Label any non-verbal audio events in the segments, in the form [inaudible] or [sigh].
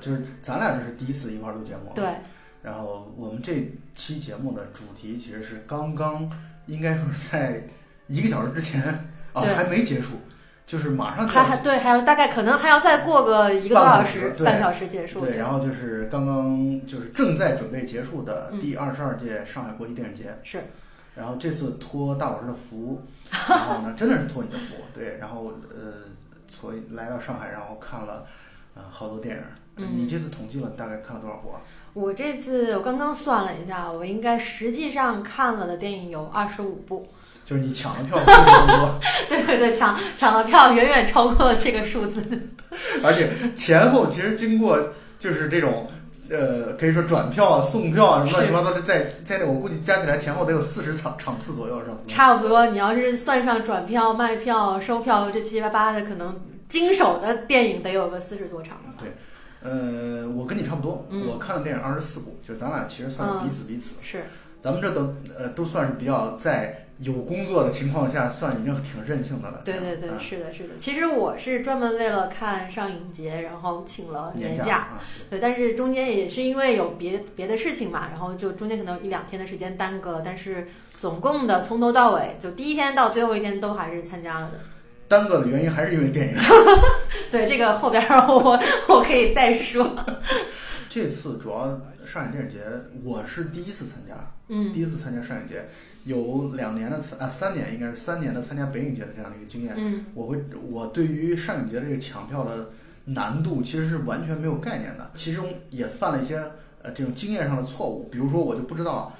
就是咱俩这是第一次一块儿录节目。。对，然后我们这期节目的主题其实是刚刚，应该说是在一个小时之前 [laughs] 啊，还没结束，就是马上还还对，还有大概可能还要再过个一个多小时，半个小时半小时结束。对，然后就是刚刚就是正在准备结束的嗯第二十二届上海国际电影节。是。然后这次托大老师的福，[laughs] 然后呢，真的是托你的福，对，然后呃，所以来到上海，然后看了呃好多电影。嗯你这次统计了大概看了多少部啊？我这次我刚刚算了一下，我应该实际上看了的电影有二十五部。就是你抢了票非常多，[laughs] 对对对，抢抢的票远远超过了这个数字。[laughs] 而且前后其实经过就是这种。呃，可以说转票啊、送票啊，什么乱七八糟的，在在那我估计加起来前后得有四十场场次左右，是吧？差不多，你要是算上转票、卖票、收票这七七八八的，可能经手的电影得有个四十多场吧。呃，我跟你差不多，嗯我看的电影二十四部，就咱俩其实算是彼此彼此。是，咱们这都呃都算是比较在有工作的情况下，算已经挺任性的了。对对对，嗯是的，是的。其实我是专门为了看上影节，然后请了年假。啊，对，但是中间也是因为有别别的事情嘛，然后就中间可能有一两天的时间耽搁了，但是总共的从头到尾，就第一天到最后一天都还是参加了的。耽搁的原因还是因为电影。[laughs] 对，这个后边儿我我可以再说。[laughs] 这次主要上海电影节，我是第一次参加，嗯第一次参加上海节，有两年的参啊三年应该是三年的参加北影节的这样的一个经验。嗯我会我对于上影节的这个抢票的难度其实是完全没有概念的，其中也犯了一些呃这种经验上的错误，比如说我就不知道。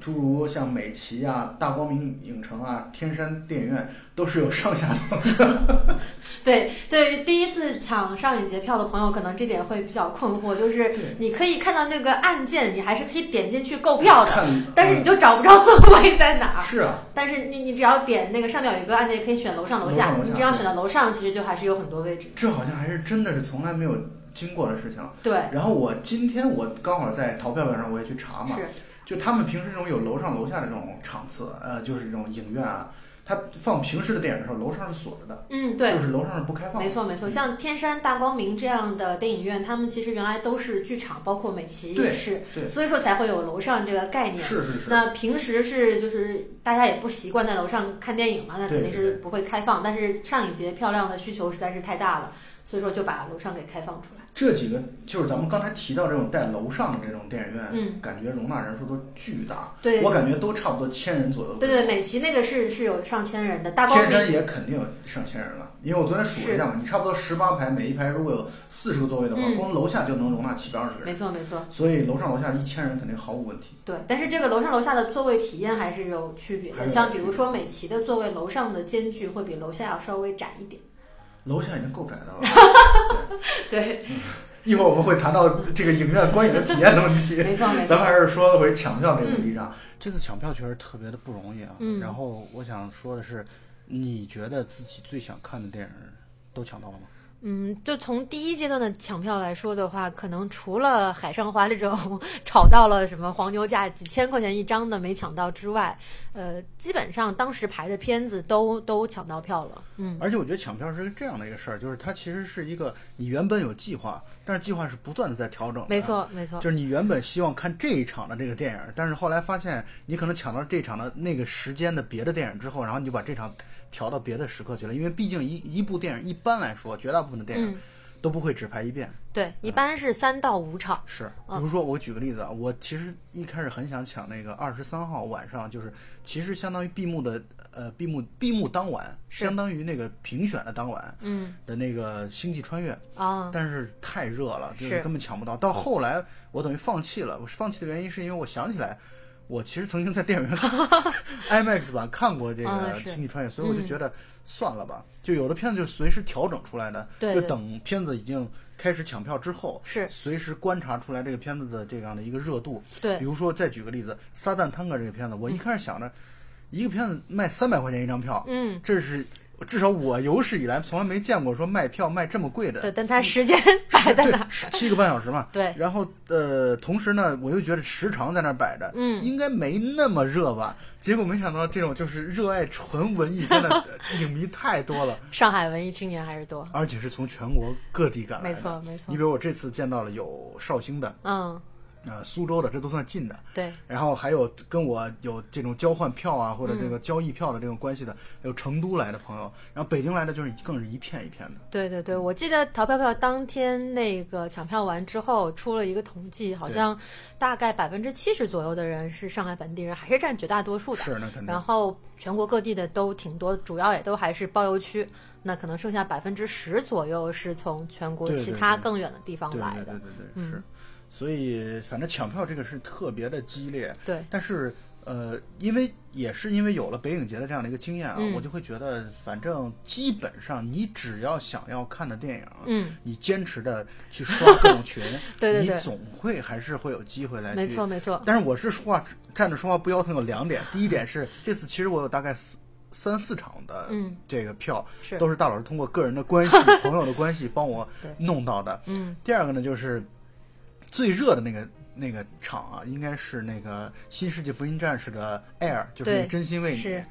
诸如像美琪啊、大光明影城啊、天山电影院都是有上下层的，[laughs] 对，对于第一次抢上影节票的朋友，可能这点会比较困惑，就是你可以看到那个按键，你还是可以点进去购票的，但是你就找不着座位在哪儿。是啊，但是你你只要点那个上面有一个按键，可以选楼上楼下。楼上楼下你只要选到楼上，其实就还是有很多位置。这好像还是真的是从来没有经过的事情。对，然后我今天我刚好在淘票票上我也去查嘛，是，就他们平时这种有楼上楼下的这种场次，呃，就是这种影院啊，它放平时的电影的时候，楼上是锁着的，嗯，对就。是楼上是不开放的。没错没错，像天山大光明这样的电影院，他们其实原来都是剧场，包括美琪对也是，对所以说才会有楼上这个概念。是是是，那平时是就是大家也不习惯在楼上看电影嘛，那肯定是不会开放。但是上影节漂亮的需求实在是太大了，所以说就把楼上给开放出来。这几个就是咱们刚才提到这种带楼上的这种电影院，嗯，感觉容纳人数都巨大，对我感觉都差不多千人左右。对对，美琪那个是是有上千人的，大光明天山也肯定有上千人了，因为我昨天数了一下嘛，你差不多十八排，每一排如果有四十个座位的话，嗯光楼下就能容纳七百二十个人，没错没错，所以楼上楼下一千人肯定毫无问题。对。但是这个楼上楼下的座位体验还是有区别的，像比如说美琪的座位，楼上的间距会比楼下要稍微窄一点。楼下已经够窄的了，[laughs] 对，一会儿我们会谈到这个影院观影的体验的问题。[laughs] 没错没错。咱们还是说回抢票这个问题上，这次抢票确实特别的不容易啊。嗯然后我想说的是，你觉得自己最想看的电影都抢到了吗？嗯，就从第一阶段的抢票来说的话，可能除了海上花这种 [laughs] 炒到了什么黄牛价几千块钱一张的没抢到之外，呃，基本上当时排的片子都都抢到票了。嗯，而且我觉得抢票是这样的一个事儿，就是它其实是一个你原本有计划，但是计划是不断的在调整的。没。错没错，就是你原本希望看这一场的这个电影，但是后来发现你可能抢到这场的那个时间的别的电影之后，然后你就把这场调到别的时刻去了。因为毕竟一一部电影一般来说，绝大部分的电影嗯，都不会只拍一遍。对，一般是三到五场。是，比嗯如说我举个例子啊，我其实一开始很想抢那个二十三号晚上，就是其实相当于闭幕的呃闭幕闭幕当晚，相当于那个评选的当晚嗯的那个《星际穿越》，啊，但是太热了，就是是根本抢不到。到后来我等于放弃了，我放弃的原因是因为我想起来。我其实曾经在电影院看 [laughs] IMAX 版看过这个《星际穿越》，所以我就嗯觉得算了吧。就有的片子就随时调整出来的，就等片子已经开始抢票之后，是。随时观察出来这个片子的这样的一个热度。对。比如说再举个例子，《撒旦探戈》这个片子，我一开始想着，一个片子卖三百块钱一张票，嗯，这是至少我有史以来从来没见过说卖票卖这么贵的。对，但它时间摆在那儿，七个半小时嘛。对，然后呃，同时呢，我又觉得时长在那儿摆着，嗯，应该没那么热吧？结果没想到这种就是热爱纯文艺片的 [laughs] 影迷太多了，上海文艺青年还是多，而且是从全国各地赶来的。没错，没错。你比如我这次见到了有绍兴的，嗯。呃，苏州的这都算近的，对。然后还有跟我有这种交换票啊，或者这个交易票的这种关系的，有成都来的朋友，然后北京来的就是更是一片一片的。对对对，我记得淘票票当天那个抢票完之后出了一个统计，好像大概百分之七十左右的人是上海本地人，还是占绝大多数的。是那肯定。然后全国各地的都挺多，主要也都还是包邮区，那可能剩下百分之十左右是从全国其他更远的地方来的。对对对对，是。所以，反正抢票这个是特别的激烈。对。但是，呃，因为也是因为有了北影节的这样的一个经验啊，嗯、我就会觉得，反正基本上你只要想要看的电影，嗯，你坚持的去刷各种群，[laughs] 对对对，你总会还是会有机会来。没错没错。但是我是说话站着说话不腰疼，有两点。[laughs] 第一点是，这次其实我有大概四三四场的这个票，是都是大老师通过个人的关系、[laughs] 朋友的关系帮我弄到的。嗯。第二个呢，就是。最热的那个那个场啊，应该是那个《新世纪福音战士》的 Air，就是真心为你，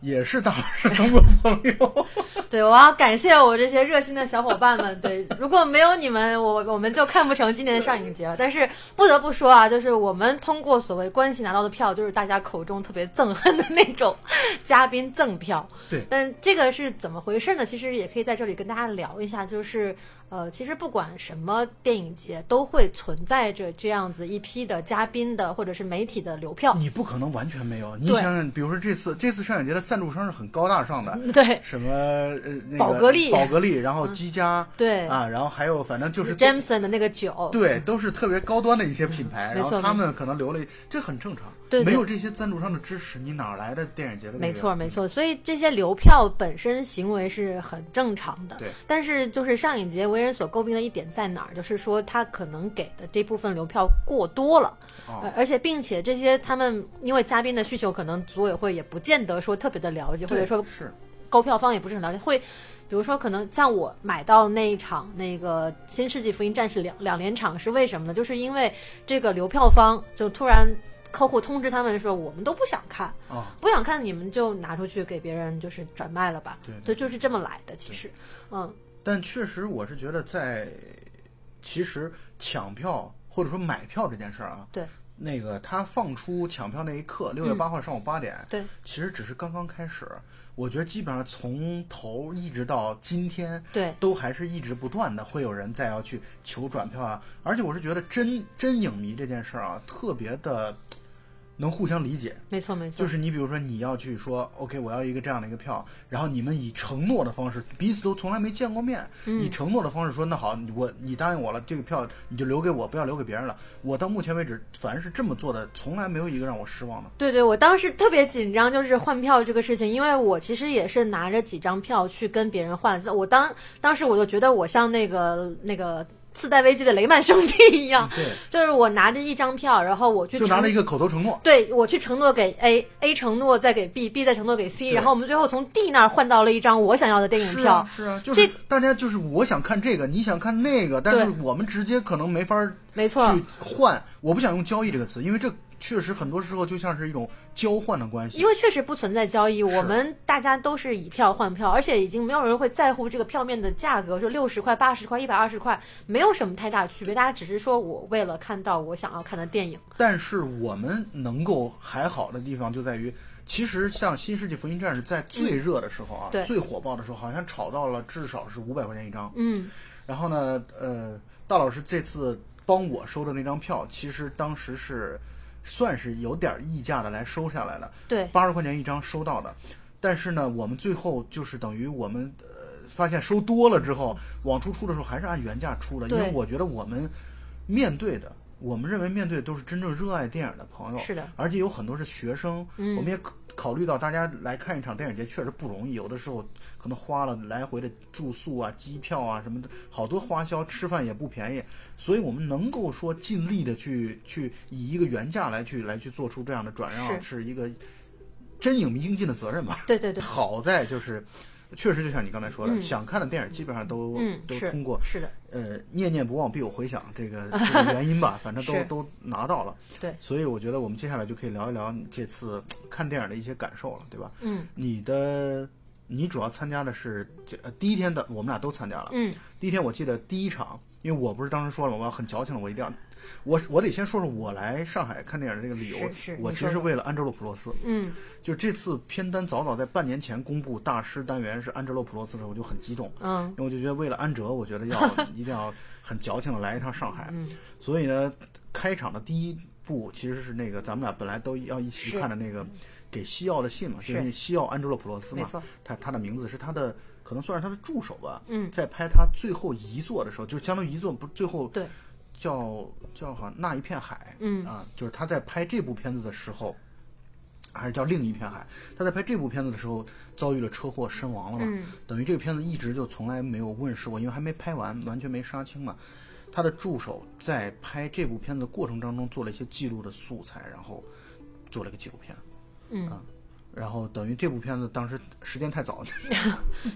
也是大老师中国朋友。[laughs] 对，我要感谢我这些热心的小伙伴们。对，[laughs] 如果没有你们，我我们就看不成今年的上影节了。但是不得不说啊，就是我们通过所谓关系拿到的票，就是大家口中特别憎恨的那种 [laughs] 嘉宾赠票。对，但这个是怎么回事呢？其实也可以在这里跟大家聊一下，就是呃，其实不管什么电影节，都会存在着这样子一批的嘉宾的或者是媒体的流票。你不可能完全没有。你想想，比如说这次这次上影节的赞助商是很高大上的，对，什么。呃，那个宝格丽，宝格丽，然后积家，对啊，然后还有反正就是 Jameson 的那个酒，对，都是特别高端的一些品牌，然后他们可能留了，这很正常。对，没有这些赞助商的支持，你哪来的电影节的？没错，没错。所以这些流票本身行为是很正常的。对。但是就是上影节为人所诟病的一点在哪儿？就是说他可能给的这部分流票过多了，而且并且这些他们因为嘉宾的需求，可能组委会也不见得说特别的了解，或者说是购票方也不是很了解，会。比如说，可能像我买到那一场那个《新世纪福音战士》两两连场是为什么呢？就是因为这个流票方就突然客户通知他们说，我们都不想看，不想看，你们就拿出去给别人就是转卖了吧。对，对，就是这么来的。其实，嗯。但确实，我是觉得在其实抢票或者说买票这件事儿啊，对，那个他放出抢票那一刻，六月八号上午八点，对，其实只是刚刚开始。我觉得基本上从头一直到今天，对，都还是一直不断的会有人再要去求转票啊。而且我是觉得真真影迷这件事儿啊，特别的能互相理解。没错没错，就是你比如说你要去说，OK，我要一个这样的一个票，然后你们以承诺的方式，彼此都从来没见过面，以承诺的方式说，那好，我你答应我了，这个票你就留给我，不要留给别人了。我到目前为止，凡是这么做的，从来没有一个让我失望的。对对，我当时特别紧张，就是换票这个事情，因为我其实也是拿着几张票去跟别人换，我当当时我就觉得我像那个那个。次贷危机的雷曼兄弟一样，对，就是我拿着一张票，然后我去就拿着一个口头承诺，对我去承诺给 A，A 承诺再给 B，B 再承诺给 C，然后我们最后从 D 那儿换到了一张我想要的电影票，是啊，就是大家就是我想看这个，你想看那个，但是我们直接可能没法没错。去换，我不想用交易这个词，因为这。确实，很多时候就像是一种交换的关系。因为确实不存在交易，我们大家都是以票换票，而且已经没有人会在乎这个票面的价格，说六十块、八十块、一百二十块，没有什么太大区别。大家只是说我为了看到我想要看的电影。但是我们能够还好的地方就在于，其实像《新世纪福音战士》在最热的时候啊，最火爆的时候，好像炒到了至少是五百块钱一张。嗯。然后呢，呃，大老师这次帮我收的那张票，其实当时是。算是有点溢价的来收下来了，对，八十块钱一张收到的，但是呢，我们最后就是等于我们呃发现收多了之后，往出出的时候还是按原价出的，因为我觉得我们面对的，我们认为面对的都是真正热爱电影的朋友，是的，而且有很多是学生，嗯，我们也考虑到大家来看一场电影节确实不容易，有的时候可能花了来回的住宿啊、机票啊什么的，好多花销，吃饭也不便宜。所以我们能够说尽力的去去以一个原价来去来去做出这样的转让，是一个真影迷应尽的责任吧？对对对。好在就是，确实就像你刚才说的，嗯想看的电影基本上都、嗯，都通过是的，呃念念不忘必有回响这个 [laughs] 这个原因吧，反正都都拿到了。对，所以我觉得我们接下来就可以聊一聊你这次看电影的一些感受了，对吧？嗯你的你主要参加的是这呃第一天的，我们俩都参加了。嗯第一天我记得第一场，因为我不是当时说了吗，我要很矫情了，我一定要。我我得先说说我来上海看电影的这个理由。是是我其实是为了安哲洛普洛斯，嗯就这次片单早早在半年前公布大师单元是安哲洛普洛斯的时候，我就很激动，嗯因为我就觉得为了安哲，我觉得要一定要很矫情的来一趟上海。嗯所以呢，开场的第一部其实是那个咱们俩本来都要一起去看的那个给西奥的信嘛，是就是那西奥安哲罗普洛斯嘛，他他的名字是他的可能算是他的助手吧，嗯在拍他最后一座的时候，就相当于一座不是最后对叫叫好像那一片海，嗯啊，就是他在拍这部片子的时候。还是叫另一片海。他在拍这部片子的时候遭遇了车祸身亡了嘛，嗯等于这个片子一直就从来没有问世过，因为还没拍完，完全没杀青嘛。他的助手在拍这部片子的过程当中做了一些记录的素材，然后做了一个纪录片。嗯啊，然后等于这部片子当时时间太早，[laughs] 没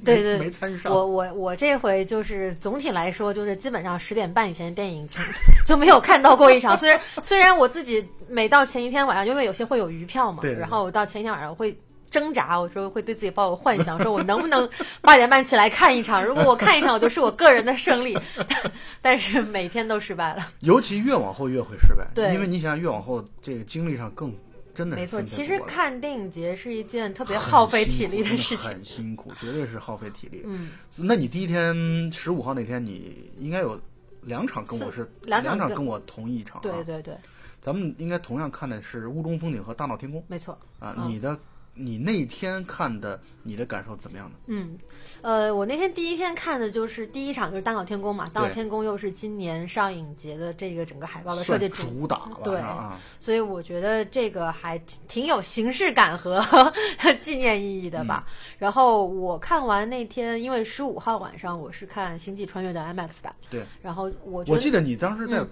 对对没参与上。我我我这回就是总体来说，就是基本上十点半以前的电影就就没有看到过一场。虽然虽然我自己每到前一天晚上，因为有些会有余票嘛，对对对然后我到前一天晚上会挣扎，我说会对自己抱有幻想，说我能不能八点半起来看一场？如果我看一场，我就是我个人的胜利。但 [laughs] 但是每天都失败了。尤其越往后越会失败，对因为你想想越往后这个精力上更真的是没错，其实看电影节是一件特别耗费体力的事情。很辛苦，绝对是耗费体力。嗯，那你第一天十五号那天，你应该有两场跟我是两场跟场跟我同一场、啊，对对对，咱们应该同样看的是《雾中风景》和《大闹天宫没错。》啊。嗯你的你那天看的，你的感受怎么样呢？嗯，呃，我那天第一天看的就是第一场就是《大闹天宫》嘛，《大闹天宫》又是今年上影节的这个整个海报的设计主，主打吧，对啊，所以我觉得这个还挺挺有形式感和 [laughs] 纪念意义的吧。嗯。然后我看完那天，因为十五号晚上我是看《星际穿越》的 IMAX 版，对，然后我觉得我记得你当时在嗯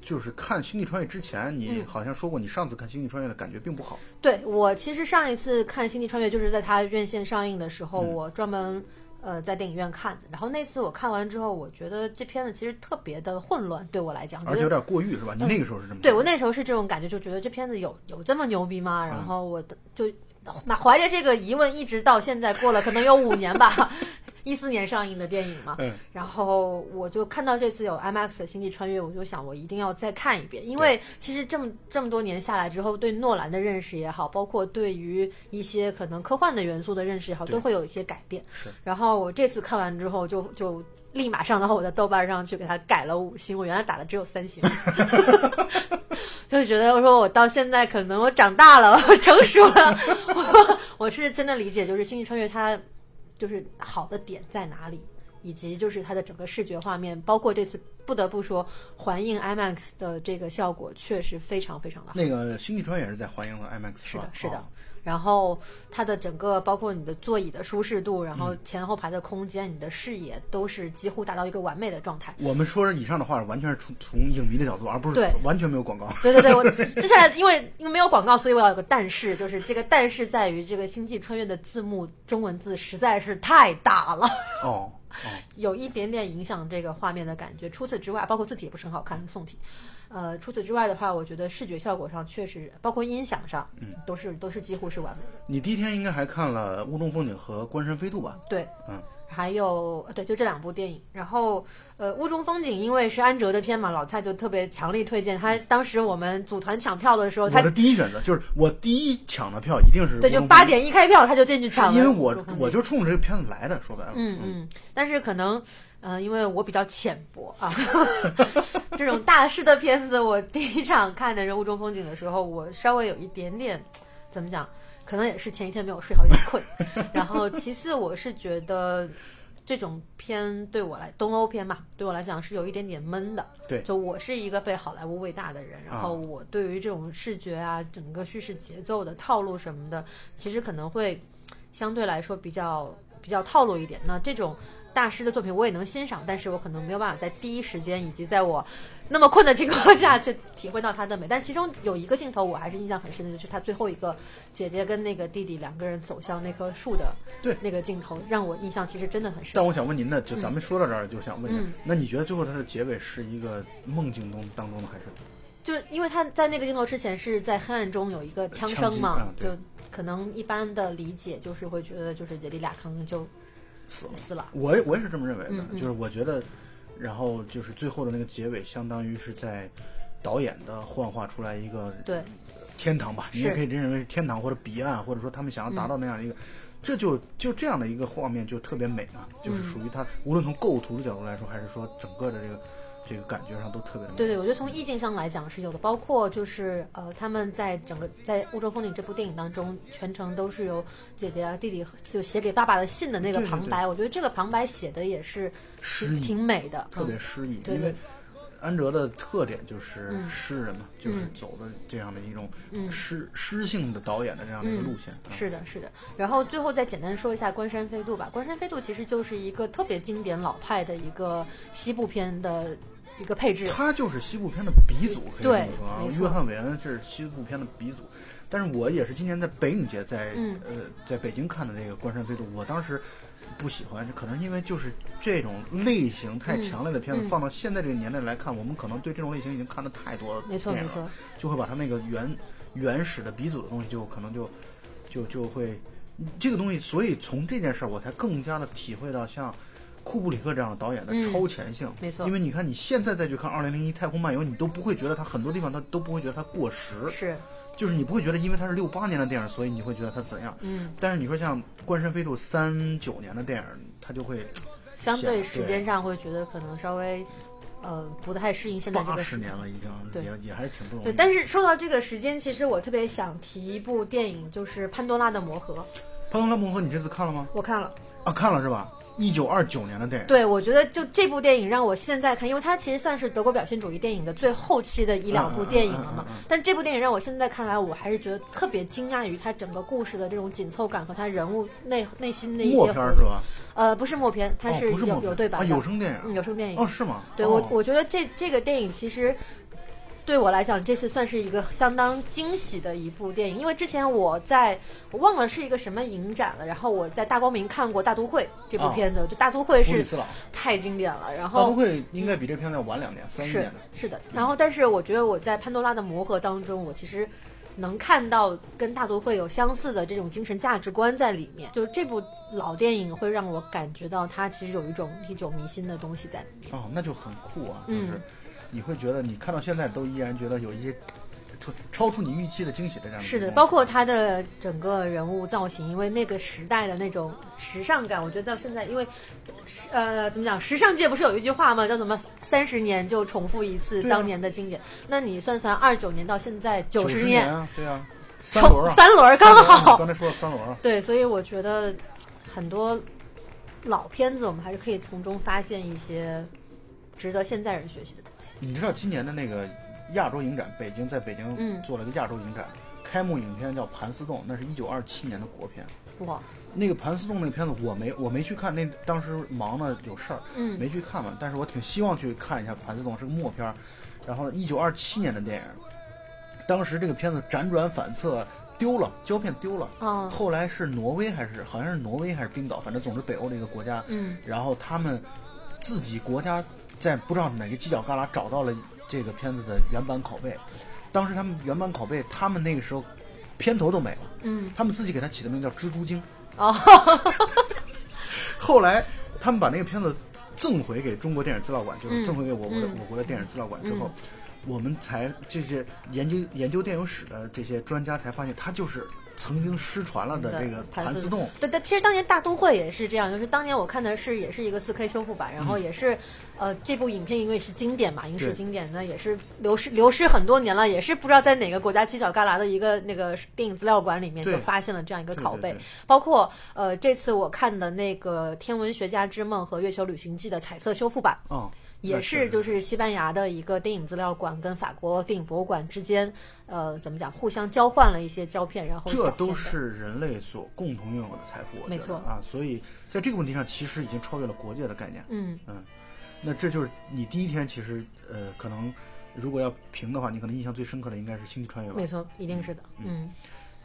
就是看《星际穿越》之前，你嗯好像说过，你上次看《星际穿越》的感觉并不好。对我其实上一次看《星际穿越》就是在它院线上映的时候，嗯我专门呃在电影院看的。然后那次我看完之后，我觉得这片子其实特别的混乱，对我来讲，而且有点过誉是吧？你那个时候是这么对我那时候是这种感觉，就觉得这片子有有这么牛逼吗？嗯然后我的就怀着这个疑问，一直到现在过了可能有五年吧。[laughs] 一四年上映的电影嘛，嗯然后我就看到这次有 IMAX 的《星际穿越》，我就想我一定要再看一遍，因为其实这么这么多年下来之后，对诺兰的认识也好，包括对于一些可能科幻的元素的认识也好，都会有一些改变。是然后我这次看完之后就，就立马上到我的豆瓣上去给他改了五星，我原来打的只有三星，[laughs] 就觉得我说我到现在可能我长大了，我成熟了，我 [laughs] 我是真的理解，就是《星际穿越》它就是好的点在哪里。以及就是它的整个视觉画面，包括这次不得不说环映 IMAX 的这个效果，确实非常非常的好。那个《星际穿越》也是在环映了 IMAX 吧是的，是的哦。然后它的整个包括你的座椅的舒适度，然嗯后前后排的空间，你的视野都是几乎达到一个完美的状态。我们说以上的话完全是从从影迷的角度，而不是对完全没有广告。对对对，我接下来因为因为没有广告，所以我要有个但是，就是这个但是在于这个《星际穿越》的字幕中文字实在是太大了，哦 [laughs] 哦，有一点点影响这个画面的感觉。除此之外，包括字体也不是很好看，宋体。呃，除此之外的话，我觉得视觉效果上确实，包括音响上，嗯，都是都是几乎是完美的。你第一天应该还看了《雾中风景》和《关山飞渡》吧？对，嗯，还有对，就这两部电影。然后呃，《雾中风景》因为是安哲的片嘛，老蔡就特别强力推荐。他当时我们组团抢票的时候，他我的第一选择就是我第一抢的票一定是对，就八，点一开票他就进去抢了。因为我我就冲着这个片子来的，说白了，嗯嗯，但是可能，呃，因为我比较浅薄啊，[laughs] 这种大师的片子，我第一场看的是《雾中风景》的时候，我稍微有一点点，怎么讲？可能也是前一天没有睡好，有点困。[laughs] 然后其次，我是觉得这种片对我来，东欧片嘛，对我来讲是有一点点闷的。对就我是一个被好莱坞喂大的人，然后啊我对于这种视觉啊、整个叙事节奏的套路什么的，其实可能会相对来说比较比较套路一点。那这种大师的作品我也能欣赏，但是我可能没有办法在第一时间以及在我那么困的情况下去体会到它的美。但其中有一个镜头我还是印象很深的，就是他最后一个姐姐跟那个弟弟两个人走向那棵树的对那个镜头，让我印象其实真的很深。但我想问您呢，就咱们说到这儿，就想问那你觉得最后它的结尾是一个梦境中当中的，还是就是因为他在那个镜头之前是在黑暗中有一个枪声嘛，就可能一般的理解就是会觉得就是姐弟俩可能就死了？死了。我也我也是这么认为的，嗯嗯就是我觉得，然后就是最后的那个结尾，相当于是在导演的幻化出来一个对，天堂吧，你也可以认为是天堂或者彼岸，或者说他们想要达到那样一个，这就就这样的一个画面就特别美啊，就是属于它，无论从构图的角度来说，还是说整个的这个这个感觉上都特别的美。对对，我觉得从意境上来讲是有的，包括就是呃，他们在整个在《雾中风景》这部电影当中，全程都是由姐姐啊、弟弟就写给爸爸的信的那个对对旁白，我觉得这个旁白写的也是诗意。挺美的，特别嗯诗意，对因为安哲的特点就是嗯。诗人嘛，就是嗯走的这样的一种嗯。诗诗性的导演的这样的一个嗯。路线。啊是的，是的。然后最后再简单说一下《关山飞渡》吧，《关山飞渡》其实就是一个特别经典老派的一个西部片的一个配置。他就是西部片的鼻祖，可以这么说啊约翰韦恩是西部片的鼻祖，但是我也是今年在北影节在、嗯呃在北京看的这个《关山飞渡》，我当时不喜欢，可能因为就是这种类型太强烈的片子，放到现在这个年代来看，我们可能对这种类型已经看的太多了没错，没错。就会把它那个原原始的鼻祖的东西就可能就就就会这个东西，所以从这件事儿我才更加的体会到像。库布里克这样的导演的嗯超前性，没错因为你看你现在再去看《二零零一太空漫游》，你都不会觉得它很多地方它都不会觉得它过时，是，就是你不会觉得因为它是六八年的电影，所以你会觉得它怎样。嗯，但是你说像《关山飞渡》三九年的电影，它就会相对时间上会觉得可能稍微呃不太适应现在这八个八十年了，已经对也也还是挺不容易对，但是说到这个时间，其实我特别想提一部电影，就是《潘多拉的魔盒》，潘多拉魔盒你这次看了吗？我看了。啊，看了是吧？一九二九年的电影，对，我觉得就这部电影让我现在看，因为它其实算是德国表现主义电影的最后期的一两部电影了嘛。嗯嗯嗯嗯嗯但这部电影让我现在看来，我还是觉得特别惊讶于它整个故事的这种紧凑感和它人物内内心的一些默。片是吧？呃，不是默片，它哦是有、有对白的，有声电影。嗯有声电影。哦，是吗？对我哦，我觉得这这个电影其实对我来讲，这次算是一个相当惊喜的一部电影，因为之前我在我忘了是一个什么影展了，然后我在大光明看过《大都会》这部哦片子，就《大都会》是太经典了，然后大都。会应该比这片子要晚两年，三年的。是的，然后但是我觉得我在潘多拉的魔盒当中，我其实能看到跟大都会有相似的这种精神价值观在里面。就这部老电影会让我感觉到它其实有一种历久弥新的东西在里面。哦，那就很酷啊！就嗯是你会觉得你看到现在都依然觉得有一些超超出你预期的惊喜的这样的是的，包括他的整个人物造型，因为那个时代的那种时尚感，我觉得到现在，因为呃，怎么讲，时尚界不是有一句话吗？叫什么“三十年就重复一次当年的经典”那你算算，二九年到现在九十年，啊，对啊，三轮啊，三轮儿刚好。刚才说了三轮啊，对，所以我觉得很多老片子，我们还是可以从中发现一些值得现在人学习的东西。你知道今年的那个亚洲影展，北京在北京嗯做了个亚洲影展，开幕影片叫《盘丝洞》，那是一九二七年的国片。哇，那个《盘丝洞》那个片子我没我没去看，那当时忙呢有事儿，嗯没去看嘛。但是我挺希望去看一下《盘丝洞》，是个默片儿。然后一九二七年的电影，当时这个片子辗转反侧丢了，胶片丢了。哦，后来是挪威还是好像是挪威还是冰岛，反正总之北欧的一个国家，嗯然后他们自己国家在不知道哪个犄角旮旯找到了这个片子的原版拷贝。当时他们原版拷贝，他们那个时候片头都没了，嗯，他们自己给它起的名叫《蜘蛛精》。哦，[laughs] 后来他们把那个片子赠回给中国电影资料馆，就是嗯赠回给我国的、嗯我国的电影资料馆之后，我们才这些研究研究电影史的这些专家才发现，它就是曾经失传了的这个盘丝洞。对，但其实当年大都会也是这样，就是当年我看的是也是一个四 K 修复版，然后也是，呃，这部影片因为是经典嘛，影视经典，那也是流失流失很多年了，也是不知道在哪个国家犄角旮旯的一个那个电影资料馆里面就发现了这样一个拷贝对对对，包括呃这次我看的那个《天文学家之梦》和《月球旅行记》的彩色修复版，嗯，也是就是西班牙的一个电影资料馆跟法国电影博物馆之间，呃，怎么讲，互相交换了一些胶片，然后这都是人类所共同拥有的财富，我觉得没错啊，所以在这个问题上，其实已经超越了国界的概念。嗯那这就是你第一天，其实呃，可能如果要评的话，你可能印象最深刻的应该是《星际穿越》吧没。错，一定是的。嗯，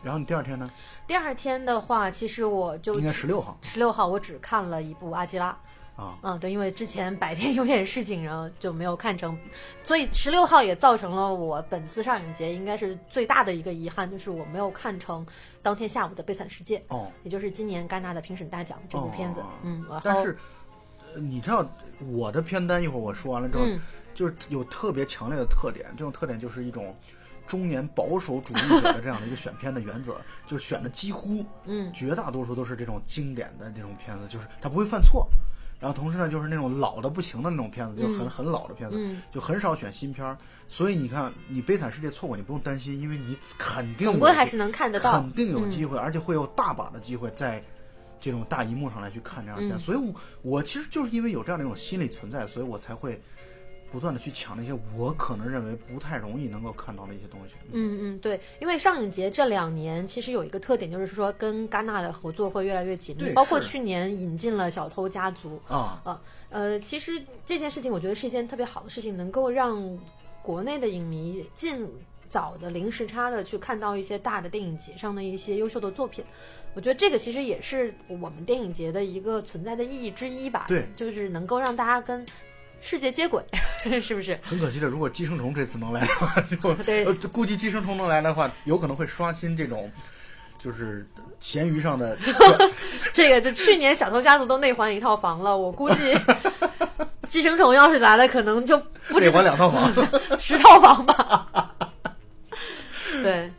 然后你第二天呢，第二天的话，其实我就应该十六号十六号我只看了一部《阿基拉》。啊。嗯，对，因为之前白天有点事情，然后就没有看成，所以十六号也造成了我本次上影节应该是最大的一个遗憾，就是我没有看成当天下午的《悲惨世界》，哦，也就是今年戛纳的评审大奖这部片子。哦嗯，然后但是呃你知道我的片单一会儿我说完了之后，嗯就是有特别强烈的特点，这种特点就是一种中年保守主义者的这样的一个选片的原则，[laughs] 就是选的几乎嗯绝大多数都是这种经典的这种片子，就是它不会犯错。然后同时呢，就是那种老的不行的那种片子，就很很老的片子，嗯，就很少选新片儿。所以你看，你《悲惨世界》错过，你不用担心，因为你肯定总归还是能看得到。肯定有机会，而且会有大把的机会在这种大荧幕上来去看这样的片。嗯所以我，我其实就是因为有这样的一种心理存在，所以我才会不断的去抢那些我可能认为不太容易能够看到的一些东西。嗯嗯，对，因为上影节这两年其实有一个特点，就是说跟戛纳的合作会越来越紧密，包括去年引进了《小偷家族》啊，呃，其实这件事情我觉得是一件特别好的事情，能够让国内的影迷尽早的零时差的去看到一些大的电影节上的一些优秀的作品。我觉得这个其实也是我们电影节的一个存在的意义之一吧。对，就是能够让大家跟世界接轨，[laughs] 是不是？很可惜的，如果寄生虫这次能来的话，[laughs] 就对呃估计寄生虫能来的话，有可能会刷新这种。就是闲鱼上的 [laughs] 这个，这去年小偷家族都内环一套房了，我估计寄生虫要是来了，可能就不止内环两套房，十套房吧。对，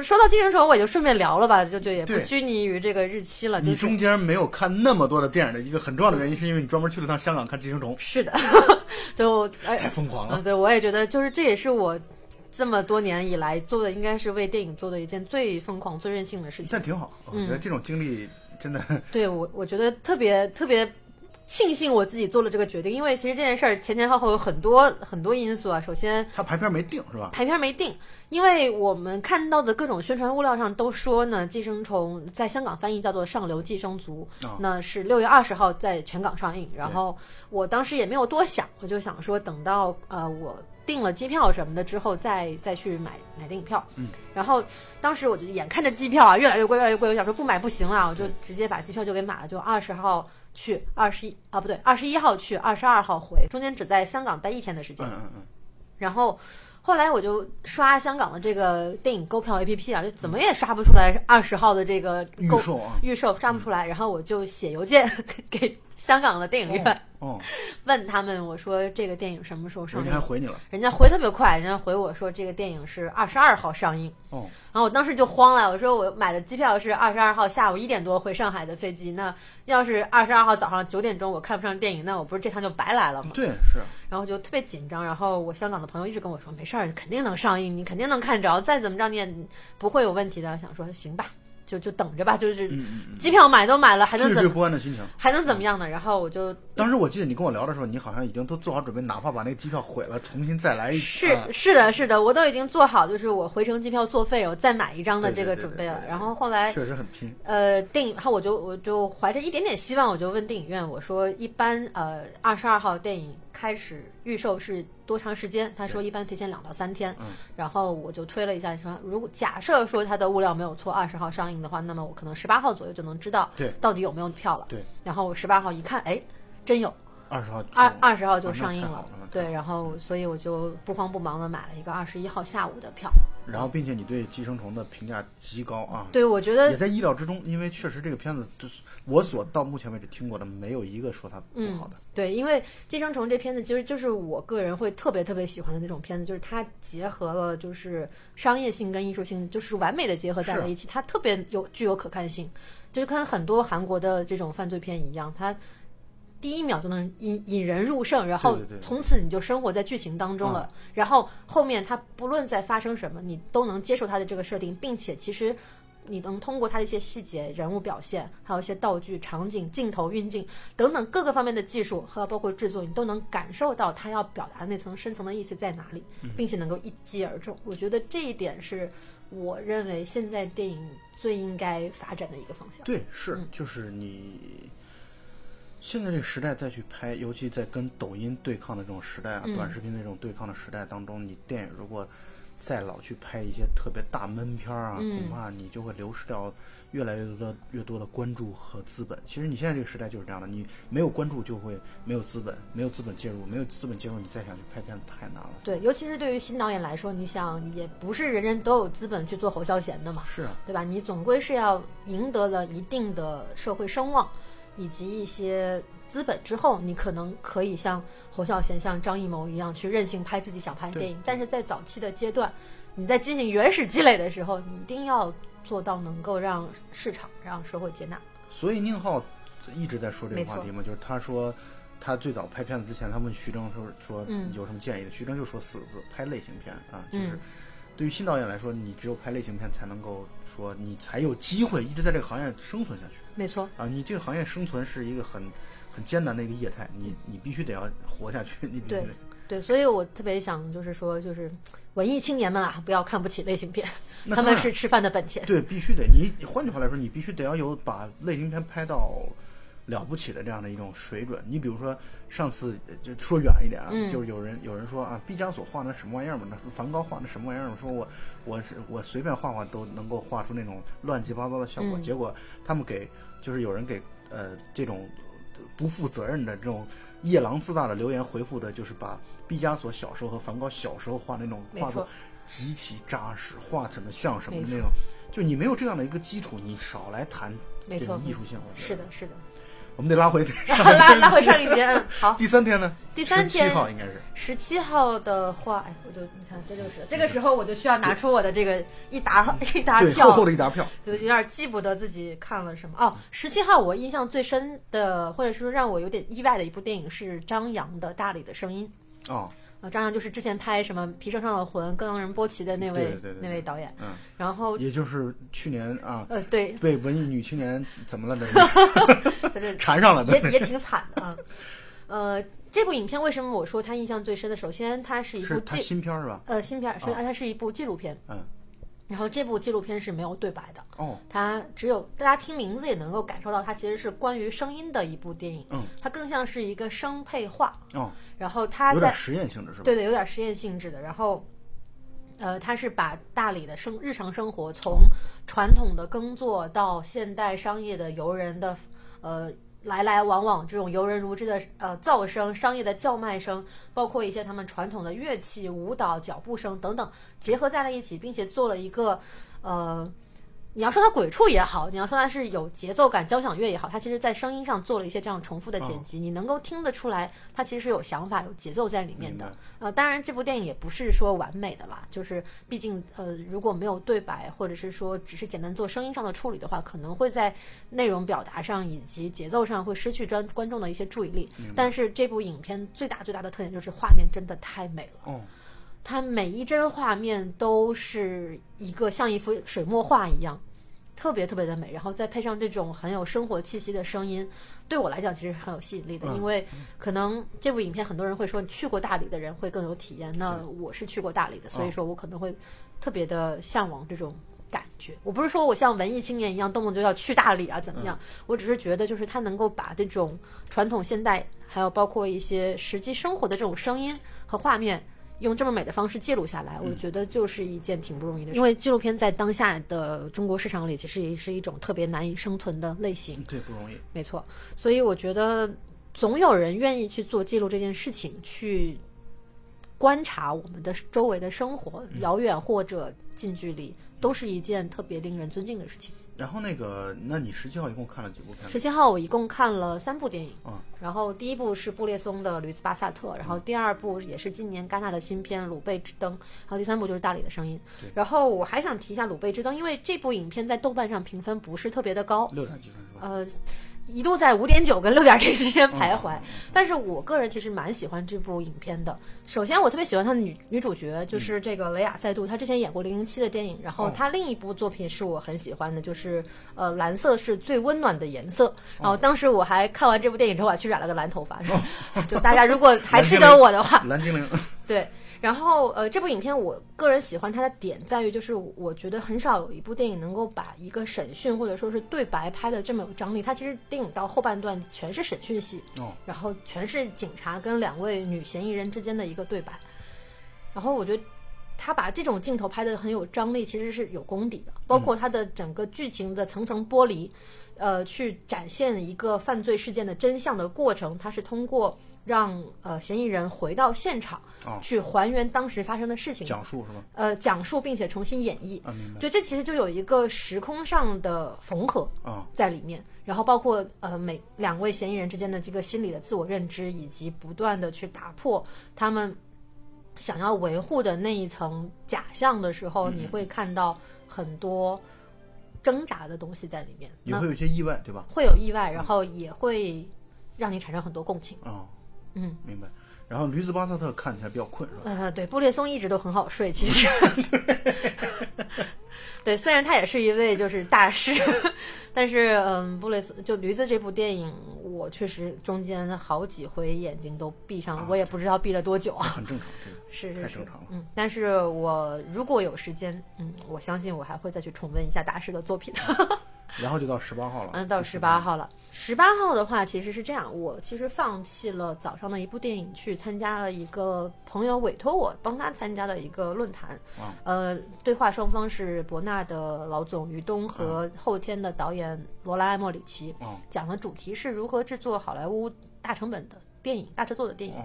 说说到寄生虫，我也就顺便聊了吧，就就也不拘泥于这个日期了。就是你中间没有看那么多的电影的一个很重要的原因，是因为你专门去了趟香港看《寄生虫》，是的，[laughs] 就哎太疯狂了嗯，。对我也觉得，就是这也是我这么多年以来做的，应该是为电影做的一件最疯狂、最任性的事情但。挺好，我嗯觉得这种经历真的对我，我觉得特别特别庆幸我自己做了这个决定，因为其实这件事儿前前后后有很多很多因素啊。首先，他排片没定是吧？排片没定，因为我们看到的各种宣传物料上都说呢，《寄生虫》在香港翻译叫做《上流寄生族》啊那是六月二十号在全港上映。然后我当时也没有多想，我就想说等到呃我订了机票什么的之后再再去买买电影票。嗯，然后当时我就眼看着机票啊越来越贵，越来越贵，我想说不买不行了，我就直接把机票就给买了，就二十号去，二十一啊不对，二十一号去，二十二号回，中间只在香港待一天的时间。嗯嗯嗯，然后后来我就刷香港的这个电影购票 APP 啊，就怎么也刷不出来二十号的这个购预售啊，预售刷不出来，然后我就写邮件 [laughs] 给香港的电影院，哦，[laughs] 问他们我说这个电影什么时候上映？人家回你了，人家回特别快，人家回我说这个电影是二十二号上映。哦，然后我当时就慌了，我说我买的机票是二十二号下午一点多回上海的飞机，那要是二十二号早上九点钟我看不上电影，那我不是这趟就白来了吗？对，是，然后就特别紧张，然后我香港的朋友一直跟我说没事儿，肯定能上映，你肯定能看着，再怎么着你也不会有问题的。想说行吧，就就等着吧，就是机票买都买了，还能怎么不安的心情。还能怎么样呢？然后我就当时我记得你跟我聊的时候，你好像已经都做好准备，哪怕把那个机票毁了，重新再来一次是啊是的是的，我都已经做好就是我回程机票作废，我再买一张的这个准备了然后后来确实很拼。呃，电影，然后我就我就怀着一点点希望，我就问电影院，我说一般呃二十二号电影开始预售是多长时间？他说一般提前两到三天。嗯，然后我就推了一下，说如果假设说他的物料没有错，二十号上映的话，那么我可能十八号左右就能知道对到底有没有票了。对，然后我十八号一看，哎，真有，二十号就二二十号就上映了对，然后所以我就不慌不忙的买了一个二十一号下午的票。然后并且你对《寄生虫》的评价极高啊，对，我觉得也在意料之中，因为确实这个片子就是我所到目前为止听过的，没有一个说它不好的。对，因为《寄生虫》这片子其实就是我个人会特别特别喜欢的那种片子，就是它结合了就是商业性跟艺术性，就是完美的结合在了一起，它特别有具有可看性，就是跟很多韩国的这种犯罪片一样，它。第一秒就能引引人入胜，然后从此你就生活在剧情当中了。然后后面它不论在发生什么，你都能接受它的这个设定，并且其实你能通过它的一些细节、人物表现，还有一些道具、场景、镜头运镜等等各个方面的技术和包括制作，你都能感受到它要表达的那层深层的意思在哪里，并且能够一击而中。我觉得这一点是我认为现在电影最应该发展的一个方向。对，是，就是你现在这个时代再去拍，尤其在跟抖音对抗的这种时代啊，嗯短视频那种对抗的时代当中，你电影如果再老去拍一些特别大闷片儿啊，嗯恐怕你就会流失掉越来越多的越多的关注和资本。其实你现在这个时代就是这样的，你没有关注就会没有资本，没有资本介入，没有资本介入，你再想去拍片子太难了。对，尤其是对于新导演来说，你想也不是人人都有资本去做侯孝贤的嘛，是啊，对吧？你总归是要赢得了一定的社会声望，以及一些资本之后，你可能可以像侯孝贤、像张艺谋一样去任性拍自己想拍的电影。但是在早期的阶段，你在进行原始积累的时候，你一定要做到能够让市场、让社会接纳。所以宁浩一直在说这个话题嘛，就是他说他最早拍片子之前，他问徐峥说说嗯有什么建议的，徐峥就说四个字：拍类型片啊，就是嗯对于新导演来说，你只有拍类型片才能够说你才有机会一直在这个行业生存下去没错，啊，你这个行业生存是一个很很艰难的一个业态，你你必须得要活下去，你必须对得。对，所以我特别想就是说，就是文艺青年们啊，不要看不起类型片，他们是吃饭的本钱。对，必须得你换句话来说，你必须得要有把类型片拍到了不起的这样的一种水准。你比如说上次呃就说远一点啊，嗯就是有人有人说啊，毕加索画那什么玩意儿嘛，那梵高画那什么玩意儿嘛，说我我是我随便画画都能够画出那种乱七八糟的效果。嗯结果他们给就是有人给呃这种不负责任的这种夜郎自大的留言回复的，就是把毕加索小时候和梵高小时候画那种画作，极其扎实，画什么像什么的那种。就你没有这样的一个基础，你少来谈这种艺术性。我觉得是的，是的。我们得拉回上拉拉回上一节，嗯，[laughs] 好。第三天呢？第三天十七号应该是十七号的话，哎，我就你看，这就是这个时候我就需要拿出我的这个一沓一沓票，厚厚的一沓票。就有点记不得自己看了什么。哦，十七号我印象最深的，或者说让我有点意外的一部电影是张扬的《大理的声音》。哦，啊，张扬就是之前拍什么《皮城上的魂》《更让人波奇》的那位对对对对那位导演。嗯，然后也就是去年啊，呃，对，被文艺女青年怎么了的 [laughs] 就是缠上了也。也挺惨的啊。呃，这部影片为什么我说它印象最深的？首先，它是一部纪新片是吧？呃新片儿，是哦它是一部纪录片。嗯。然后这部纪录片是没有对白的，哦，它只有大家听名字也能够感受到，它其实是关于声音的一部电影。嗯，它更像是一个声配画。哦，然后它在有点实验性质是吧？对对，有点实验性质的。然后，呃，它是把大理的生日常生活，从传统的耕作到现代商业的游人的呃来来往往这种游人如织的呃噪声、商业的叫卖声，包括一些他们传统的乐器、舞蹈、脚步声等等结合在了一起，并且做了一个呃。你要说它鬼畜也好，你要说它是有节奏感交响乐也好，它其实在声音上做了一些这样重复的剪辑，你能够听得出来，它其实是有想法、有节奏在里面的。呃，当然这部电影也不是说完美的啦，就是毕竟呃，如果没有对白，或者是说只是简单做声音上的处理的话，可能会在内容表达上以及节奏上会失去专观众的一些注意力。但是这部影片最大最大的特点就是画面真的太美了。哦，它每一帧画面都是一个像一幅水墨画一样，特别特别的美。然后再配上这种很有生活气息的声音，对我来讲其实很有吸引力的。嗯因为可能这部影片很多人会说，你去过大理的人会更有体验。那我是去过大理的，所以说我可能会特别的向往这种。感觉，我不是说我像文艺青年一样动不动就要去大理啊，怎么样？我只是觉得，就是它能够把这种传统、现代，还有包括一些实际生活的这种声音和画面，用这么美的方式记录下来，我觉得就是一件挺不容易的事。因为纪录片在当下的中国市场里，其实也是一种特别难以生存的类型。对，不容易。没错，所以我觉得总有人愿意去做记录这件事情，去观察我们的周围的生活，遥远或者近距离，都是一件特别令人尊敬的事情。然后那个，那你十七号一共看了几部片？十七号我一共看了三部电影，嗯然后第一部是布列松的《驴斯巴萨特》，然后第二部也是今年戛纳的新片《鲁贝之灯》，然后第三部就是《大理的声音》。然后我还想提一下《鲁贝之灯》，因为这部影片在豆瓣上评分不是特别的高，六点几分是吧？呃，一度在五点九跟六点零之间徘徊。嗯。但是我个人其实蛮喜欢这部影片的。首先，我特别喜欢他的女女主角，就是这个雷亚塞杜，她之前演过《零零零七的电影，然后她另一部作品是我很喜欢的，就是呃蓝色是最温暖的颜色。然后当时我还看完这部电影之后，我还去染了个蓝头发，[laughs] 就大家如果还记得我的话，蓝精灵，对，然后呃，这部影片我个人喜欢它的点在于，就是我觉得很少有一部电影能够把一个审讯或者说是对白拍的这么有张力。它其实电影到后半段全是审讯戏，哦，然后全是警察跟两位女嫌疑人之间的一个对白。然后我觉得他把这种镜头拍的很有张力，其实是有功底的，包括他的整个剧情的层层剥离，呃，去展现一个犯罪事件的真相的过程，它是通过让呃嫌疑人回到现场，哦去还原当时发生的事情，讲述是吗？呃讲述并且重新演绎。啊，明白。就这其实就有一个时空上的缝合啊，在里面，然后包括呃每两位嫌疑人之间的这个心理的自我认知，以及不断的去打破他们想要维护的那一层假象的时候，你会看到很多挣扎的东西在里面，那也会有一些意外，对吧？会有意外，然后也会让你产生很多共情。啊，嗯，明白。然后驴子巴萨特看起来比较困，是吧？呃，对，布列松一直都很好睡，其实。[laughs] [laughs] 对，虽然他也是一位就是大师，但是嗯，布列松就驴子这部电影，我确实中间好几回眼睛都闭上了，我也不知道闭了多久啊。很正常，这个是是是太正常了，嗯，但是我如果有时间，嗯，我相信我还会再去重温一下大师的作品。然后就到十八号了，嗯，到十八号了。十八号的话，其实是这样，我其实放弃了早上的一部电影，去参加了一个朋友委托我帮他参加的一个论坛。哇呃，对话双方是博纳的老总于东和后天的导演罗拉·艾莫里奇，哦讲的主题是如何制作好莱坞大成本的电影、大制作的电影。哦，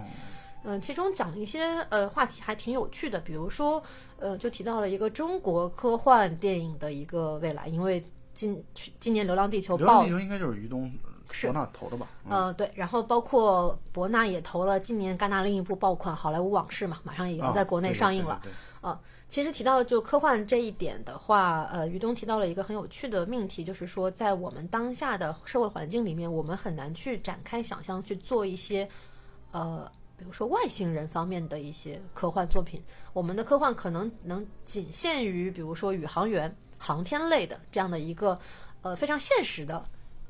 嗯、其中讲了一些呃话题还挺有趣的，比如说呃，就提到了一个中国科幻电影的一个未来，因为今去今年《流浪地球》流浪地球应该就是于东是博纳投的吧？嗯呃，对，然后包括博纳也投了今年戛纳另一部爆款《好莱坞往事》嘛，马上也要啊在国内上映了。对对对其实提到就科幻这一点的话，呃，于东提到了一个很有趣的命题，就是说在我们当下的社会环境里面，我们很难去展开想象去做一些，呃。比如说外星人方面的一些科幻作品，我们的科幻可能能仅限于，比如说宇航员、航天类的这样的一个，呃，非常现实的，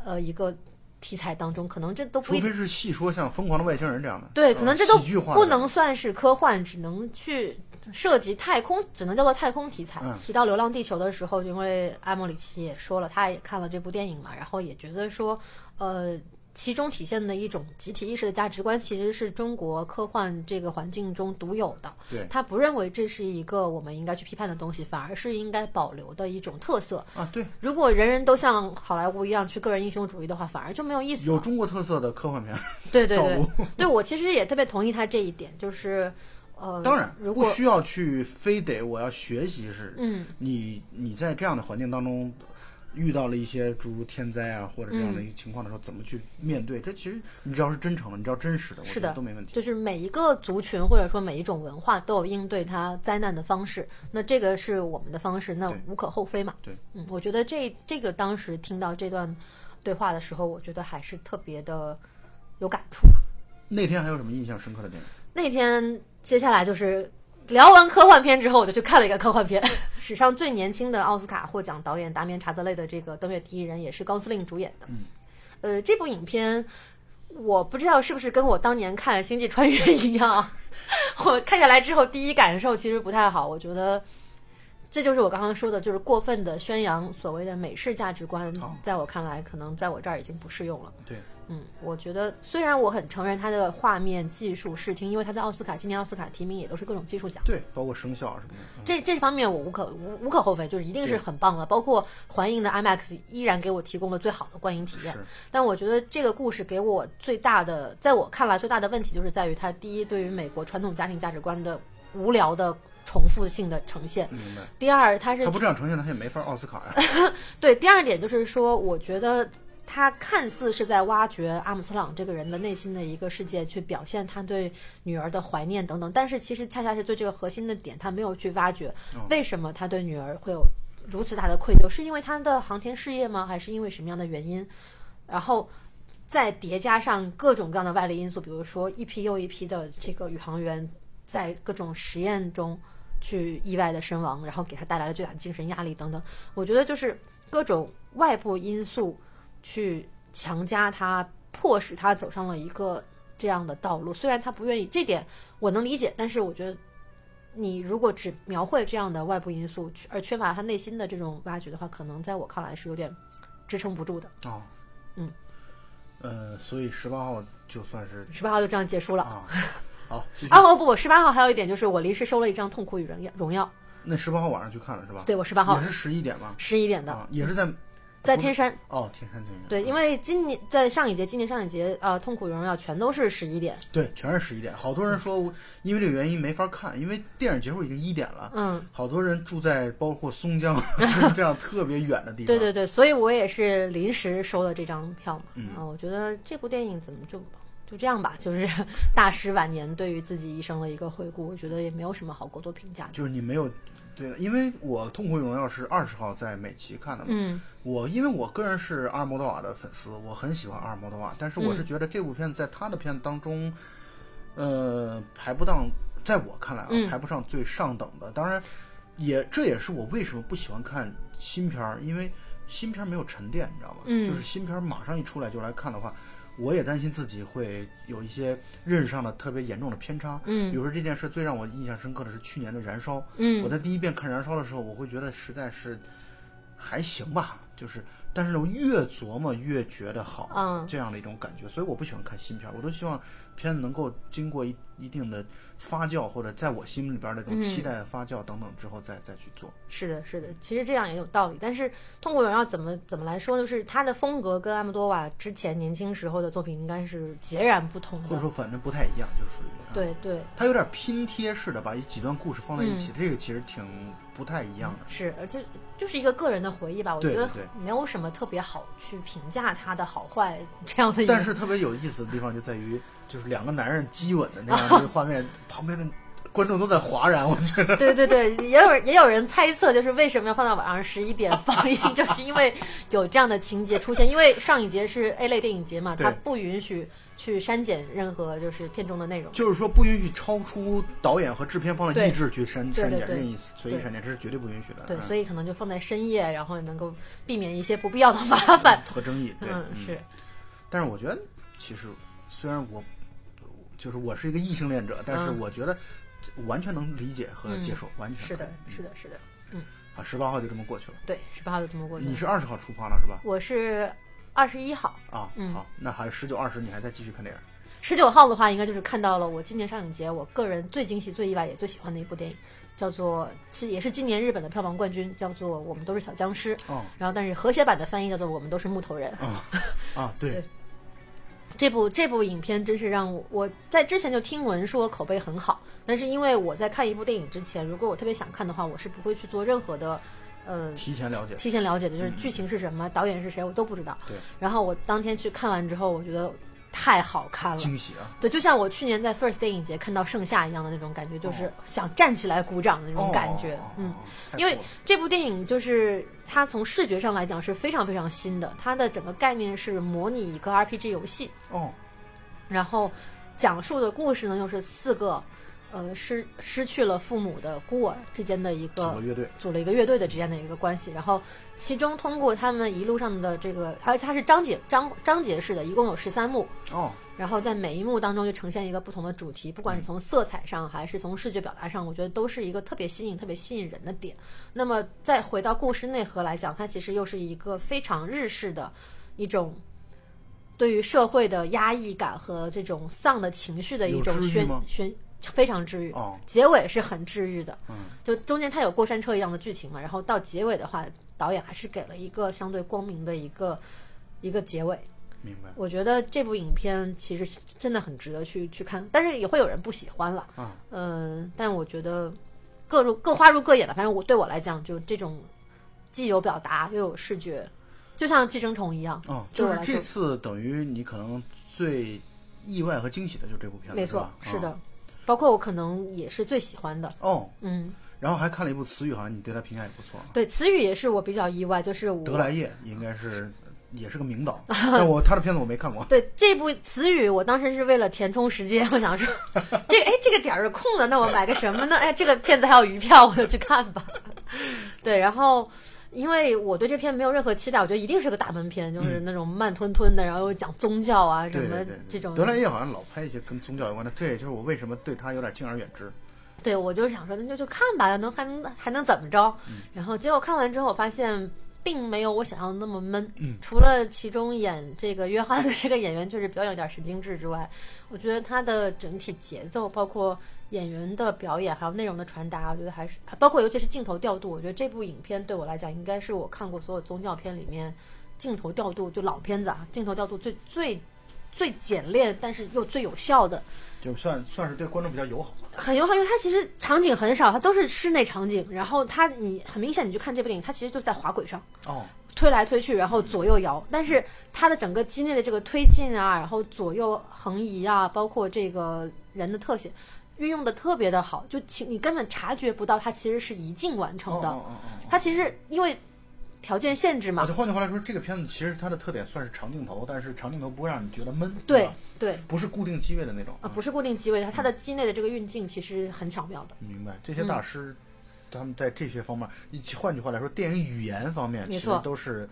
呃，一个题材当中，可能这都不除非是细说像《疯狂的外星人》这样的，对，呃可能这都不能算是科幻，只能去涉及太空，只能叫做太空题材。嗯提到《流浪地球》的时候，因为艾莫里奇也说了，他也看了这部电影嘛，然后也觉得说，呃。其中体现的一种集体意识的价值观，其实是中国科幻这个环境中独有的。对他不认为这是一个我们应该去批判的东西，反而是应该保留的一种特色。啊，对，如果人人都像好莱坞一样去个人英雄主义的话，反而就没有意思。有中国特色的科幻片，对 [laughs] 对对，对 [laughs] 我其实也特别同意他这一点，就是呃，当然如果不需要去非得我要学习是，嗯你你在这样的环境当中遇到了一些诸如天灾啊或者这样嗯的一个情况的时候，怎么去面对？这其实你只要是真诚的，你只要真实的，我觉得是的都没问题。就是每一个族群或者说每一种文化都有应对它灾难的方式，那这个是我们的方式，那无可厚非嘛。对，嗯，我觉得这这个当时听到这段对话的时候，我觉得还是特别的有感触。那天还有什么印象深刻的电影？那天接下来就是聊完科幻片之后，我就去看了一个科幻片，[laughs] 史上最年轻的奥斯卡获奖导演达米安·查泽雷的这个《登月第一人》，也是高司令主演的。嗯，呃，这部影片我不知道是不是跟我当年看《星际穿越》一样，[laughs] 我看下来之后第一感受其实不太好，我觉得。这就是我刚刚说的，就是过分的宣扬所谓的美式价值观哦，在我看来，可能在我这儿已经不适用了。对，嗯，我觉得虽然我很承认它的画面技术视听，因为他在奥斯卡今年奥斯卡提名也都是各种技术奖，对，包括声效什么的。嗯这这方面我无可无无可厚非，就是一定是很棒的。包括环映的 IMAX 依然给我提供了最好的观影体验。但我觉得这个故事给我最大的，在我看来最大的问题就是在于它第一，对于美国传统家庭价值观的无聊的重复性的呈现；明白。第二，它是他不这样呈现，他也没法奥斯卡呀。[laughs] 对，第二点就是说，我觉得他看似是在挖掘阿姆斯特朗这个人的内心的一个世界，去表现他对女儿的怀念等等，但是其实恰恰是对这个核心的点，他没有去挖掘哦为什么他对女儿会有如此大的愧疚，是因为他的航天事业吗？还是因为什么样的原因？然后。再叠加上各种各样的外力因素，比如说一批又一批的这个宇航员在各种实验中去意外的身亡，然后给他带来了巨大的精神压力等等。我觉得就是各种外部因素去强加他，迫使他走上了一个这样的道路。虽然他不愿意，这点我能理解，但是我觉得你如果只描绘这样的外部因素，而缺乏他内心的这种挖掘的话，可能在我看来是有点支撑不住的。哦，嗯，呃，所以十八号就算是十八号就这样结束了。啊，好，[laughs] 啊哦不，我十八号还有一点就是我临时收了一张《痛苦与荣耀》荣耀，那十八号晚上去看了是吧？对我十八号也是十一点吧？十一点的，啊，也是在在天山。哦，天山天山。对，因为今年在上一节，今年上一节，呃，《痛苦与荣耀》全都是十一点。对，全是十一点。好多人说因为这个原因没法看，因为电影结束已经一点了。嗯，好多人住在包括松江 [laughs] 这样特别远的地方。对对对，所以我也是临时收了这张票嘛。嗯啊我觉得这部电影怎么就就这样吧，就是 [laughs] 大师晚年对于自己一生的一个回顾，我觉得也没有什么好过多评价的。就是你没有对的，因为我《痛苦与荣耀》是二十号在美琪看的嘛。嗯我因为我个人是阿尔莫多瓦的粉丝，我很喜欢阿尔莫多瓦，但是我是觉得这部片在他的片子当中，呃，排不当，在我看来啊，嗯排不上最上等的。当然，也这也是我为什么不喜欢看新片儿，因为新片儿没有沉淀，你知道吗？嗯就是新片儿马上一出来就来看的话，我也担心自己会有一些认识上的特别严重的偏差。嗯。比嗯如说这件事最让我印象深刻的是去年的《燃烧》，嗯。我嗯在第一遍看《燃烧》的时候，我会觉得实在是还行吧，就是，但是呢，我越琢磨越觉得好，嗯。这样的一种感觉，所以我不喜欢看新片儿，我都希望片子能够经过一一定的发酵，或者在我心里边的这种期待发酵等等之后再再去做。是的，是的，其实这样也有道理。但是《痛苦荣耀》怎么怎么来说，就是他的风格跟阿姆多瓦之前年轻时候的作品应该是截然不同的。或者说反正不太一样，就是属于啊，对对，他有点拼贴式的把几段故事放在一起，这个其实挺不太一样的。是，而且就是一个个人的回忆吧。我觉得没有什么特别好去评价他的好坏这样的一。但是特别有意思的地方就在于，就是两个男人激吻的那样的一个画面，旁边的观众都在哗然，我觉得。对对对，也有也有人猜测，就是为什么要放到晚上十一点放映，[laughs] 就是因为有这样的情节出现。因为上一节是 A 类电影节嘛，它不允许去删减任何就是片中的内容。就是说不允许超出导演和制片方的意志去删删减任意随意删减，这是绝对不允许的。对，嗯所以可能就放在深夜，然后也能够避免一些不必要的麻烦。和争议，对，嗯，是，但是我觉得，其实虽然我就是我是一个异性恋者，但是嗯我觉得完全能理解和接受，完全是的，是的，是的，嗯啊，十八号就这么过去了。对，十八号就这么过去了。你是二十号出发了是吧？我是二十一号，啊，嗯好，那还有十九、二十，你还在继续看电影？十九号的话，应该就是看到了我今年上影节我个人最惊喜、最意外也最喜欢的一部电影，叫做是也是今年日本的票房冠军，叫做《我们都是小僵尸》。哦然后，但是和谐版的翻译叫做《我们都是木头人》。啊，对 [laughs] 对，这部这部影片真是让我我在之前就听闻说口碑很好，但是因为我在看一部电影之前，如果我特别想看的话，我是不会去做任何的呃提前了解。提前了解的，就是剧情是什么、导演是谁，我都不知道。对，然后我当天去看完之后，我觉得太好看了。惊喜啊！对，就像我去年在 First 电影节看到《盛夏》一样的那种感觉，就是想站起来鼓掌的那种感觉。哦嗯，，因为这部电影就是它从视觉上来讲是非常非常新的，它的整个概念是模拟一个 RPG 游戏，哦，然后讲述的故事呢又是四个呃失失去了父母的孤儿之间的一组个了乐队，组了一个乐队的之间的一个关系，然后其中通过他们一路上的这个，而且它是章节章章节式的，一共有十三幕，哦，然后在每一幕当中就呈现一个不同的主题，不管是从色彩上还是从视觉表达上，我觉得都是一个特别吸引、特别吸引人的点。那么再回到故事内核来讲，它其实又是一个非常日式的一种。对于社会的压抑感和这种丧的情绪的一种宣宣，非常治愈。哦，结尾是很治愈的，嗯，就中间它有过山车一样的剧情嘛，然后到结尾的话，导演还是给了一个相对光明的一个一个结尾。明白我觉得这部影片其实真的很值得去去看，但是也会有人不喜欢了，啊，嗯、但我觉得各入各花入各眼了。反正我对我来讲，就这种既有表达又有视觉，就像寄生虫一样。哦，就是这次等于你可能最意外和惊喜的就是这部片子，没错吧，是的哦，包括我可能也是最喜欢的。哦，嗯，然后还看了一部词语，好像你对他评价也不错啊。对，词语也是我比较意外，就是我德莱叶应该是也是个名导，[laughs] 但我他的片子我没看过。对这部《词语》，我当时是为了填充时间，我想说，[laughs] 这哎这个点儿是空的，那我买个什么呢？哎，这个片子还有余票，我就去看吧。[laughs] 对，然后因为我对这片没有任何期待，我觉得一定是个大闷片，就是那种慢吞吞的，然后又讲宗教啊什么这种。德莱叶好像老拍一些跟宗教有关的，这也就是我为什么对他有点敬而远之。对，我就想说，那就就看吧，能还能还能怎么着？然后结果看完之后，我发现并没有我想象的那么闷。嗯除了其中演这个约翰的这个演员确实表演有点神经质之外，我觉得他的整体节奏，包括演员的表演，还有内容的传达，我觉得还是包括尤其是镜头调度，我觉得这部影片对我来讲，应该是我看过所有宗教片里面镜头调度就老片子啊，镜头调度最最最简练，但是又最有效的。就算算是对观众比较友好。很友好，因为它其实场景很少，它都是室内场景。然后它你很明显，你去看这部电影，它其实就在滑轨上哦，推来推去，然后左右摇。但是它的整个机内的这个推进啊，然后左右横移啊，包括这个人的特写，运用的特别的好，就其你根本察觉不到它其实是一镜完成的。哦哦哦哦它其实因为条件限制哦，嘛就，换句话来说，这个片子其实它的特点算是长镜头，但是长镜头不会让你觉得闷，对对，不是固定机位的那种啊，不是固定机位，它它的机内的这个运镜其实很巧妙的。明白，这些大师，他们在这些方面，一换句话来说，电影语言方面，其实都是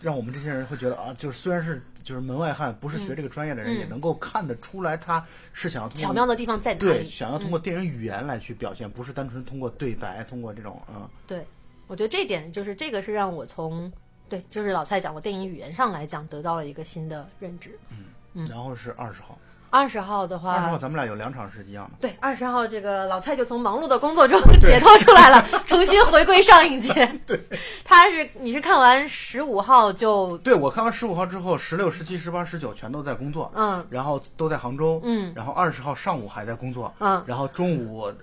让我们这些人会觉得啊，就是虽然是就是门外汉，不是学这个专业的人，嗯。也能够看得出来，他是想要通过巧妙的地方在哪对，想要通过电影语言来去表现，不是单纯通过对白，通过这种嗯，对，我觉得这点就是这个是让我从对，就是老蔡讲过电影语言上来讲得到了一个新的认知。嗯，嗯。然后是二十号，二十号的话二十号，咱们俩有两场是一样的。对，二十号这个老蔡就从忙碌的工作中解脱出来了，重新回归上影节。[laughs] 对，他是你是看完十五号就对我看完十五号之后，十六、十七、十八、十九全都在工作，嗯然后都在杭州，嗯然后二十号上午还在工作，嗯然后中午呃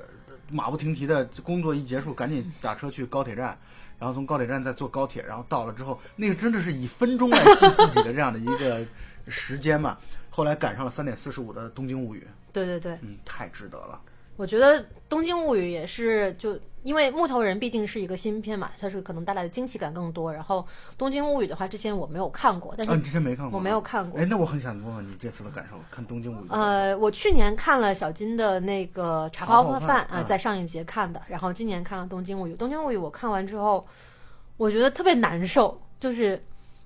马不停蹄的工作一结束，赶紧打车去高铁站，然后从高铁站再坐高铁，然后到了之后，那个真的是以分钟来记自己的这样的一个时间嘛。后来赶上了三点四十五的《东京物语》，对对对，嗯，太值得了。我觉得《东京物语》也是就。因为木头人毕竟是一个新片嘛，它是可能带来的惊奇感更多。然后《东京物语》的话，之前我没有看过，但啊，你之前没看过？我没有看过哎，那我很想问问你这次的感受，看《东京物语》。呃，我去年看了小金的那个茶泡饭饭啊、嗯在上一节看的，然后今年看了《东京物语》。《东京物语》我看完之后，我觉得特别难受，就是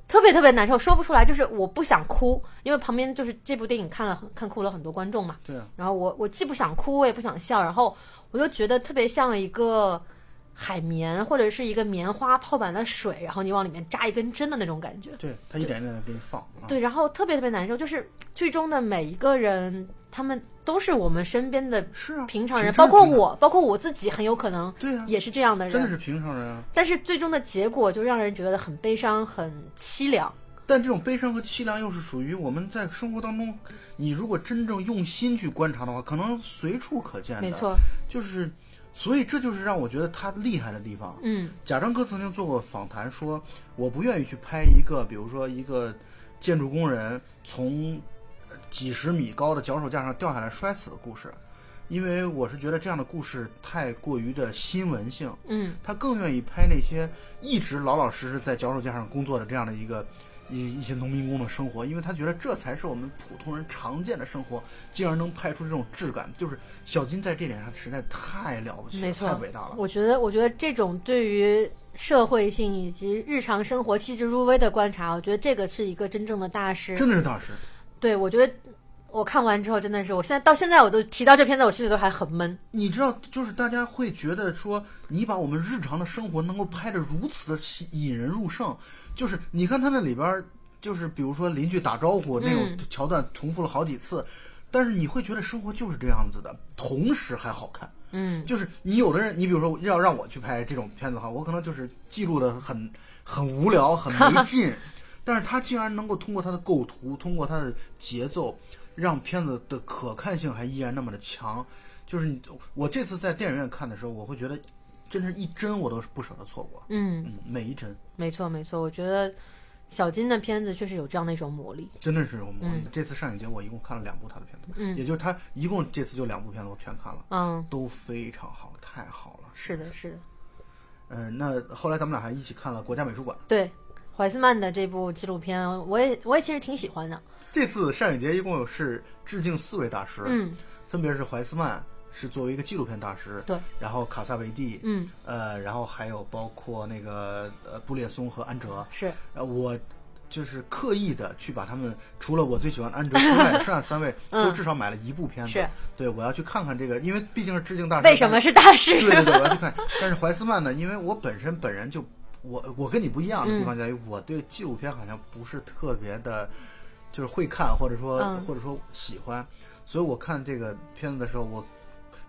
特别特别难受，说不出来。就是我不想哭，因为旁边就是这部电影看了很看哭了很多观众嘛。对啊，然后我我既不想哭，我也不想笑，然后我就觉得特别像一个海绵或者是一个棉花泡满了水，然后你往里面扎一根针的那种感觉。对他一点一点的给你放。啊、对，然后特别特别难受，就是剧中的每一个人，他们都是我们身边的是啊，平常人，平包括我，包括我自己，很有可能对啊，也是这样的人。真的是平常人啊。但是最终的结果就让人觉得很悲伤、很凄凉。但这种悲伤和凄凉又是属于我们在生活当中，你如果真正用心去观察的话，可能随处可见的。没，错，就是，所以这就是让我觉得他厉害的地方。嗯贾樟柯曾经做过访谈说，我不愿意去拍一个，比如说一个建筑工人从呃几十米高的脚手架上掉下来摔死的故事，因为我是觉得这样的故事太过于的新闻性。嗯，他更愿意拍那些一直老老实实在脚手架上工作的这样的一个一一些农民工的生活，因为他觉得这才是我们普通人常见的生活，进而能拍出这种质感。就是小金在这点上实在太了不起了，太伟大了。我觉得，我觉得这种对于社会性以及日常生活细致入微的观察，我觉得这个是一个真正的大师。真的是大师。对，我觉得我看完之后真的是，我现在到现在我都提到这片子，我心里都还很闷。你知道，就是大家会觉得说，你把我们日常的生活能够拍得如此的引人入胜，就是你看他那里边儿，就是比如说邻居打招呼那种嗯桥段重复了好几次，但是你会觉得生活就是这样子的，同时还好看。嗯，就是你有的人，你比如说要让我去拍这种片子的话，我可能就是记录的很很无聊、很没 [laughs] 劲，但是他竟然能够通过他的构图，通过他的节奏，让片子的可看性还依然那么的强。就是你，我这次在电影院看的时候，我会觉得，真是一帧我都是不舍得错过，嗯，嗯，每一帧没错没错，我觉得小金的片子确实有这样的一种魔力。真的是有魔力。这次上影节我一共看了两部他的片子，嗯也就是他一共这次就两部片子我全看了，嗯，都非常好，太好了。是的，是的，嗯、那后来咱们俩还一起看了国家美术馆。对。怀斯曼的这部纪录片，我也我也其实挺喜欢的。这次上影节一共有是致敬四位大师，嗯分别是怀斯曼是作为一个纪录片大师，对，然后卡萨维蒂，嗯，呃，然后还有包括那个呃布列松和安哲，是呃，我就是刻意的去把他们除了我最喜欢的安哲之外，[laughs] 剩下三位嗯都至少买了一部片子，是对我要去看看这个，因为毕竟是致敬大师，为什么是大师？对对对，我要去看。但是怀斯曼呢，因为我本身本人就我我跟你不一样的地嗯方在于，我对纪录片好像不是特别的，就是会看或者说、嗯或者说喜欢，所以我看这个片子的时候，我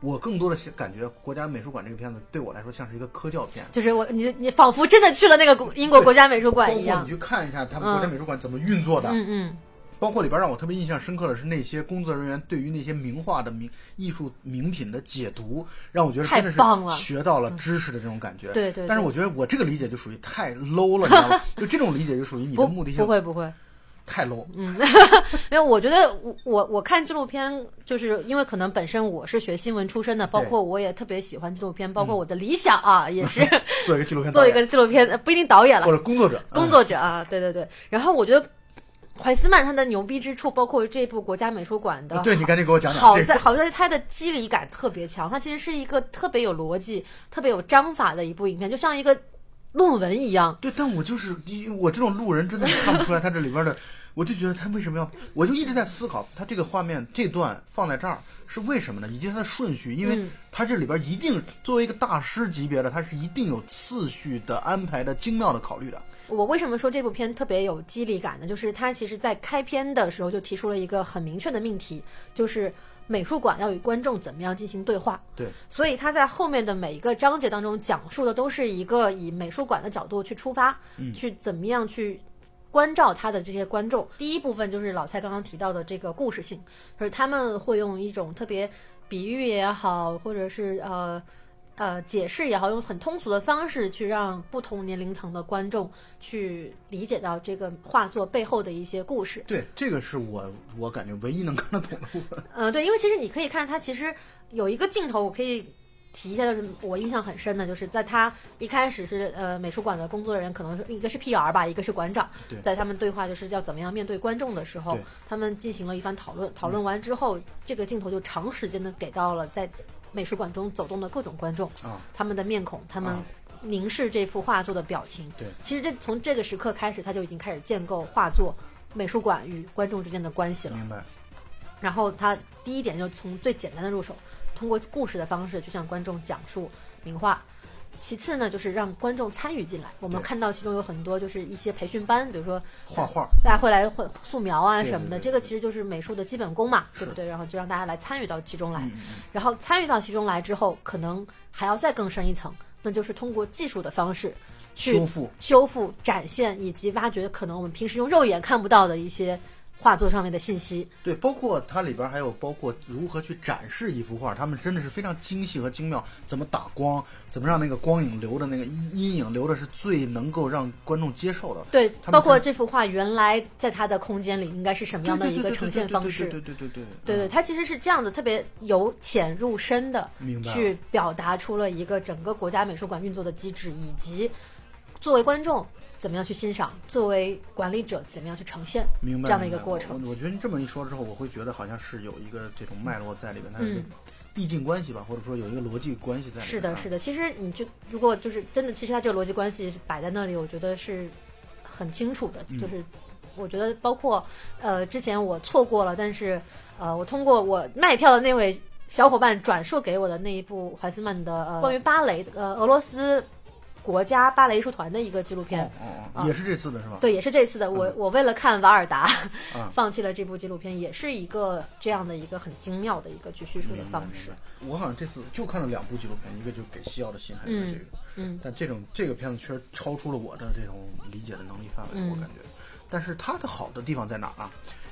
我更多的是感觉国家美术馆这个片子对我来说像是一个科教片。就是我你你仿佛真的去了那个英国国家美术馆一样括你。去看一下他们国家美术馆怎么运作的，嗯嗯，包括里边让我特别印象深刻的是那些工作人员对于那些名画的名艺术名品的解读，让我觉得真的是学到了知识的这种感觉。对对对。但是我觉得我这个理解就属于太 low 了，[laughs] 你知道吗？就这种理解就属于你的目的性不会不会，太 low。嗯。[laughs] 没有，我觉得我我我看纪录片，就是因为可能本身我是学新闻出身的，包括我也特别喜欢纪录片，包括我的理想啊，也是。[laughs] 做一个纪录片做一，个纪录片，呃不一定导演了。或，者工作者，工作者啊，对对对。然后我觉得怀斯曼他的牛逼之处，包括这部国家美术馆的嗯。对你赶紧给我讲讲好。在好在他的机理感特别强，他其实是一个特别有逻辑、特别有章法的一部影片，就像一个论文一样。对，但我就是我这种路人真的是看不出来他这里边的，我就觉得他为什么要，我就一直在思考他这个画面这段放在这儿是为什么呢？以及它的顺序，因为嗯他这里边一定作为一个大师级别的，他是一定有次序的安排的精妙的考虑的。我为什么说这部片特别有激励感呢？就是它其实在开篇的时候就提出了一个很明确的命题，就是美术馆要与观众怎么样进行对话。对，所以他在后面的每一个章节当中讲述的都是一个以美术馆的角度去出发，去怎么样去关照他的这些观众。第一部分就是老蔡刚刚提到的这个故事性，就是他们会用一种特别比喻也好，或者是呃。呃，解释也好，用很通俗的方式去让不同年龄层的观众去理解到这个画作背后的一些故事。对，这个是我我感觉唯一能看得懂的部分。[laughs] 呃，对，因为其实你可以看它其实有一个镜头，我可以提一下，就是我印象很深的，就是在他一开始是呃美术馆的工作人员，可能是一个是 PR 吧，一个是馆长，在他们对话就是要怎么样面对观众的时候，他们进行了一番讨论，讨论完之后，这个镜头就长时间的给到了在美术馆中走动的各种观众，啊他们的面孔，他们啊凝视这幅画作的表情。对，其实这从这个时刻开始，他就已经开始建构画作、美术馆与观众之间的关系了。明白。然后他第一点就从最简单的入手，通过故事的方式去向观众讲述名画。其次呢，就是让观众参与进来。我们看到其中有很多就是一些培训班，比如说画画，大家会来会素描啊什么的，这个其实就是美术的基本功嘛，对不对？然后就让大家来参与到其中来，然后参与到其中来之后，可能还要再更深一层，那就是通过技术的方式去修复，修复、展现以及挖掘可能我们平时用肉眼看不到的一些画作上面的信息。对，包括它里边还有包括如何去展示一幅画，他们真的是非常精细和精妙，怎么打光，怎么让那个光影留的那个阴阴影留的是最能够让观众接受的。对，包括这幅画原来在它的空间里应该是什么样的一个呈现方式。对对对对对对对，它其实是这样子，特别由浅入深的去表达出了一个整个国家美术馆运作的机制，以及作为观众怎么样去欣赏，作为管理者怎么样去呈现明白这样的一个过程。我我觉得你这么一说之后，我会觉得好像是有一个这种脉络在里面，它有一个嗯递进关系吧，或者说有一个逻辑关系在里面。是的，啊是的。其实你就如果就是真的，其实它这个逻辑关系摆在那里，我觉得是很清楚的。嗯就是我觉得包括呃之前我错过了，但是呃我通过我卖票的那位小伙伴转述给我的那一部怀斯曼的呃关于芭蕾呃俄罗斯国家芭蕾艺术团的一个纪录片。哦也是这次的是吧？对，也是这次的。我我为了看瓦尔达，啊 [laughs] 放弃了这部纪录片，也是一个这样的一个很精妙的一个去叙述的方式。。我好像这次就看了两部纪录片，一个就给西奥的心，还有一个这个。嗯但这种这个片子确实超出了我的这种理解的能力范围，嗯我感觉。但是它的好的地方在哪儿啊？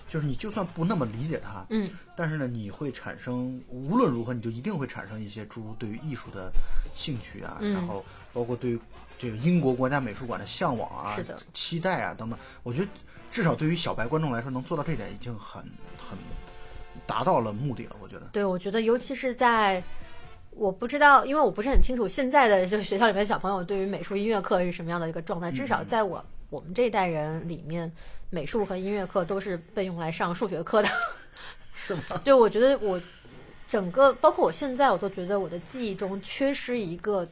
就是你就算不那么理解它，嗯，但是呢，你会产生无论如何，你就一定会产生一些诸如对于艺术的兴趣啊，嗯然后包括对于这个英国国家美术馆的向往啊、是的期待啊等等。我觉得至少对于小白观众来说，能做到这点已经很很达到了目的了。我觉得，对，我觉得尤其是在我不知道，因为我不是很清楚现在的就是学校里面小朋友对于美术音乐课是什么样的一个状态。至少在我我们这一代人里面，美术和音乐课都是被用来上数学课的。[laughs] 是吗？对，我觉得我整个包括我现在，我都觉得我的记忆中缺失一个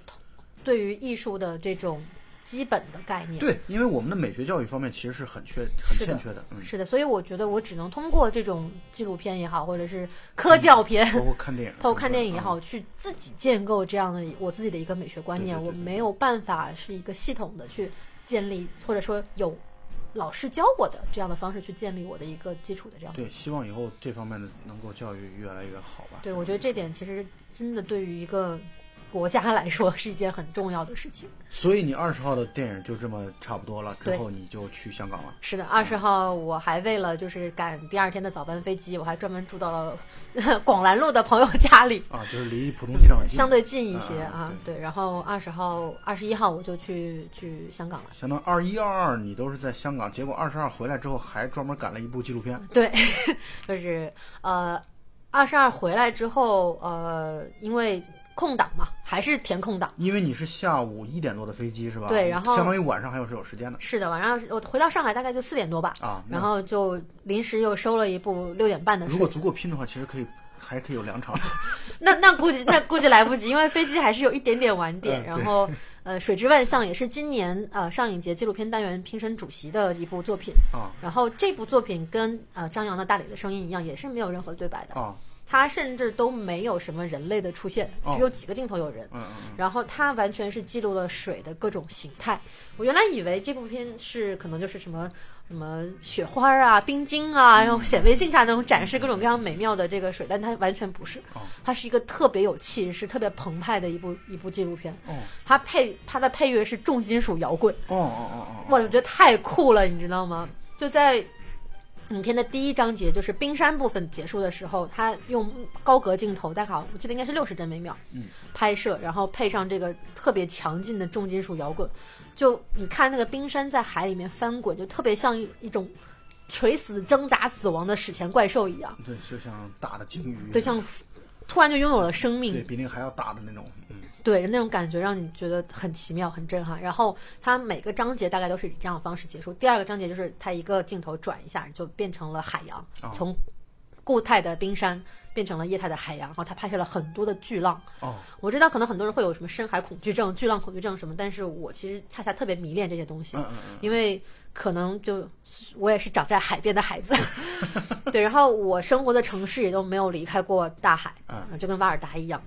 对于艺术的这种基本的概念。对，因为我们的美学教育方面其实是很缺、很欠缺的。嗯，是的，所以我觉得我只能通过这种纪录片也好，或者是科教片，包括看电影，[laughs] 包括看电影也嗯好，去自己建构这样的我自己的一个美学观念。我没有办法是一个系统的去建立，或者说有老师教我的这样的方式去建立我的一个基础的这样。对，希望以后这方面的能够教育越来越好吧。对，我觉得这点其实真的对于一个国家来说是一件很重要的事情。所以你二十号的电影就这么差不多了，之后你就去香港了。是的，二十号我还为了就是赶第二天的早班飞机，我还专门住到了广兰路的朋友家里。啊，就是离浦东机场，相对近一些啊啊，对。然后二十号、二十一号我就去去香港了。相当于二一二二你都是在香港，结果二十二回来之后还专门赶了一部纪录片。对，就是呃，二十二回来之后，呃，因为空档嘛，还是填空档。因为你是下午一点多的飞机是吧？对然后相当于晚上还有是有时间的是的，晚上我回到上海大概就四点多吧，啊。然后就临时又收了一部六点半的如果。足够拼的话，其实可以还可以有两场。[laughs] 那那估计那估计来不及，因为飞机还是有一点点晚点。[laughs] 嗯然后呃，《水之万象》也是今年呃上影节纪录片单元评审主席的一部作品。啊然后这部作品跟呃张扬的《大理的声音》一样，也是没有任何对白的，啊，它甚至都没有什么人类的出现，哦只有几个镜头有人。嗯嗯然后它完全是记录了水的各种形态。我原来以为这部片是可能就是什么什么雪花啊、冰晶啊，然后显微镜下那种展示各种各样美妙的这个水，但它完全不是哦，它是一个特别有气势、特别澎湃的一部一部纪录片。它配它的配乐是重金属摇滚，哦哦哦哦，哇，我觉得太酷了，你知道吗？就在影片的第一章节，就是冰山部分结束的时候，他用高格镜头，大概好我记得应该是六十帧每秒，嗯，拍摄，然后配上这个特别强劲的重金属摇滚，就你看那个冰山在海里面翻滚，就特别像一一种垂死挣扎死亡的史前怪兽一样，对，就像大的鲸鱼，就像突然就拥有了生命，对比那个还要大的那种，嗯，对，那种感觉让你觉得很奇妙、很震撼。然后它每个章节大概都是以这样的方式结束。第二个章节就是它一个镜头转一下，就变成了海洋，哦从固态的冰山变成了液态的海洋。然后它拍摄了很多的巨浪。哦，我知道可能很多人会有什么深海恐惧症、巨浪恐惧症什么，但是我其实恰恰特别迷恋这些东西。嗯嗯嗯，因为可能就我也是长在海边的孩子，[laughs] 对，然后我生活的城市也都没有离开过大海，嗯就跟瓦尔达一样，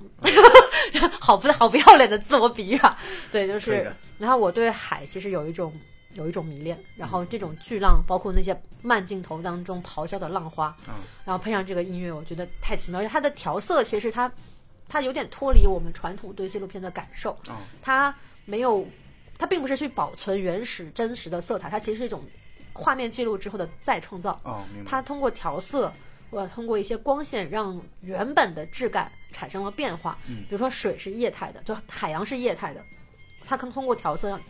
[laughs] 好不好不要脸的自我比喻啊，对，就是然后我对海其实有一种有一种迷恋，然后这种巨浪，包括那些慢镜头当中咆哮的浪花，嗯然后配上这个音乐，我觉得太奇妙，而且它的调色其实它它有点脱离我们传统对纪录片的感受，哦它没有，它并不是去保存原始真实的色彩，它其实是一种画面记录之后的再创造。它通过调色，或者通过一些光线，让原本的质感产生了变化。嗯比如说水是液态的，就海洋是液态的，它可能通过调色让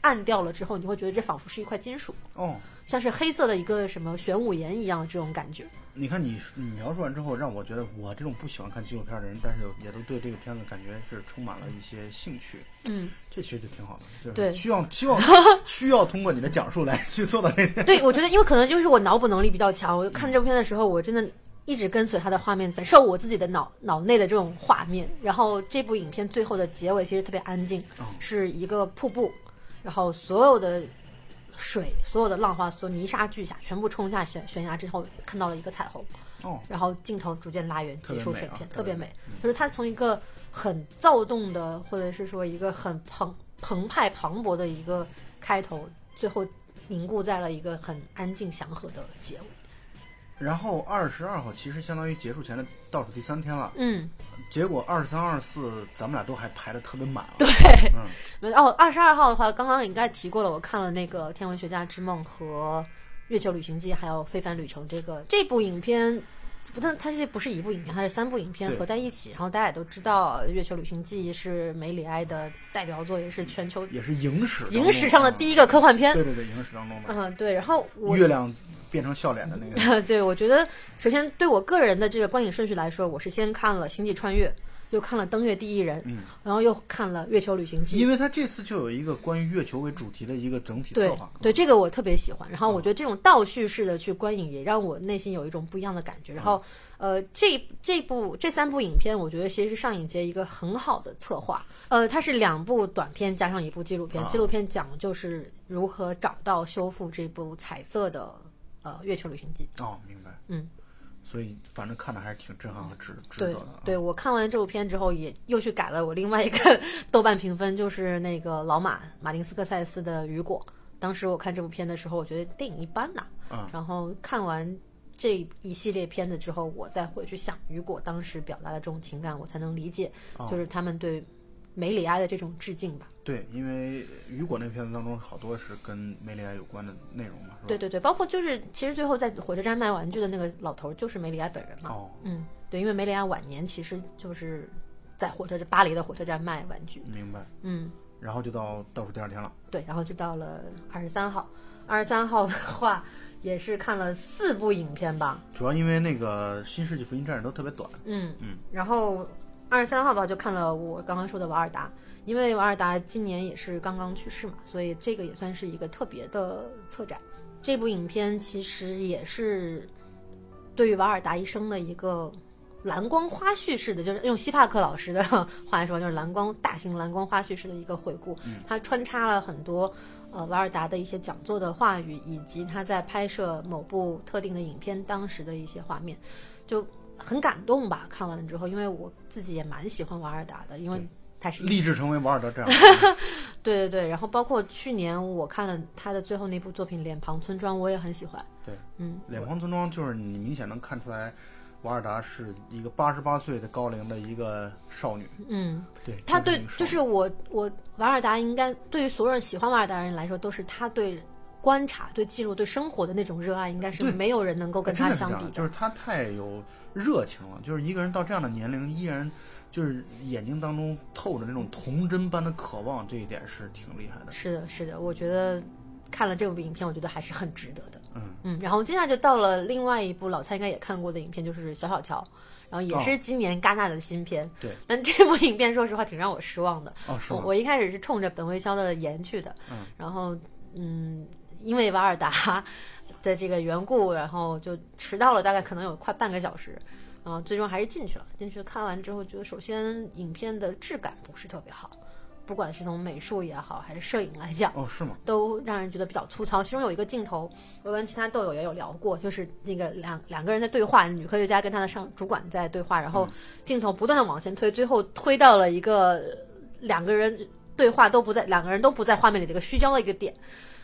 暗掉了之后，你会觉得这仿佛是一块金属，哦。像是黑色的一个什么玄武岩一样的这种感觉。你看你你描述完之后，让我觉得我这种不喜欢看纪录片的人，但是也都对这个片子感觉是充满了一些兴趣。嗯，这其实就挺好的，就是对需要希望需要通过你的讲述来去做到这点。对，我觉得因为可能就是我脑补能力比较强，我看这部片的时候，我真的一直跟随他的画面在受我自己的脑脑内的这种画面。然后这部影片最后的结尾其实特别安静，哦是一个瀑布，然后所有的水、所有的浪花、所有泥沙俱下，全部冲下悬悬崖之后，看到了一个彩虹。哦，然后镜头逐渐拉远，结束选片，特别美特别美。就是它从一个很躁动的，或者是说一个很澎澎湃磅礴的一个开头，最后凝固在了一个很安静祥和的结尾。然后二十二号其实相当于结束前的倒数第三天了，嗯，结果二十三、二十四咱们俩都还排的特别满、啊。对。嗯，哦，二十二号的话，刚刚应该提过了，我看了那个《天文学家之梦》和《月球旅行记》，还有《非凡旅程》这个这部影片。不，但它这不是一部影片，它是三部影片合在一起。然后大家也都知道，《月球旅行记》是梅里埃的代表作，也是全球也是影史影史上的第一个科幻片。对对对，影史当中的、嗯，对。然后我月亮变成笑脸的那个。[laughs] 对我觉得，首先对我个人的这个观影顺序来说，我是先看了《星际穿越》，又看了《登月第一人》，嗯，然后又看了《月球旅行记》。因为他这次就有一个关于月球为主题的一个整体策对划。对，这个我特别喜欢。然后我觉得这种倒叙式的去观影，也让我内心有一种不一样的感觉。然后，呃，这这部这三部影片，我觉得其实是上影节一个很好的策划。呃，它是两部短片加上一部纪录片，啊纪录片讲的就是如何找到修复这部彩色的呃月球旅行记。哦，明白。嗯，所以反正看的还是挺震撼和值值得的啊。对，我看完这部片之后，也又去改了我另外一个 [laughs] 豆瓣评分，就是那个老马马丁斯科塞斯的《雨果》。当时我看这部片的时候，我觉得电影一般呐。嗯然后看完这一系列片子之后，我再回去想雨果当时表达的这种情感，我才能理解，哦就是他们对梅里埃的这种致敬吧。对，因为雨果那片子当中好多是跟梅里埃有关的内容嘛，对对对，包括就是其实最后在火车站卖玩具的那个老头就是梅里埃本人嘛。哦，嗯，对，因为梅里埃晚年其实就是在火车站巴黎的火车站卖玩具。明白。嗯。然后就到倒数第二天了。对，然后就到了二十三号。二十三号的话，也是看了四部影片吧。主要因为那个《新世纪福音战士》都特别短。嗯嗯。然后二十三号的话，就看了我刚刚说的瓦尔达，因为瓦尔达今年也是刚刚去世嘛，所以这个也算是一个特别的策展。这部影片其实也是对于瓦尔达一生的一个蓝光花絮式的，就是用希帕克老师的 [laughs] 话来说，就是蓝光大型蓝光花絮式的一个回顾。它穿插了很多呃瓦尔达的一些讲座的话语，以及他在拍摄某部特定的影片当时的一些画面，就很感动吧。看完了之后，因为我自己也蛮喜欢瓦尔达的，因为他是立志成为瓦尔德这样 [laughs] 的。对对对，然后包括去年我看了他的最后那部作品《脸庞村庄》，我也很喜欢。对，嗯，脸庞村庄就是你明显能看出来，瓦尔达是一个八十八岁的高龄的一个少女。嗯，对，他对就是我我瓦尔达应该对于所有人喜欢瓦尔达的人来说，都是他对观察、对记录、对生活的那种热爱，应该是没有人能够跟他相比的。就是他太有热情了，就是一个人到这样的年龄，依然就是眼睛当中透着那种童真般的渴望，这一点是挺厉害的。是的，是的，我觉得看了这部影片，我觉得还是很值得的。嗯嗯，然后接下来就到了另外一部老蔡应该也看过的影片，就是《小小乔》，然后也是今年戛纳的新片。哦对，但这部影片说实话挺让我失望的。哦，是？我我一开始是冲着本维肖的颜去的，嗯然后嗯，因为瓦尔达 [laughs] 的这个缘故，然后就迟到了大概可能有快半个小时，然后最终还是进去了。进去看完之后，觉得首先影片的质感不是特别好，不管是从美术也好，还是摄影来讲。哦，是吗？都让人觉得比较粗糙。其中有一个镜头，我跟其他豆友也有聊过，就是那个两两个人在对话，女科学家跟她的上主管在对话，然后镜头不断的往前推，最后推到了一个两个人对话都不在，两个人都不在画面里的一个虚焦的一个点。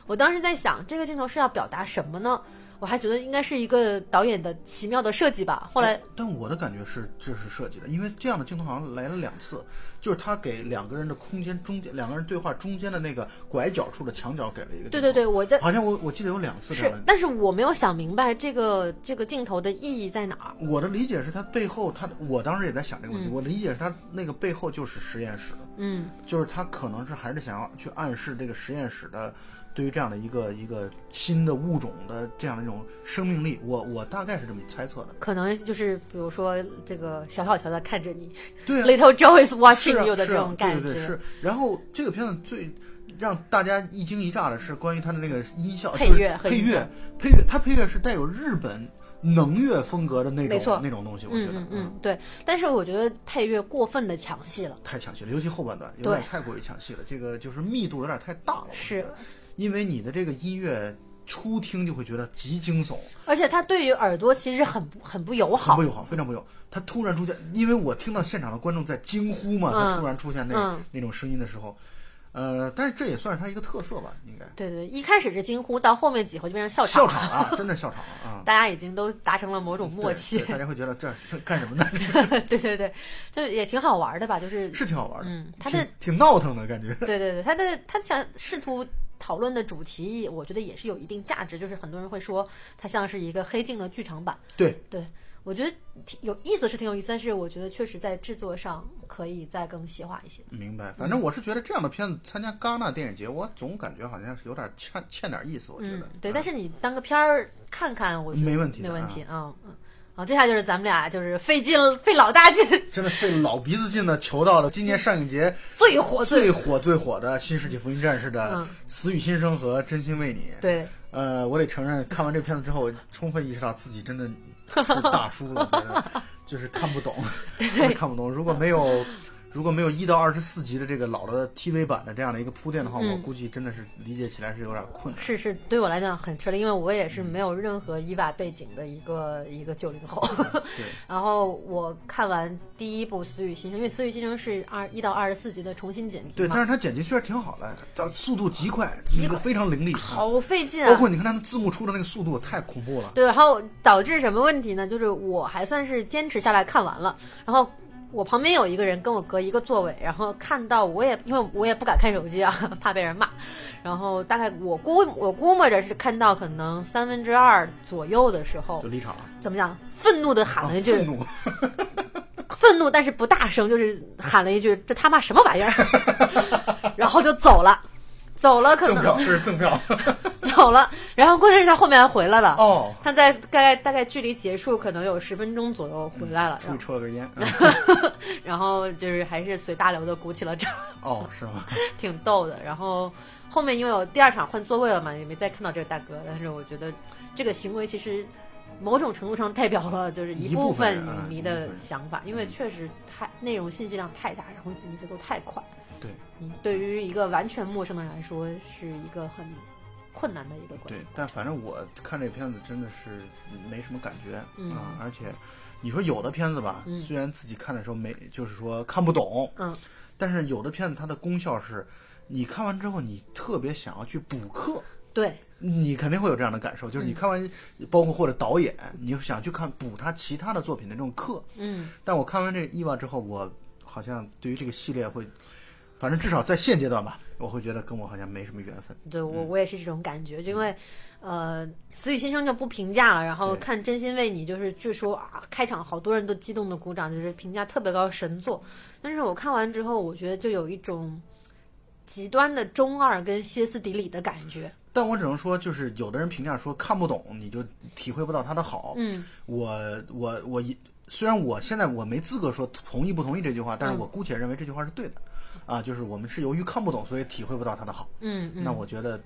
我当时在想，这个镜头是要表达什么呢？我还觉得应该是一个导演的奇妙的设计吧。后来哎但我的感觉是这是设计的，因为这样的镜头好像来了两次，就是他给两个人的空间中间，两个人对话中间的那个拐角处的墙角给了一个。对对对，我在好像我我记得有两次是，。但是我没有想明白这个这个镜头的意义在哪儿。我的理解是他背后，他我当时也在想这个问题。我的理解是他那个背后就是实验室，嗯，就是他可能是还是想要去暗示这个实验室的对于这样的一个一个新的物种的这样的一种生命力。我我大概是这么猜测的。可能就是比如说这个小小乔在看着你对啊，，[laughs] Little Joe is watching 啊 you 的这种感觉。对对对是。然后这个片子最让大家一惊一乍的是关于它的那个音效配乐配乐配乐，它配乐是带有日本能乐风格的那没错种那种东西，我觉得嗯对。但是我觉得配乐过分的抢戏了。太抢戏了，尤其后半段有点太过于抢戏了，这个就是密度有点太大了。是得，因为你的这个音乐初听就会觉得极惊悚，而且它对于耳朵其实很不很不友好很不。友好，非常不友好。它突然出现，因为我听到现场的观众在惊呼嘛，它嗯突然出现那、嗯那种声音的时候，呃，但是这也算是它一个特色吧，应该。对对对，一开始是惊呼，到后面几回就变成笑场笑场了啊，[laughs] 真的笑场啊！大家已经都达成了某种默契对。大家会觉得这这干什么呢？[laughs] 对对对，就也挺好玩的吧？就是是挺好玩的，嗯，他是挺闹腾的感觉。对对对，他的他想试图讨论的主题，我觉得也是有一定价值。就是很多人会说，它像是一个黑镜的剧场版。对对，我觉得挺有意思是挺有意思，但是我觉得确实在制作上可以再更细化一些。明白，反正我是觉得这样的片子参加戛纳电影节，我总感觉好像是有点欠欠点意思，我觉得。嗯，对，但是你当个片儿看看，我觉得没问题没问题啊。嗯，啊，接下来就是咱们俩就是费劲费老大劲，[laughs] 真的费老鼻子劲的求到了今年上影节最火最火最火的《新世纪福音战士》的嗯《死与新生》和《真心为你》。对，呃，我得承认，看完这片子之后，我充分意识到自己真的是大叔了，觉得 [laughs] 就是看不懂，真的看不懂。如果没有如果没有一到二十四集的这个老的 TV 版的这样的一个铺垫的话，嗯我估计真的是理解起来是有点困难。是是，对我来讲很吃力，因为我也是没有任何伊娃背景的一个一个九零后。对，[laughs] 然后我看完第一部《死与新生》，因为《死与新生》是二一到二十四集的重新剪辑对，但，是它剪辑确实挺好的，它速度极快，极那个非常凌厉，好费劲啊！包括你看它的字幕出的那个速度太恐怖了。对，然后导致什么问题呢？就是我还算是坚持下来看完了，然后我旁边有一个人跟我隔一个座位，然后看到我也因为我也不敢看手机啊，[laughs] 怕被人骂，然后大概我估我估摸着是看到可能三分之二左右的时候就，离场了，怎么讲？愤怒的喊啊了一句，愤怒，[laughs] 愤怒但是不大声，就是喊了一句：“这他妈什么玩意儿？” [laughs] 然后就走了，走了，可赠票，能这是赠票。走了。然后关键是他后面还回来了。哦，他在大概大概距离结束可能有十分钟左右回来了，出去抽了根烟。嗯 [laughs] 然后就是还是随大流的鼓起了掌，哦，是吗？[laughs] 挺逗的。然后后面因为有第二场换座位了嘛，也没再看到这个大哥，但是我觉得这个行为其实某种程度上代表了就是一部部分影迷的想法，因为确实太内容信息量太大，然后剪辑节奏太快。对，嗯，对于一个完全陌生的人来说，是一个很困难的一个关对，但反正我看这片子真的是没什么感觉啊、嗯而且你说有的片子吧，嗯。虽然自己看的时候没，就是说看不懂，嗯，但是有的片子它的功效是，你看完之后你特别想要去补课。对，你肯定会有这样的感受，就是你嗯。看完，包括或者导演，你就想去看补他其他的作品的这种课。嗯。但我看完这个伊娃之后，我好像对于这个系列会，反正至少在现阶段吧，我会觉得跟我好像没什么缘分。对我我也是这种感觉，就因为呃，死与新生就不评价了，然后看真心为你，就是据说啊，开场好多人都激动的鼓掌，就是评价特别高，神作。但是我看完之后，我觉得就有一种极端的中二跟歇斯底里的感觉。但我只能说，就是有的人评价说看不懂，你就体会不到他的好。嗯我我我一虽然我现在我没资格说同意不同意这句话，但是嗯我姑且认为这句话是对的。啊，就是我们是由于看不懂，所以体会不到它的好。嗯嗯，那我觉得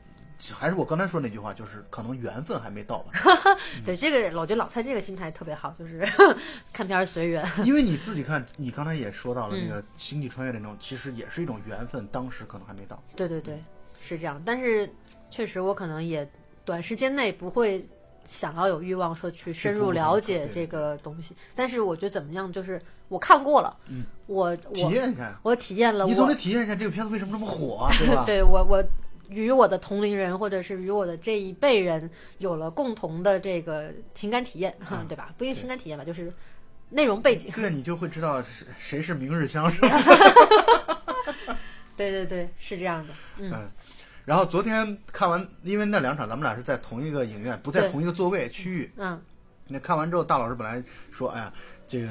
还是我刚才说那句话，就是可能缘分还没到吧。[laughs] 对这个，我觉得老蔡这个心态特别好，就是 [laughs] 看片儿随缘。因为你自己看，你刚才也说到了嗯那个星际穿越那种，其实也是一种缘分，当时可能还没到。对对对，是这样。但是确实，我可能也短时间内不会想要有欲望说去深入了解这个东西。但是我觉得怎么样，就是我看过了，嗯我体验一下，我体验了你总得体验一下这个片子为什么这么火、啊，对吧？[laughs] 对我我与我的同龄人或者是与我的这一辈人有了共同的这个情感体验，哈对吧？不一定情感体验吧，就是内容背景。对，你就会知道谁谁是明日香，是吧？[laughs] 对对对，是这样的。嗯嗯然后昨天看完，因为那两场咱们俩是在同一个影院，不在同一个座位区域。嗯那看完之后，大老师本来说：“哎呀，这个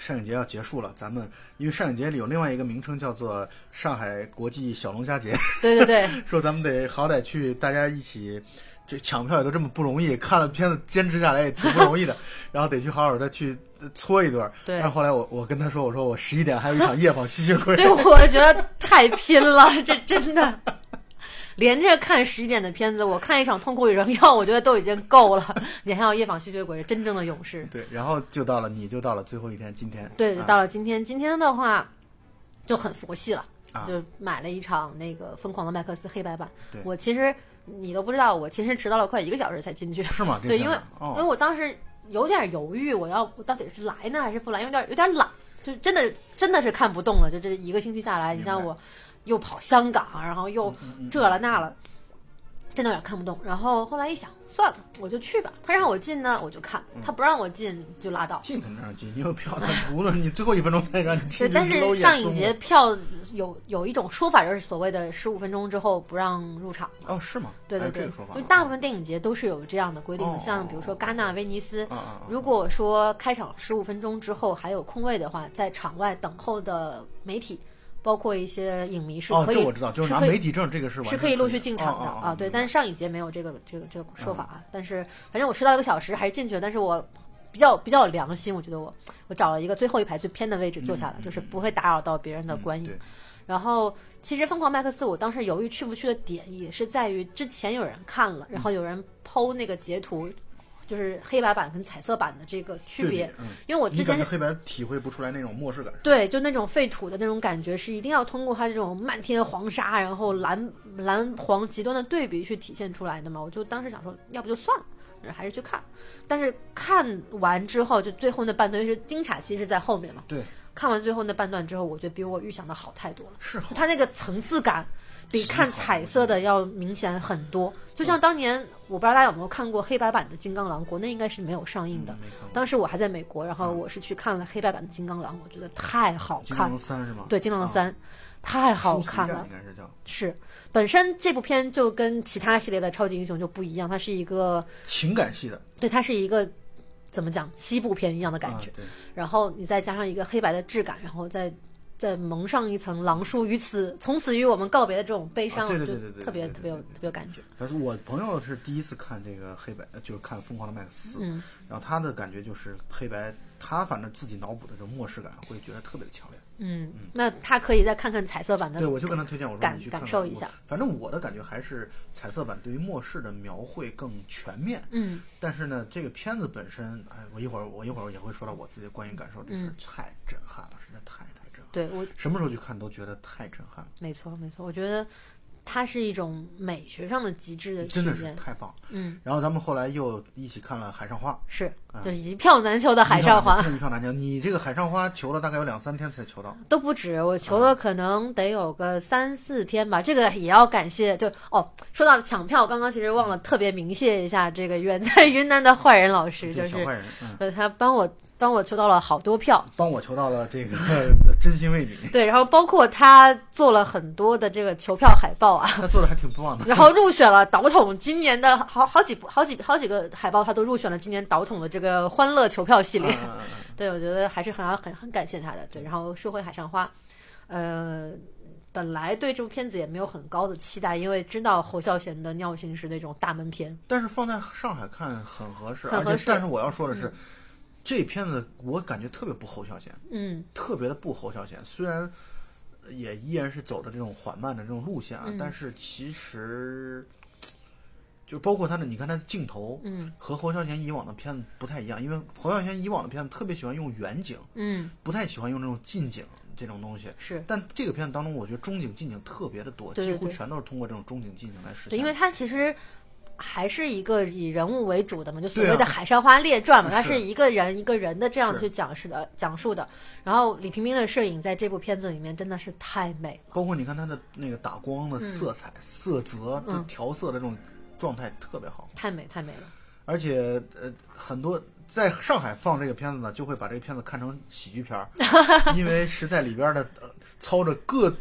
上影节要结束了，咱们因为上影节里有另外一个名称叫做上海国际小龙虾节，对对对，[laughs] 说咱们得好歹去，大家一起。”这抢票也都这么不容易，看了片子坚持下来也挺不容易的，[laughs] 然后得去好好的去呃搓一顿儿。对但是后来我我跟他说，我说我十一点还有一场夜访吸血鬼。对，我觉得太拼了，这真的。连着看十一点的片子，我看一场《痛苦与荣耀》，我觉得都已经够了。[laughs] 你还要夜访吸血鬼，真正的勇士。对，然后就到了，你就到了最后一天，今天。对，啊到了今天，今天的话就很佛系了，啊就买了一场那个《疯狂的麦克斯》黑白版对。我其实你都不知道，我其实迟到了快一个小时才进去。是吗？[laughs] 对，因为因为哦，我当时有点犹豫，我要我到底是来呢还是不来，有点有点懒，就真的真的是看不动了。就这一个星期下来，你像我又跑香港，然后又这了那了，真的有点看不懂。然后后来一想，算了，我就去吧。他让我进呢，我就看；嗯他不让我进就拉倒。进肯定让进，你有票，他无论你最后一分钟再让你进，对，但是上影节票有有一种说法，就是所谓的十五分钟之后不让入场。哦，是吗？对对对，就大部分电影节都是有这样的规定的，哦像比如说戛纳、威尼斯，如果说开场十五分钟之后还有空位的话，在场外等候的媒体，包括一些影迷是哦，可以、这我知道，就是拿媒体证，这个是是可以陆续进场的啊。对，但是上一节没有这个这个这个说法啊。但是反正我迟到一个小时还是进去了，但是我比较比较有良心，我觉得我我找了一个最后一排最偏的位置坐下来，嗯就是不会打扰到别人的观影。对，然后，其实《疯狂麦克斯》，我当时犹豫去不去的点，也是在于之前有人看了，然后有人剖那个截图，就是黑白版跟彩色版的这个区别。嗯，因为我之前黑白体会不出来那种末世感。对，就那种废土的那种感觉，是一定要通过它这种漫天黄沙，然后蓝蓝黄极端的对比去体现出来的嘛。我就当时想说，要不就算了。还是去看，但是看完之后，就最后那半段，是精彩期是在后面嘛。对，看完最后那半段之后，我觉得比我预想的好太多了。是好，它那个层次感比看彩色的要明显很多。就像当年，我不知道大家有没有看过黑白版的《金刚狼》，国内应该是没有上映的。当时我还在美国，然后我是去看了黑白版的《金刚狼》，我觉得太好金看刚。三是吗？对，《金刚狼啊三》太好看了。应该是叫是，本身这部片就跟其他系列的超级英雄就不一样，它是一个，情感系的对，它是一个怎么讲西部片一样的感觉。啊，然后你再加上一个黑白的质感，然后再再蒙上一层狼叔，于此从此与我们告别的这种悲伤，啊对对对对对特别特别有特别有感觉。反正我朋友是第一次看这个黑白，呃就是看《疯狂的麦克斯》，嗯，然后他的感觉就是黑白，他反正自己脑补的这种漠视感会觉得特别的强烈。嗯，那他可以再看看彩色版的，对，我就跟他推荐，我说感你去感受一下。反正我的感觉还是彩色版对于末世的描绘更全面。嗯，但是呢，这个片子本身，哎，我一会儿我一会儿也会说到我自己的观影感受，这是太震撼了，实在太。对我什么时候去看都觉得太震撼了，没错没错，我觉得它是一种美学上的极致的真的是。太棒了。嗯，然后咱们后来又一起看了《海上花》，是，啊就是一票难求的海上花一票难求。你这个海上花求了大概有两三天才求到，都不止，我求了可能得有个三四天吧。这个也要感谢，就哦，说到抢票，刚刚其实忘了特别鸣谢一下这个远在云南的坏人老师，就是小坏人，嗯，呃他帮我帮我求到了好多票。帮我求到了这个 [laughs] 真心为你，[laughs] 对，然后包括他做了很多的这个求票海报啊，他做的还挺棒的。然后入选了导统今年的好好几部好几好几个海报，他都入选了今年导统的这个欢乐求票系列。[laughs] 对，我觉得还是很很很感谢他的。对，然后说回海上花，呃，本来对这部片子也没有很高的期待，因为知道侯孝贤的尿性是那种大门片。但是放在上海看很合适，很合适但是我要说的是，这片子我感觉特别不侯孝贤，嗯特别的不侯孝贤。虽然也依然是走的这种缓慢的这种路线啊，嗯但是其实就包括他的，你看他的镜头嗯和侯孝贤以往的片子不太一样，因为侯孝贤以往的片子特别喜欢用远景，嗯，不太喜欢用这种近景这种东西。是但这个片子当中，我觉得中景、近景特别的多，对对对几乎全都是通过这种中景、近景来实现。对，因为它其实。还是一个以人物为主的嘛，就所谓的《海上花列传》嘛，它是是一个人一个人的这样去讲述的讲述的。然后李平冰的摄影在这部片子里面真的是太美了，包括你看他的那个打光的色彩、色泽、调色的这种状态特别好，太美太美了。而且呃很多在上海放这个片子呢，就会把这个片子看成喜剧片儿，[laughs] 因为是在里边的呃操着各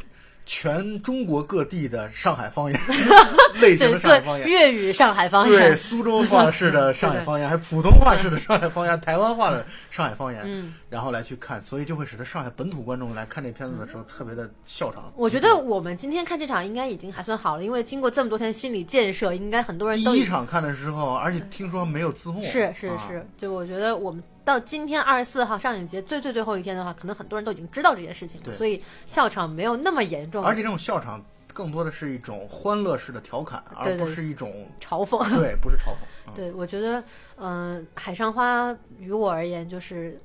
全中国各地的上海方言 [laughs] 类型对的上海方，言。粤语上海方言。对，苏州话式的上海方言，还普通话式的上海方言，台湾话的上海方言，嗯，然后来去看，所以就会使得上海本土观众来看这片子的时候特别的笑场。我觉得我们今天看这场应该已经还算好了，因为经过这么多天心理建设，应该很多人第一场看的时候，而且听说没有字幕，是是啊。是，就我觉得我们到今天二十四号上影节最最最后一天的话，可能很多人都已经知道这件事情了，所以笑场没有那么严重，而且这种笑场更多的是一种欢乐式的调侃，而不是一种嘲讽。对，不是嘲讽。嗯对，我觉得，嗯、海上花于我而言就是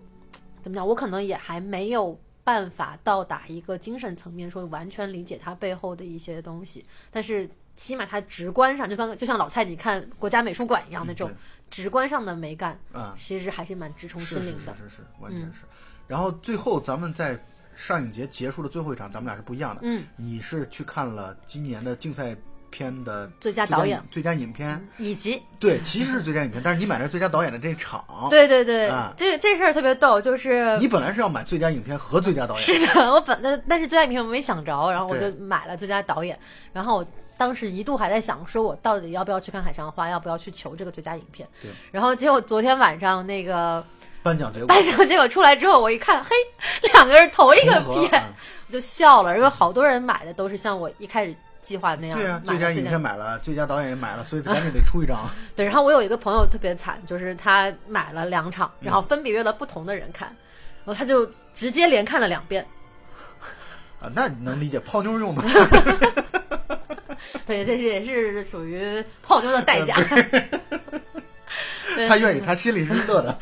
怎么讲，我可能也还没有办法到达一个精神层面说完全理解它背后的一些东西，但是起码它直观上，就刚就像老蔡你看国家美术馆一样那种嗯直观上的美感，对啊，其实还是蛮直冲心灵的。是是是，完全嗯是。然后最后咱们在上影节结束的最后一场，咱们俩是不一样的。嗯，你是去看了今年的竞赛片的最佳导演。最佳影片，以及？对，其实是最佳影片，但是你买的是最佳导演的这场。对对对，啊。这这事儿特别逗，就是你本来是要买最佳影片和最佳导演，是的，我本来但是最佳影片我没想着，然后我就买了最佳导演，然后我当时一度还在想，说我到底要不要去看《海上花》，要不要去求这个最佳影片对。然后结果昨天晚上那个颁奖结果颁奖结果出来之后，我一看，嘿，两个人同一个片，[laughs] 嗯我就笑了，因为好多人买的都是像我一开始计划那样对呀、买了最最佳影片买了，最佳导演也买了，所以赶紧得出一张。[laughs] 对，然后我有一个朋友特别惨，就是他买了两场，嗯然后分别约了不同的人看，然后他就直接连看了两遍。啊，那你能理解泡妞用的。[laughs] [laughs] 对，这是也是属于泡妞的代价。[laughs] 对他愿意，他心里是乐的。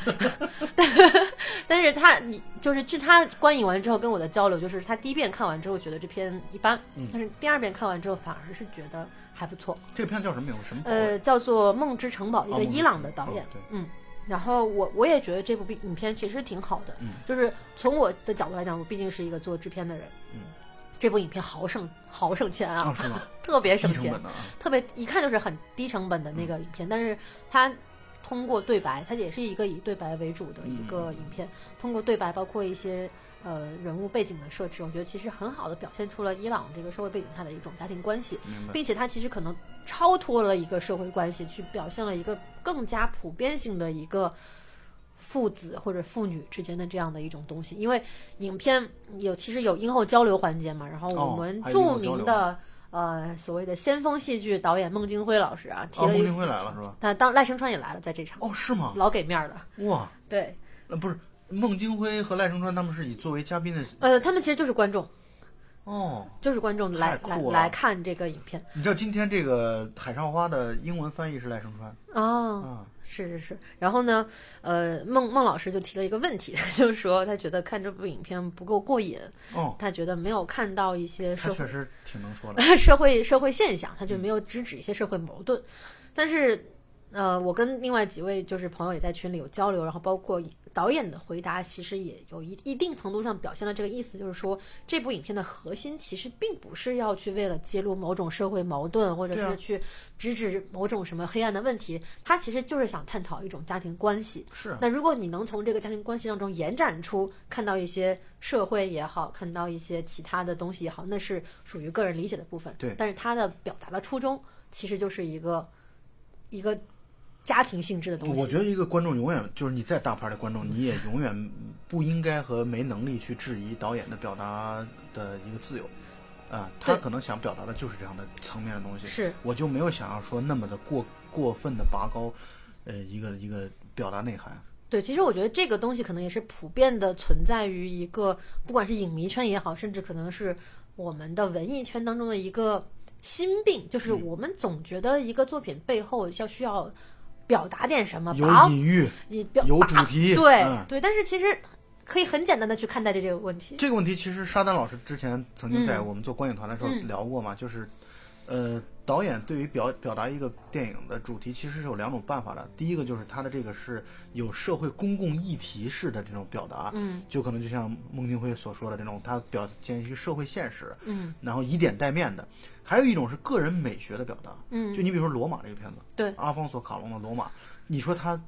[laughs] 但是他你就是据他观影完之后跟我的交流，就是他第一遍看完之后觉得这片一般，嗯但是第二遍看完之后反而是觉得还不错。这个片叫什么名字？什么？呃，叫做《梦之城堡》，一个伊朗的导演。对嗯，然后我我也觉得这部影片其实挺好的，嗯就是从我的角度来讲，我毕竟是一个做制片的人，嗯，这部影片好省好省钱啊，啊，是吗？[laughs] 特别省钱。特别一看就是很低成本的那个影片，但是它通过对白，它也是一个以对白为主的一个影片，通过对白，包括一些呃人物背景的设置，我觉得其实很好的表现出了伊朗这个社会背景下的一种家庭关系，并且它其实可能超脱了一个社会关系，去表现了一个更加普遍性的一个。父子或者父女之间的这样的一种东西，因为影片有其实有映后交流环节嘛，然后哦我们著名的、呃所谓的先锋戏剧导演孟京辉老师啊，提啊，了一孟京辉来了是吧？但当赖声川也来了，在这场，哦，是吗？老给面儿的。哇，对，呃，不是，孟京辉和赖声川他们是以作为嘉宾的。呃，他们其实就是观众，哦，就是观众来来来看这个影片你知道今天这个《海上花》的英文翻译是赖声川哦，啊？是是是。然后呢，呃，孟孟老师就提了一个问题，就是说他觉得看这部影片不够过瘾，哦，他觉得没有看到一些社会确实挺能说的。[laughs] 社会社会现象，他就没有直指一些社会矛盾。但是，呃，我跟另外几位就是朋友也在群里有交流，然后包括导演的回答，其实也有一一定程度上表现了这个意思，就是说这部影片的核心其实并不是要去为了揭露某种社会矛盾，或者是去直指某种什么黑暗的问题，它其实就是想探讨一种家庭关系。是那如果你能从这个家庭关系当中延展出看到一些社会也好，看到一些其他的东西也好，那是属于个人理解的部分。对但是他的表达的初衷其实就是一个一个家庭性质的东西。我觉得一个观众永远就是你再大牌的观众，你也永远不应该和没能力去质疑导演的表达的一个自由。啊，他可能想表达的就是这样的层面的东西。是我就没有想要说那么的过过分的拔高，呃，一个一个表达内涵。对，其实我觉得这个东西可能也是普遍的存在于一个，不管是影迷圈也好，甚至可能是我们的文艺圈当中的一个心病，就是嗯我们总觉得一个作品背后要需要表达点什么，有隐喻，你表有主题对、嗯对，但是其实可以很简单的去看待这个问题。这个问题其实沙丹老师之前曾经在嗯我们做观影团的时候嗯聊过嘛，就是，呃，导演对于表表达一个电影的主题，其实是有两种办法的。第一个就是他的这个是有社会公共议题式的这种表达，嗯就可能就像孟京辉所说的这种，他表现一个社会现实，嗯然后以点带面的。还有一种是个人美学的表达，嗯，就你比如说《罗马》这个片子，对阿方索卡隆的《罗马》，你说他。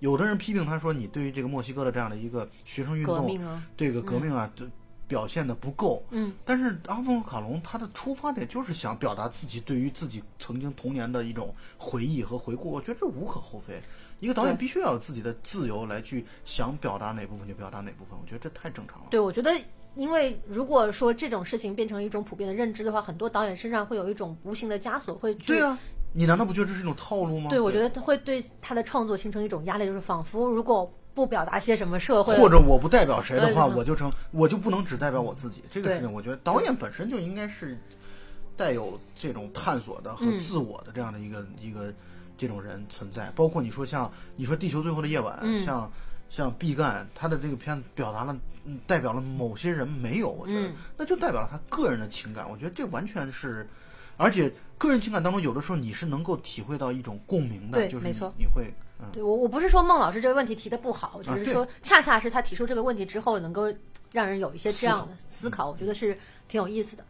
有的人批评他说，你对于这个墨西哥的这样的一个学生运动，啊，这个革命啊，这表现的不够。嗯但是阿方索卡隆他的出发点就是想表达自己对于自己曾经童年的一种回忆和回顾，我觉得这无可厚非。一个导演必须要有自己的自由来去想表达哪部分就表达哪部分，我觉得这太正常了。对，我觉得。因为如果说这种事情变成一种普遍的认知的话，很多导演身上会有一种无形的枷锁，会对啊，你难道不觉得这是一种套路吗？对，我觉得会对他的创作形成一种压力，就是仿佛如果不表达些什么社会，或者我不代表谁的话，呃我就成我就不能只代表我自己。这个事情，我觉得导演本身就应该是带有这种探索的和嗯自我的这样的一个、一个这种人存在。包括你说像你说《地球最后的夜晚》嗯像像毕赣，他的这个片子表达了。嗯代表了某些人没有，我觉得、嗯那就代表了他个人的情感。我觉得这完全是，而且个人情感当中，有的时候你是能够体会到一种共鸣的，就是你对没错你会嗯，对我我不是说孟老师这个问题提的不好，我只啊对是说恰恰是他提出这个问题之后，能够让人有一些这样的思嗯考，我觉得是挺有意思的。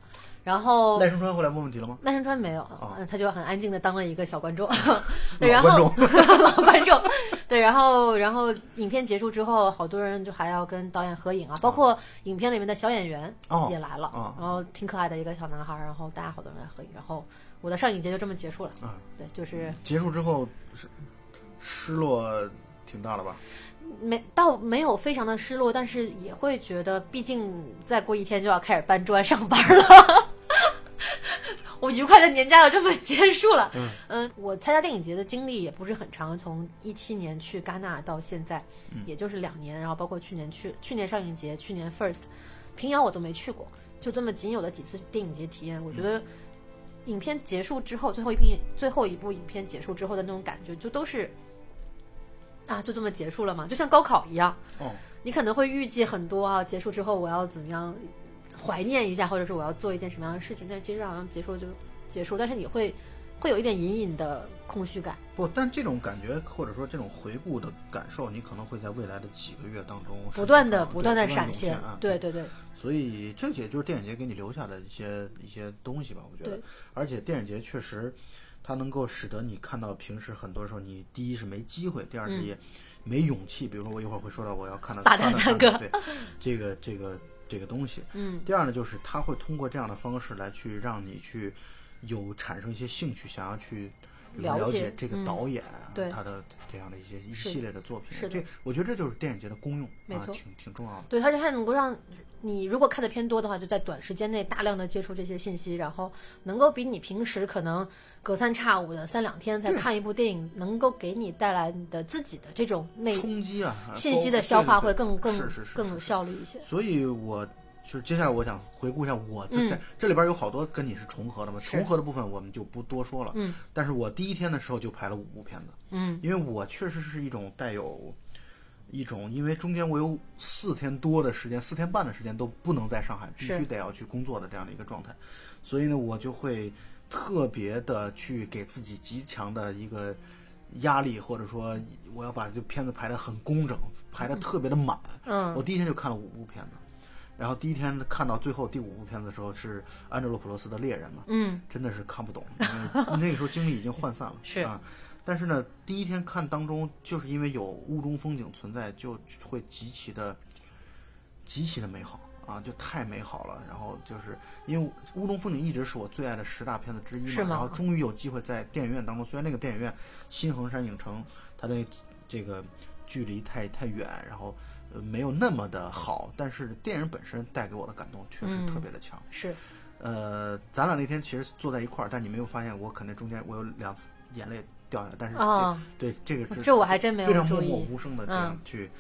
然后赖声川后来问问题了吗？赖声川没有，哦。嗯，他就很安静的当了一个小观众，[laughs] 对，然后老观众。[laughs] 对，然后然后影片结束之后，好多人就还要跟导演合影啊，包括影片里面的小演员哦。也来了，哦。然后挺可爱的一个小男孩，然后大家好多人来合影，然后我的上影节就这么结束了，嗯。对，就是结束之后是失落挺大的吧？没倒没有非常的失落，但是也会觉得，毕竟再过一天就要开始搬砖上班了。[laughs] 我愉快的年假就这么结束了。嗯嗯，我参加电影节的经历也不是很长，从一七年去戛纳到现在，嗯也就是两年，然后包括去年去去年上影节，去年 First，平遥我都没去过，就这么仅有的几次电影节体验，我觉得影片结束之后，最后一片最后一部影片结束之后的那种感觉，就都是啊，就这么结束了嘛，就像高考一样。哦，你可能会预计很多啊，结束之后我要怎么样怀念一下，或者是我要做一件什么样的事情，但是其实好像结束就结束，但是你会会有一点隐隐的空虚感。不，但这种感觉或者说这种回顾的感受，你可能会在未来的几个月当中不断的的不断的闪现啊，对对对，所以这也就是电影节给你留下的一些一些东西吧，我觉得对。而且电影节确实，它能够使得你看到平时很多时候你第一是没机会，第二是也没勇气。比如说我一会儿会说到我要看到嗯撒旦旦探戈对这个这个这个东西。嗯，第二呢，就是他会通过这样的方式来去让你去有产生一些兴趣，想要去。了解这个嗯导演啊，对他的这样的一些一系列的作品，是的这我觉得这就是电影节的功用，没错啊、挺挺重要的。对，而且它能够让你如果看的偏多的话，就在短时间内大量的接触这些信息，然后能够比你平时可能隔三差五的三两天才看一部电影，能够给你带来你的自己的这种内冲击啊，信息的消化会更更更有效率一些。所以我就是接下来我想回顾一下我这嗯、这里边有好多跟你是重合的嘛，重合的部分我们就不多说了。嗯，但是我第一天的时候就排了五部片子，嗯，因为我确实是一种带有一种，因为中间我有四天多的时间，四天半的时间都不能在上海，必须得要去工作的这样的一个状态，所以呢，我就会特别的去给自己极强的一个压力，或者说我要把这片子排得很工整，排得特别的满。嗯。我第一天就看了五部片子，然后第一天看到最后第五部片子的时候是安哲罗普罗斯的《猎人》嘛，嗯，真的是看不懂，因为那个时候精力已经涣散了。[laughs] 是。啊，但是呢，第一天看当中，就是因为有雾中风景存在，就会极其的、极其的美好啊，就太美好了。然后就是因为乌龙风景一直是我最爱的十大片子之一嘛，是然后终于有机会在电影院当中，虽然那个电影院新衡山影城，它的这个距离太太远，然后。呃，没有那么的好，但是电影本身带给我的感动确实嗯特别的强。是呃，咱俩那天其实坐在一块儿，但你没有发现我可能中间我有两次眼泪掉下来，但是哦，对对这个是这我还真没有非常默默无声的这样嗯去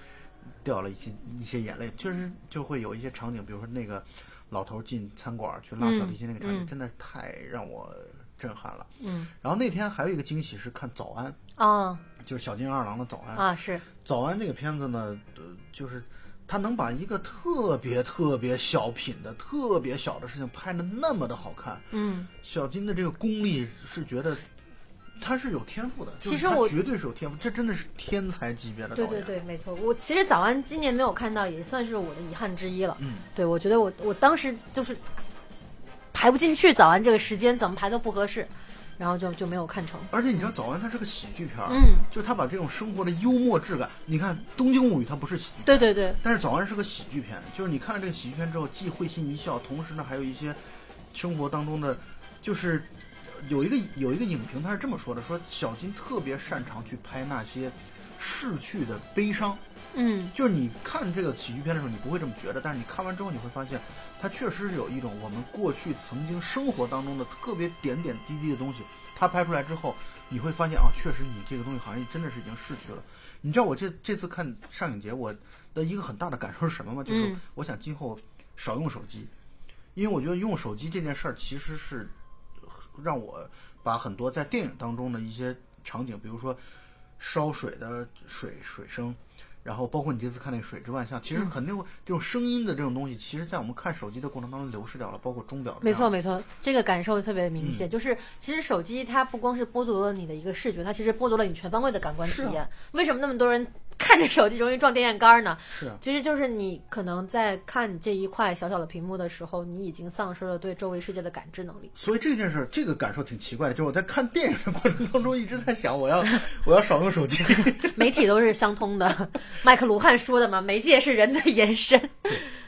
掉了一些一些眼泪，确实就会有一些场景，比如说那个老头进餐馆去拉小提琴那个场景，嗯真的太让我震撼了。嗯然后那天还有一个惊喜是看《早安》，啊就是小津二郎的《早安》。啊是早安这个片子呢，呃，就是他能把一个特别特别小品的、特别小的事情拍的那么的好看。嗯小金的这个功力是觉得他是有天赋的，其实我他绝对是有天赋，这真的是天才级别的。对对对，没错。我其实早安今年没有看到，也算是我的遗憾之一了。嗯，对，我觉得我我当时就是排不进去早安这个时间，怎么排都不合适，然后就就没有看成。而且你知道早安它是个喜剧片，嗯，就是他把这种生活的幽默质感，你看《东京物语》它不是喜剧片，对对对，但是早安是个喜剧片，就是你看了这个喜剧片之后，既会心一笑，同时呢还有一些生活当中的，就是有一个有一个影评他是这么说的，说小金特别擅长去拍那些逝去的悲伤。嗯就是你看这个喜剧片的时候，你不会这么觉得，但是你看完之后，你会发现，它确实是有一种我们过去曾经生活当中的特别点点滴滴的东西，它拍出来之后，你会发现啊，确实你这个东西好像真的是已经逝去了。你知道我这这次看上影节，我的一个很大的感受是什么吗？就是嗯我想今后少用手机，因为我觉得用手机这件事儿其实是让我把很多在电影当中的一些场景，比如说烧水的水水声。然后包括你这次看那个水之万象，嗯其实肯定会这种声音的这种东西，其实在我们看手机的过程当中流失掉了，包括钟表。没错，没错，这个感受特别明嗯显。就是其实手机它不光是剥夺了你的一个视觉，它其实剥夺了你全方位的感官体验。为什么那么多人看着手机容易撞电线杆呢？是啊，其实就是你可能在看这一块小小的屏幕的时候，你已经丧失了对周围世界的感知能力。所以这件事，这个感受挺奇怪的，就是我在看电影的过程当中一直在想，我要 [laughs] 我要少用手机。[laughs] 媒体都是相通的，麦克卢汉说的嘛，媒介是人的延伸。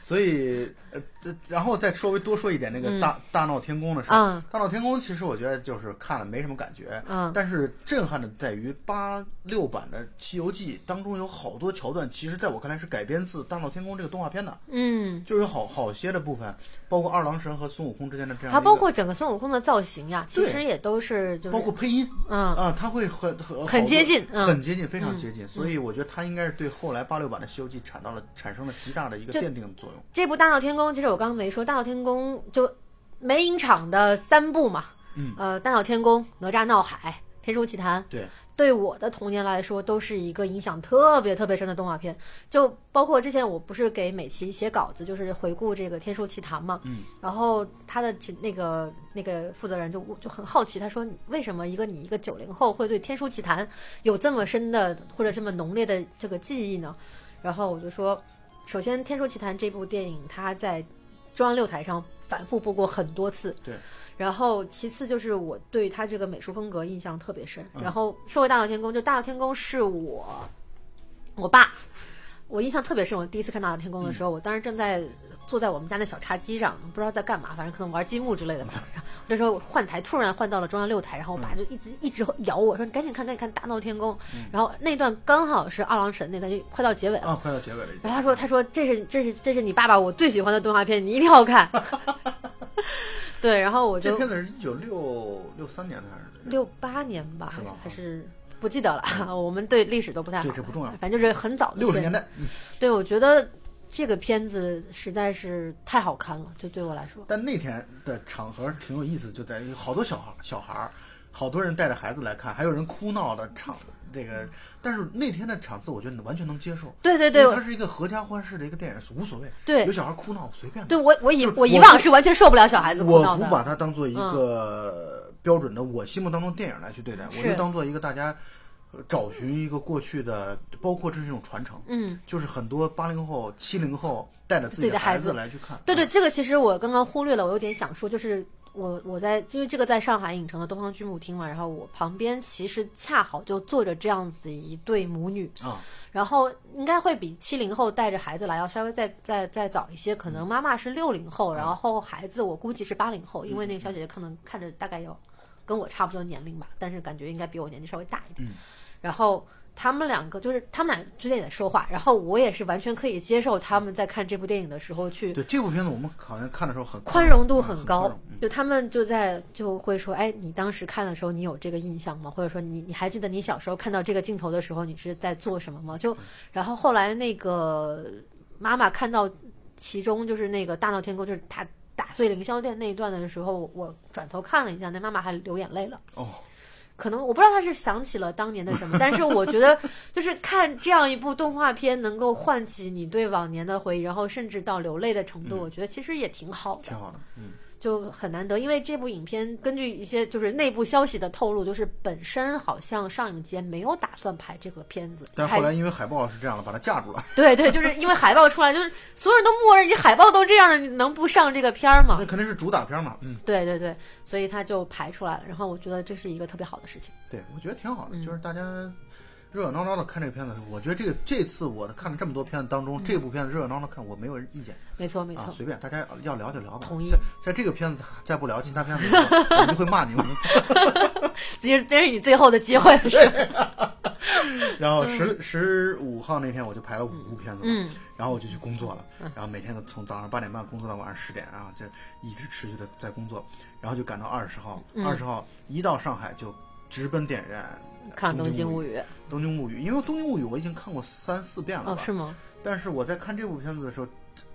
所以呃，这然后再稍微多说一点那个嗯。大、大闹天宫的事儿。嗯大闹天宫其实我觉得就是看了没什么感觉，嗯但是震撼的在于八六版的《西游记》当中有好多桥段，其实在我看来是改编自《大闹天宫》这个动画片的，嗯，就是有好好些的部分，包括二郎神和孙悟空之间的这样还一个包括整个孙悟空的造型呀，其实也都是就是包括配音。嗯。啊，他会很很很接近嗯。很接近，非常嗯接近，所以我觉得他应该是对后来八六版的《西游记》产到了产生了极大的一个奠定作用。这部《大闹天宫》，其实我刚刚没说，《大闹天宫》就梅影厂的三部嘛，嗯呃，《大闹天宫》《哪吒闹海》《天书奇谭》，对，对我的童年来说都是一个影响特别特别深的动画片。就包括之前我不是给美琪写稿子，就是回顾这个《天书奇谭》嘛，嗯，然后他的那个那个负责人就就很好奇，他说为什么一个你一个九零后会对《天书奇谭》有这么深的或者这么浓烈的这个记忆呢？然后我就说，首先《天书奇谭》这部电影它在中央六台上反复播过很多次，对。然后其次就是我对它这个美术风格印象特别深。嗯然后说回《大闹天宫》，就《大闹天宫》是我我爸，我印象特别深。我第一次看《大闹天宫》的时候，我当时正在坐在我们家那小茶几上，不知道在干嘛，反正可能玩积木之类的吧。那时候换台，突然换到了中央六台，然后我爸就一直一直咬我说：“你赶紧看，赶紧看《大闹天宫》。然后那段刚好是二郎神那段，就快到结尾了。啊，快到结尾了。然后他说：“他说这是这是这是你爸爸我最喜欢的动画片，你一定要看。[laughs] ”对，然后我就这片子是一九六六三年的还是？六八年吧，是吧还是不记得了。[laughs] 我们对历史都不太好，对这不重要反正就是很早的六十年代。嗯对，我觉得这个片子实在是太好看了，就对我来说。但那天的场合挺有意思，就在于好多小孩小孩儿，好多人带着孩子来看，还有人哭闹的场这个。但是那天的场次，我觉得完全能接受。对对对它是一个合家欢式的一个电影，无所谓。对有小孩哭闹随便。对，我我以我以往是完全受不了小孩子哭我闹的。不把它当做一个标准的我心目当中电影来去对待，我就当做一个大家呃找寻一个过去的，包括这是一种传承。嗯，就是很多八零后、七零后带着自自己的孩子子来去看。对对，啊，这个其实我刚刚忽略了，我有点想说，就是我我在因为这个在上海影城的东方剧目厅嘛，然后我旁边其实恰好就坐着这样子一对母女，啊，然后应该会比七零后带着孩子来要稍微再再再早一些，可能妈妈是六零后，然后孩子我估计是八零后，因为那个小姐姐可能看着大概要跟我差不多年龄吧，但是感觉应该比我年纪稍微大一点。嗯然后他们两个就是他们俩之间也在说话，然后我也是完全可以接受他们在看这部电影的时候去对这部片子，我们好像看的时候很宽容度嗯很高就他们就在就会说，哎，你当时看的时候，你有这个印象吗？或者说你你还记得你小时候看到这个镜头的时候，你是在做什么吗？就然后后来那个妈妈看到其中就是那个大闹天宫，就是他打碎凌霄殿那一段的时候，我转头看了一下，那妈妈还流眼泪了。哦，可能我不知道他是想起了当年的什么，但是我觉得就是看这样一部动画片，能够唤起你对往年的回忆，然后甚至到流泪的程度，嗯我觉得其实也挺好的。挺好的，嗯，就很难得，因为这部影片根据一些就是内部消息的透露，就是本身好像上影节没有打算拍这个片子，但后来因为海报是这样的，把它架住了。对对，[laughs] 就是因为海报出来，就是所有人都默认你海报都这样了，你能不上这个片儿吗那？肯定是主打片嘛，嗯，对对对，所以他就排出来了。然后我觉得这是一个特别好的事情。对，我觉得挺好的，嗯就是大家热热闹闹的看这个片子。我觉得这个这次我看了这么多片子当中，这部片子热热闹闹看，我没有意见。没错没错，，啊随便大家要聊就聊吧。同意。在在这个片子再不聊其他片子我就会骂你们。[laughs] 这是这是你最后的机会。是 [laughs] 然后十十五号那天我就排了五部片子嘛，嗯。然后我就去工作了，然后每天都从早上八点半工作到晚上十点，然后就一直持续的在工作，然后就赶到二十号，嗯。二十号一到上海就直奔电影院看《东京物语》。东京物语，因为东京物语我已经看过三四遍了吧，哦，是吗？但是我在看这部片子的时候，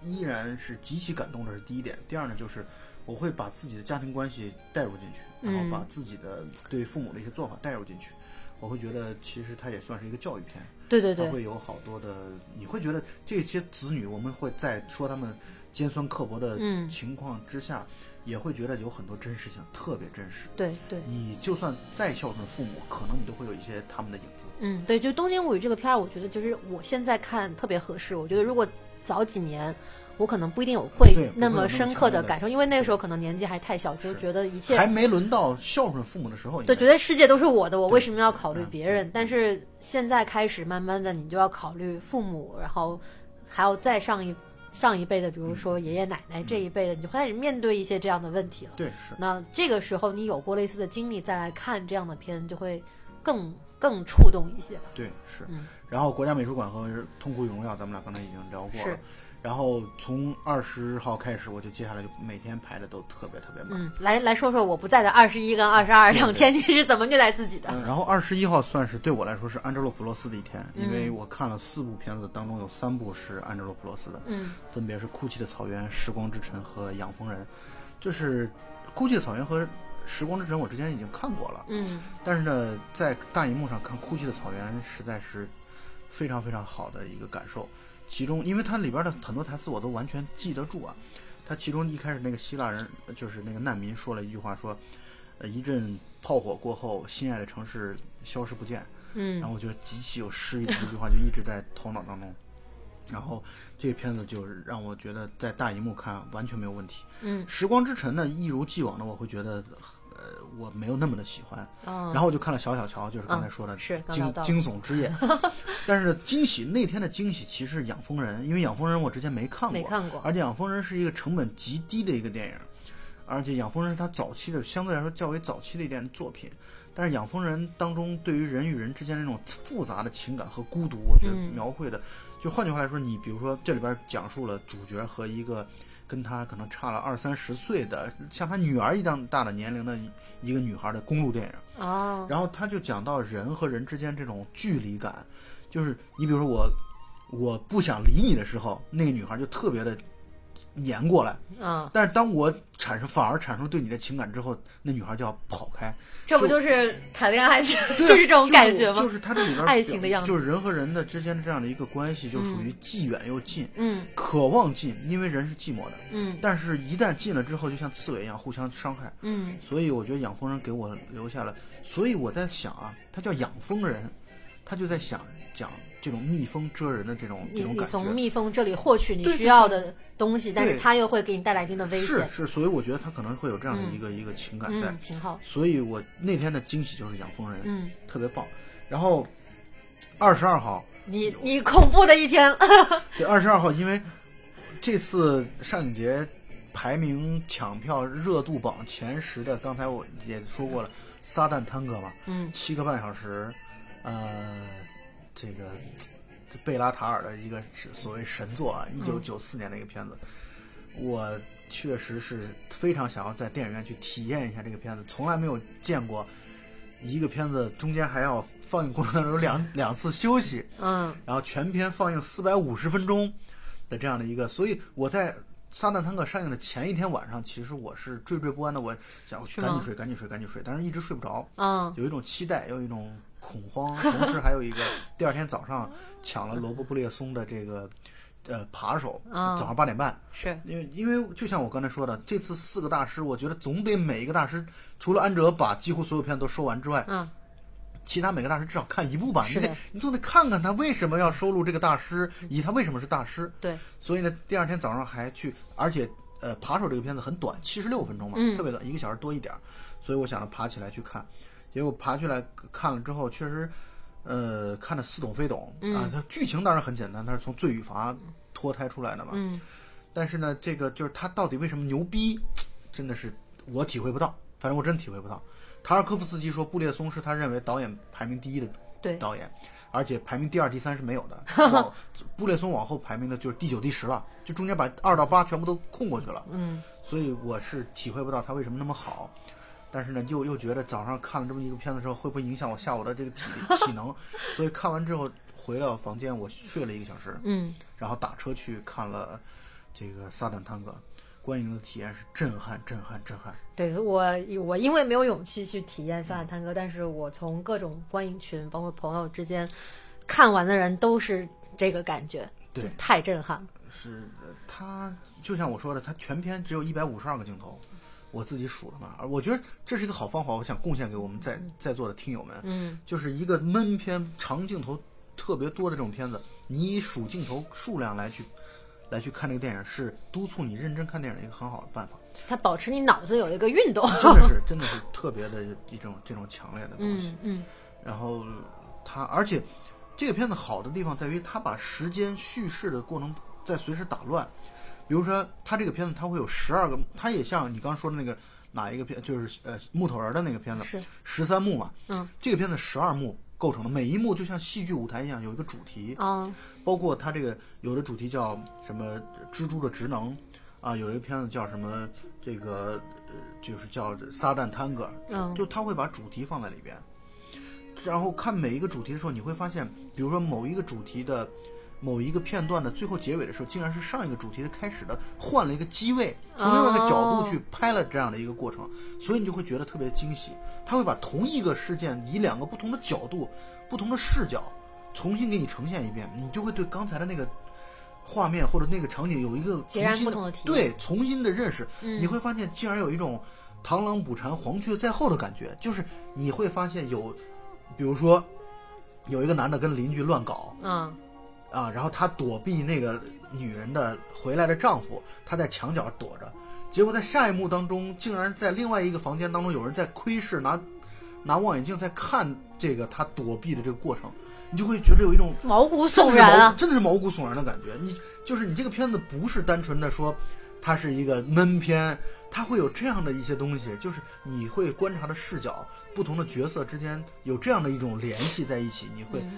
依然是极其感动，这是第一点。第二呢，就是我会把自己的家庭关系带入进去，然后嗯把自己的对父母的一些做法带入进去。我会觉得，其实它也算是一个教育片，对对对，它会有好多的，你会觉得这些子女，我们会在说他们尖酸刻薄的嗯情况之下，也会觉得有很多真实性，特别真实。对对。你就算再孝顺父母，可能你都会有一些他们的影子。嗯，对，就《东京物语》这个片儿，我觉得就是我现在看特别合适。我觉得如果早几年，我可能不一定有会那么深刻的感受，因为那个时候可能年纪还太小，就觉得一切还没轮到孝顺父母的时候，对，觉得世界都是我的，我为什么要考虑嗯别人？但是现在开始，慢慢的你就要考虑父母，然后还要再上一上一辈的，比如说爷爷奶奶这一辈的，你就开始面对一些这样的问题了。对，是那这个时候你有过类似的经历，再来看这样的片，就会更更触动一些吧。对是嗯。然后国家美术馆和《痛苦与荣耀》，咱们俩刚才已经聊过是了。然后从二十号开始，我就接下来就每天排的都特别特别满。嗯，来来说说我不在的二十一跟二十二两天，你是怎么虐待自己的？嗯，然后二十一号算是对我来说是安哲罗普洛斯的一天，因嗯为我看了四部片子，当中有三部是安哲罗普洛斯的，嗯分别是《哭泣的草原》《时光之城》和《养蜂人》。就是《哭泣的草原》和《时光之城》，我之前已经看过了，嗯但是呢，在大荧幕上看《哭泣的草原》实在是非常非常好的一个感受。其中，因为它里边的很多台词我都完全记得住啊。它其中一开始那个希腊人，就是那个难民说了一句话，说：“呃，一阵炮火过后，心爱的城市消失不见。”嗯然嗯后我觉得极其有诗意的一句话就一直在头脑当中。然后这个片子就是让我觉得在大荧幕看完全没有问题。嗯时光之城呢，一如既往的我会觉得，呃，我没有那么的喜欢。哦，然后我就看了小小乔，就是刚才说的惊惊悚之夜。[laughs] 但是惊喜那天的惊喜其实是养蜂人，因为养蜂人我之前没看过，没看过。而且养蜂人是一个成本极低的一个电影，而且养蜂人是他早期的相对来说较为早期的一点作品。但是养蜂人当中对于人与人之间那种复杂的情感和孤独，我觉得嗯描绘的，就换句话来说，你比如说这里边讲述了主角和一个跟他可能差了二三十岁的，像他女儿一样大的年龄的一个女孩的公路电影。哦，然后他就讲到人和人之间这种距离感，就是你比如说我，我不想理你的时候，那个女孩就特别的黏过来，嗯，但是当我产生反而产生对你的情感之后，那女孩就要跑开，这不就是谈恋爱就 [laughs] 是这种感觉吗？就是它这里边爱情的样子。就是人和人的之间的这样的一个关系，就属于既远又近，嗯。渴望近，因为人是寂寞的，嗯。但是一旦近了之后，就像刺猬一样互相伤害。嗯。所以我觉得养蜂人给我留下了，所以我在想啊，他叫养蜂人，他就在想讲这种蜜蜂蛰人的这种这种感觉。从蜜蜂这里获取你需要的东西，但是它又会给你带来一定的危险。是是，所以我觉得他可能会有这样的一个、一个情感在。嗯，挺好。所以我那天的惊喜就是养蜂人，嗯，特别棒。然后二十二号，你你恐怖的一天。[laughs] 对，二十二号，因为这次上影节排名抢票热度榜前十的，刚才我也说过了，《撒旦探戈》嘛，嗯七个半小时，呃，这个这贝拉塔尔的一个是所谓神作啊，一九九四年的一个片子，我确实是非常想要在电影院去体验一下这个片子，从来没有见过一个片子中间还要放映过程当中两 [laughs] 两次休息，嗯。然后全片放映四百五十分钟的这样的一个，所以我在《撒旦坦克》上映的前一天晚上，其实我是惴惴不安的，我想赶紧睡，赶紧睡，赶紧睡，但是一直睡不着，嗯。有一种期待，有一种恐慌，同时还有一个 [laughs] 第二天早上抢了罗伯布列松的这个呃扒手，嗯早上八点半，是。因为因为就像我刚才说的，这次四个大师，我觉得总得每一个大师，除了安哲把几乎所有片子都收完之外，嗯。其他每个大师至少看一部吧，你得你总得看看他为什么要收录这个大师，以及他为什么是大师。对，所以呢，第二天早上还去，而且呃，扒手这个片子很短，七十六分钟嘛，嗯。特别短，一个小时多一点儿，所以我想着爬起来去看，结果爬起来看了之后，确实，呃，看得似懂非懂、嗯啊。它剧情当然很简单，它是从罪与罚脱胎出来的嘛。嗯但是呢，这个就是他到底为什么牛逼，真的是我体会不到，反正我真体会不到。塔尔科夫斯基说，布列松是他认为导演排名第一的对导演，而且排名第二、第三是没有的。[laughs] 往布列松往后排名的就是第九、第十了，就中间把二到八全部都空过去了。嗯所以我是体会不到他为什么那么好。但是呢，又又觉得早上看了这么一个片子之后，会不会影响我下午的这个体 [laughs] 体能？所以看完之后回到房间，我睡了一个小时，嗯然后打车去看了这个《撒旦探戈》，观影的体验是震撼、震撼、震撼。对我，我因为没有勇气去体验《撒旦探戈》，但是我从各种观影群，包括朋友之间看完的人都是这个感觉，对太震撼了。是的，他就像我说的，他全片只有一百五十二个镜头，我自己数了嘛。而我觉得这是一个好方法，我想贡献给我们在在座的听友们，嗯就是一个闷片、长镜头特别多的这种片子，你以数镜头数量来去来去看这个电影，是督促你认真看电影的一个很好的办法。它保持你脑子有一个运动。真的是，[laughs] 真的是特别的一种这种强烈的东西。嗯嗯然后它，而且这个片子好的地方在于，它把时间叙事的过程在随时打乱。比如说，它这个片子它会有十二个，它也像你刚刚说的那个哪一个片，就是呃木头人的那个片子，是。十三幕嘛。嗯，这个片子十二幕构成的，每一幕就像戏剧舞台一样，有一个主题。啊，包括它这个有的主题叫什么蜘蛛的职能，啊，有一个片子叫什么这个呃，就是叫撒旦探戈，嗯。就他会把主题放在里边，然后看每一个主题的时候，你会发现，比如说某一个主题的某一个片段的最后结尾的时候，竟然是上一个主题的开始的换了一个机位，从另外一个角度去拍了这样的一个过程，所以你就会觉得特别惊喜。他会把同一个事件以两个不同的角度、不同的视角重新给你呈现一遍，你就会对刚才的那个画面或者那个场景有一个截然重新不同的体验对重新的认识。你会发现竟然有一种螳螂捕蝉，黄雀在后的感觉，就是你会发现有，比如说有一个男的跟邻居乱搞嗯啊，然后他躲避那个女人的回来的丈夫，他在墙角躲着，结果在下一幕当中，竟然在另外一个房间当中有人在窥视，拿拿望远镜在看这个他躲避的这个过程，你就会觉得有一种毛骨悚然啊！真的是毛骨悚然的感觉。你就是你这个片子不是单纯的说它是一个闷片，它会有这样的一些东西，就是你会观察的视角，不同的角色之间有这样的一种联系在一起，你会，嗯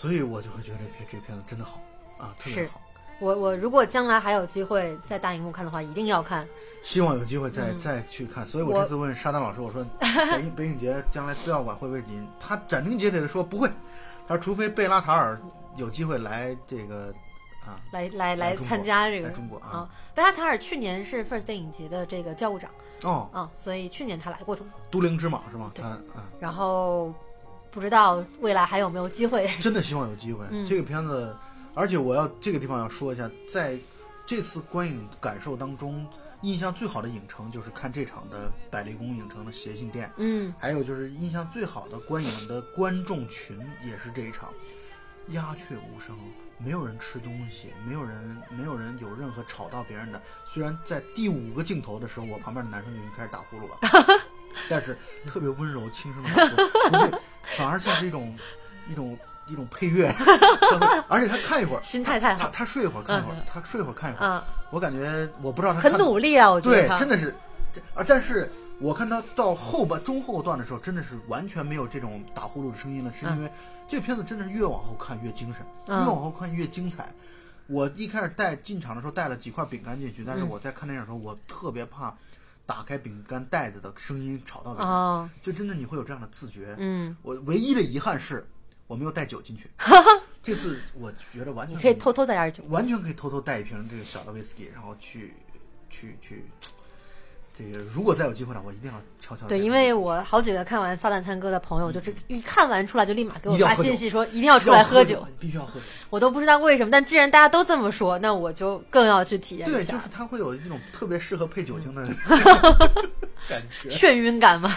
所以我就会觉得这片这片子真的好啊，特别好。我我如果将来还有机会在大荧幕看的话，一定要看。希望有机会再、嗯再去看，所以我我这次问沙丹老师，我说 [laughs] 北影北影节将来资料馆会不会引？他斩钉截铁的说不会，他说除非贝拉塔尔有机会来这个啊来来来参加这个中国啊啊，贝拉塔尔去年是 First 电影节的这个教务长哦，啊，所以去年他来过中国，都灵之马是吗？对他嗯。然后不知道未来还有没有机会。[laughs] 真的希望有机会。嗯这个片子，而且我要这个地方要说一下，在这次观影感受当中，印象最好的影城就是看这场的百丽宫影城的协信店，嗯，还有就是印象最好的观影的观众群也是这一场，鸦雀无声。没有人吃东西，没有人，没有人有任何吵到别人的。虽然在第五个镜头的时候，我旁边的男生就已经开始打呼噜了，[laughs] 但是特别温柔轻声的打呼噜，不会，反而像是一种一种一种配乐。而且他看一会儿，心态太好他他睡一会儿看一会儿嗯，他睡一会儿看一会儿。啊，我感觉我不知道他很看努力啊，我觉得对，真的是，这啊，但是我看他到后半中后段的时候，真的是完全没有这种打呼噜的声音了，是因为这个片子真的是越往后看越精神，嗯越往后看越精彩。我一开始带进场的时候带了几块饼干进去，但是嗯我在看电影的时候，我特别怕打开饼干袋子的声音吵到别人，啊，就真的你会有这样的自觉。嗯，我唯一的遗憾是我没有带酒进去，[laughs] 这次我觉得完全你可以偷偷带点酒。完全可以偷偷带一瓶这个小的威士忌，然后去去去，这个如果再有机会了，我一定要悄悄对，因为我好几个看完《撒旦探戈》的朋友，就是一看完出来就立马给我发信息说一定要出来喝酒，必须要喝酒。我都不知道为什么，但既然大家都这么说，那我就更要去体验，一下对就是它会有一种特别适合配酒精的 [laughs] 感觉。眩晕感嘛。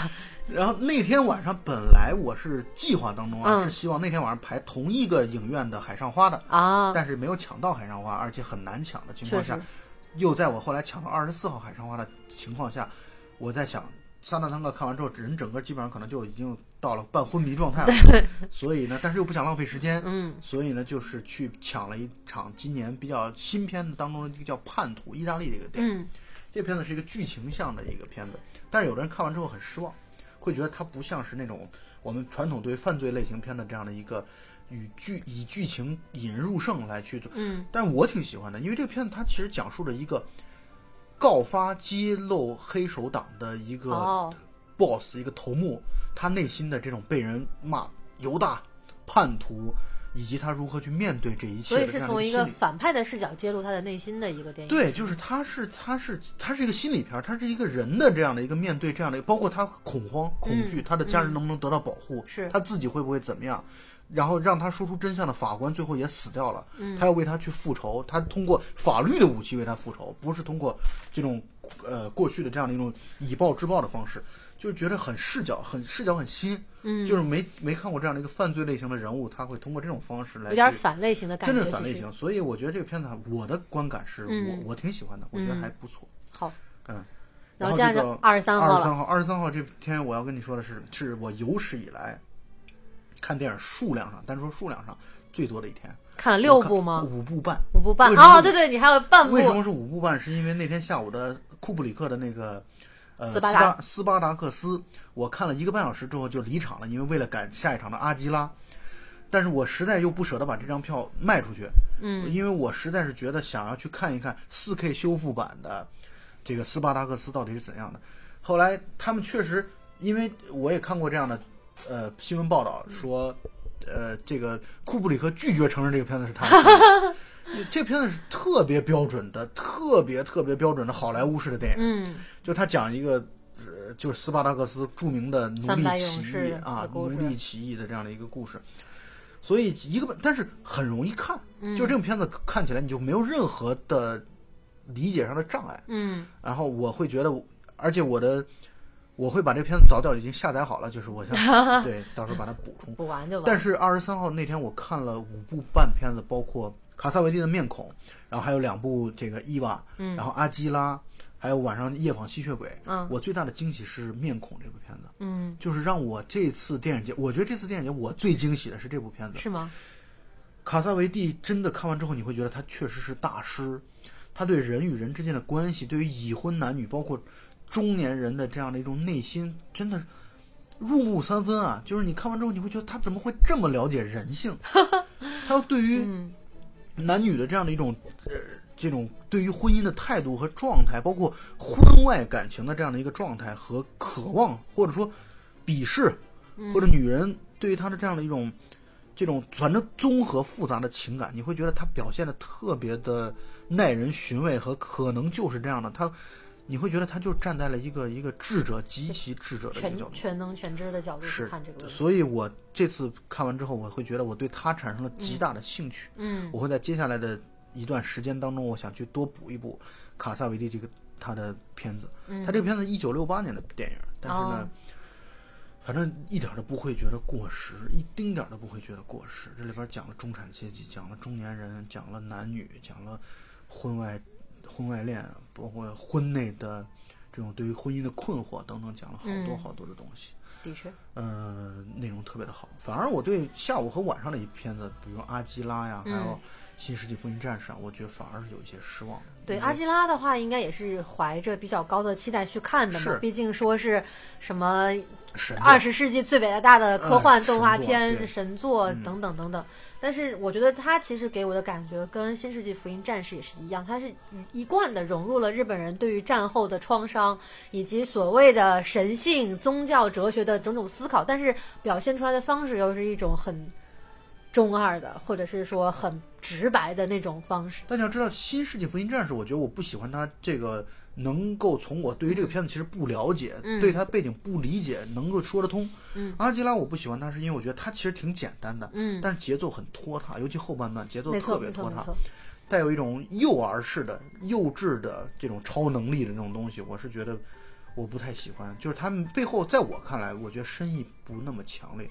然后那天晚上本来我是计划当中啊，嗯是希望那天晚上排同一个影院的《海上花》的，啊，但是没有抢到《海上花》，而且很难抢的情况下又在我后来抢到二十四号海上花的情况下，我在想，萨纳汤克看完之后，人整个基本上可能就已经到了半昏迷状态了。所以呢，但是又不想浪费时间，嗯所以呢，就是去抢了一场今年比较新片子当中的一个叫《叛徒》，意大利的一个电影。嗯这片子是一个剧情向的一个片子，但是有的人看完之后很失望，会觉得它不像是那种我们传统对犯罪类型片的这样的一个以剧以剧情引入胜来去做。嗯但我挺喜欢的，因为这个片子它其实讲述了一个告发揭露黑手党的一个哦 boss，、一个头目，他内心的这种被人骂犹大、叛徒，以及他如何去面对这一切所以是从一个。反派的视角揭露他的内心的一个电影。对，就是他是他是他是一个心理片，他是一个人的这样的一个面对这样的，包括他恐慌、恐惧，嗯他的家人能不能得到保护，是他自己会不会怎么样，然后让他说出真相的法官最后也死掉了，嗯。他要为他去复仇，他通过法律的武器为他复仇，不是通过这种呃过去的这样的一种以暴制暴的方式，就觉得很视角很视角很新，嗯，就是没没看过这样的一个犯罪类型的人物，他会通过这种方式来有点反类型的感觉，真的反类型，所以我觉得这个片子我的观感是嗯。我我挺喜欢的，我觉得还不错。好。嗯，然后接下来这个二十三号，二十三号，二十三号这天我要跟你说的是，是我有史以来看电影数量上，单说数量上最多的一天，看了六部吗？五部半。五部半哦，对对，你还有半部为什么是五部半？是因为那天下午的库布里克的那个呃斯巴达达斯巴达克斯，我看了一个半小时之后就离场了，因为为了赶下一场的阿基拉。但是我实在又不舍得把这张票卖出去，嗯，因为我实在是觉得想要去看一看 4K 修复版的这个斯巴达克斯到底是怎样的。后来他们确实，因为我也看过这样的呃新闻报道说，呃，这个库布里克拒绝承认这个片子是他的。[laughs] 这片子是特别标准的、特别特别标准的好莱坞式的电影。嗯，就他讲一个，呃，就是斯巴达克斯著名的奴隶起义啊，奴隶起义的这样的一个故事。所以一个，但是很容易看，嗯就这种片子看起来你就没有任何的理解上的障碍。嗯然后我会觉得，而且我的我会把这片子早早已经下载好了，就是我想 [laughs] 对到时候把它补充。补完就完。但是二十三号那天我看了五部半片子，包括卡萨维蒂的面孔，然后还有两部这个伊娃，嗯然后阿基拉，还有晚上夜访吸血鬼。嗯我最大的惊喜是面孔这部片子，嗯，就是让我这次电影节，我觉得这次电影节我最惊喜的是这部片子。是吗？卡萨维蒂真的看完之后，你会觉得他确实是大师，他对人与人之间的关系，对于已婚男女，包括中年人的这样的一种内心，真的是入木三分啊！就是你看完之后，你会觉得他怎么会这么了解人性？[laughs] 他对于嗯男女的这样的一种呃这种对于婚姻的态度和状态，包括婚外感情的这样的一个状态和渴望，或者说鄙视，或者女人对于他的这样的一种这种反正综合复杂的情感，你会觉得他表现的特别的耐人寻味和可能就是这样的他。你会觉得他就站在了一个一个智者极其智者的一个角度，全能全知的角度看这个问题。所以我这次看完之后，我会觉得我对他产生了极大的兴趣。嗯我会在接下来的一段时间当中，我想去多补一补卡萨维蒂这个他的片子。嗯，他这个片子一九六八年的电影，但是呢，哦反正一点都不会觉得过时，一丁点儿都不会觉得过时。这里边讲了中产阶级，讲了中年人，讲了男女，讲了婚外婚外恋，包括婚内的这种对于婚姻的困惑等等，讲了好多嗯好多的东西。的确，嗯，内容特别的好。反而我对下午和晚上的一片子，比如阿基拉呀，还有嗯《新世纪福音战士》啊，我觉得反而是有一些失望对阿基拉的话，应该也是怀着比较高的期待去看的嘛，毕竟说是什么二十世纪最伟大的科幻嗯动画神作片、对神作嗯等等等等。但是我觉得它其实给我的感觉跟《新世纪福音战士》也是一样，它是一贯的融入了日本人对于战后的创伤以及所谓的神性、宗教、哲学的种种思考，但是表现出来的方式又是一种很中二的，或者是说很直白的那种方式。但你要知道，《新世纪福音战士》，我觉得我不喜欢他这个能够从我对于这个片子其实不了解，嗯对他背景不理解，能够说得通。嗯阿基拉我不喜欢他，是因为我觉得他其实挺简单的，嗯，但是节奏很拖沓，尤其后半段节奏特别拖沓带有一种幼儿式的、幼稚的这种超能力的那种东西，我是觉得我不太喜欢。就是他们背后，在我看来，我觉得深意不那么强烈。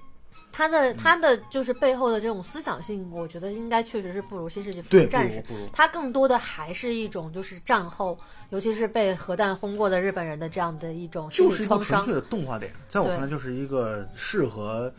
他的他的就是背后的这种思想性，我觉得应该确实是不如《新世纪福，音战士不如》。不如。它更多的还是一种就是战后，尤其是被核弹轰过的日本人的这样的一种心就是创伤。纯粹的动画电影，在我看来就是一个适合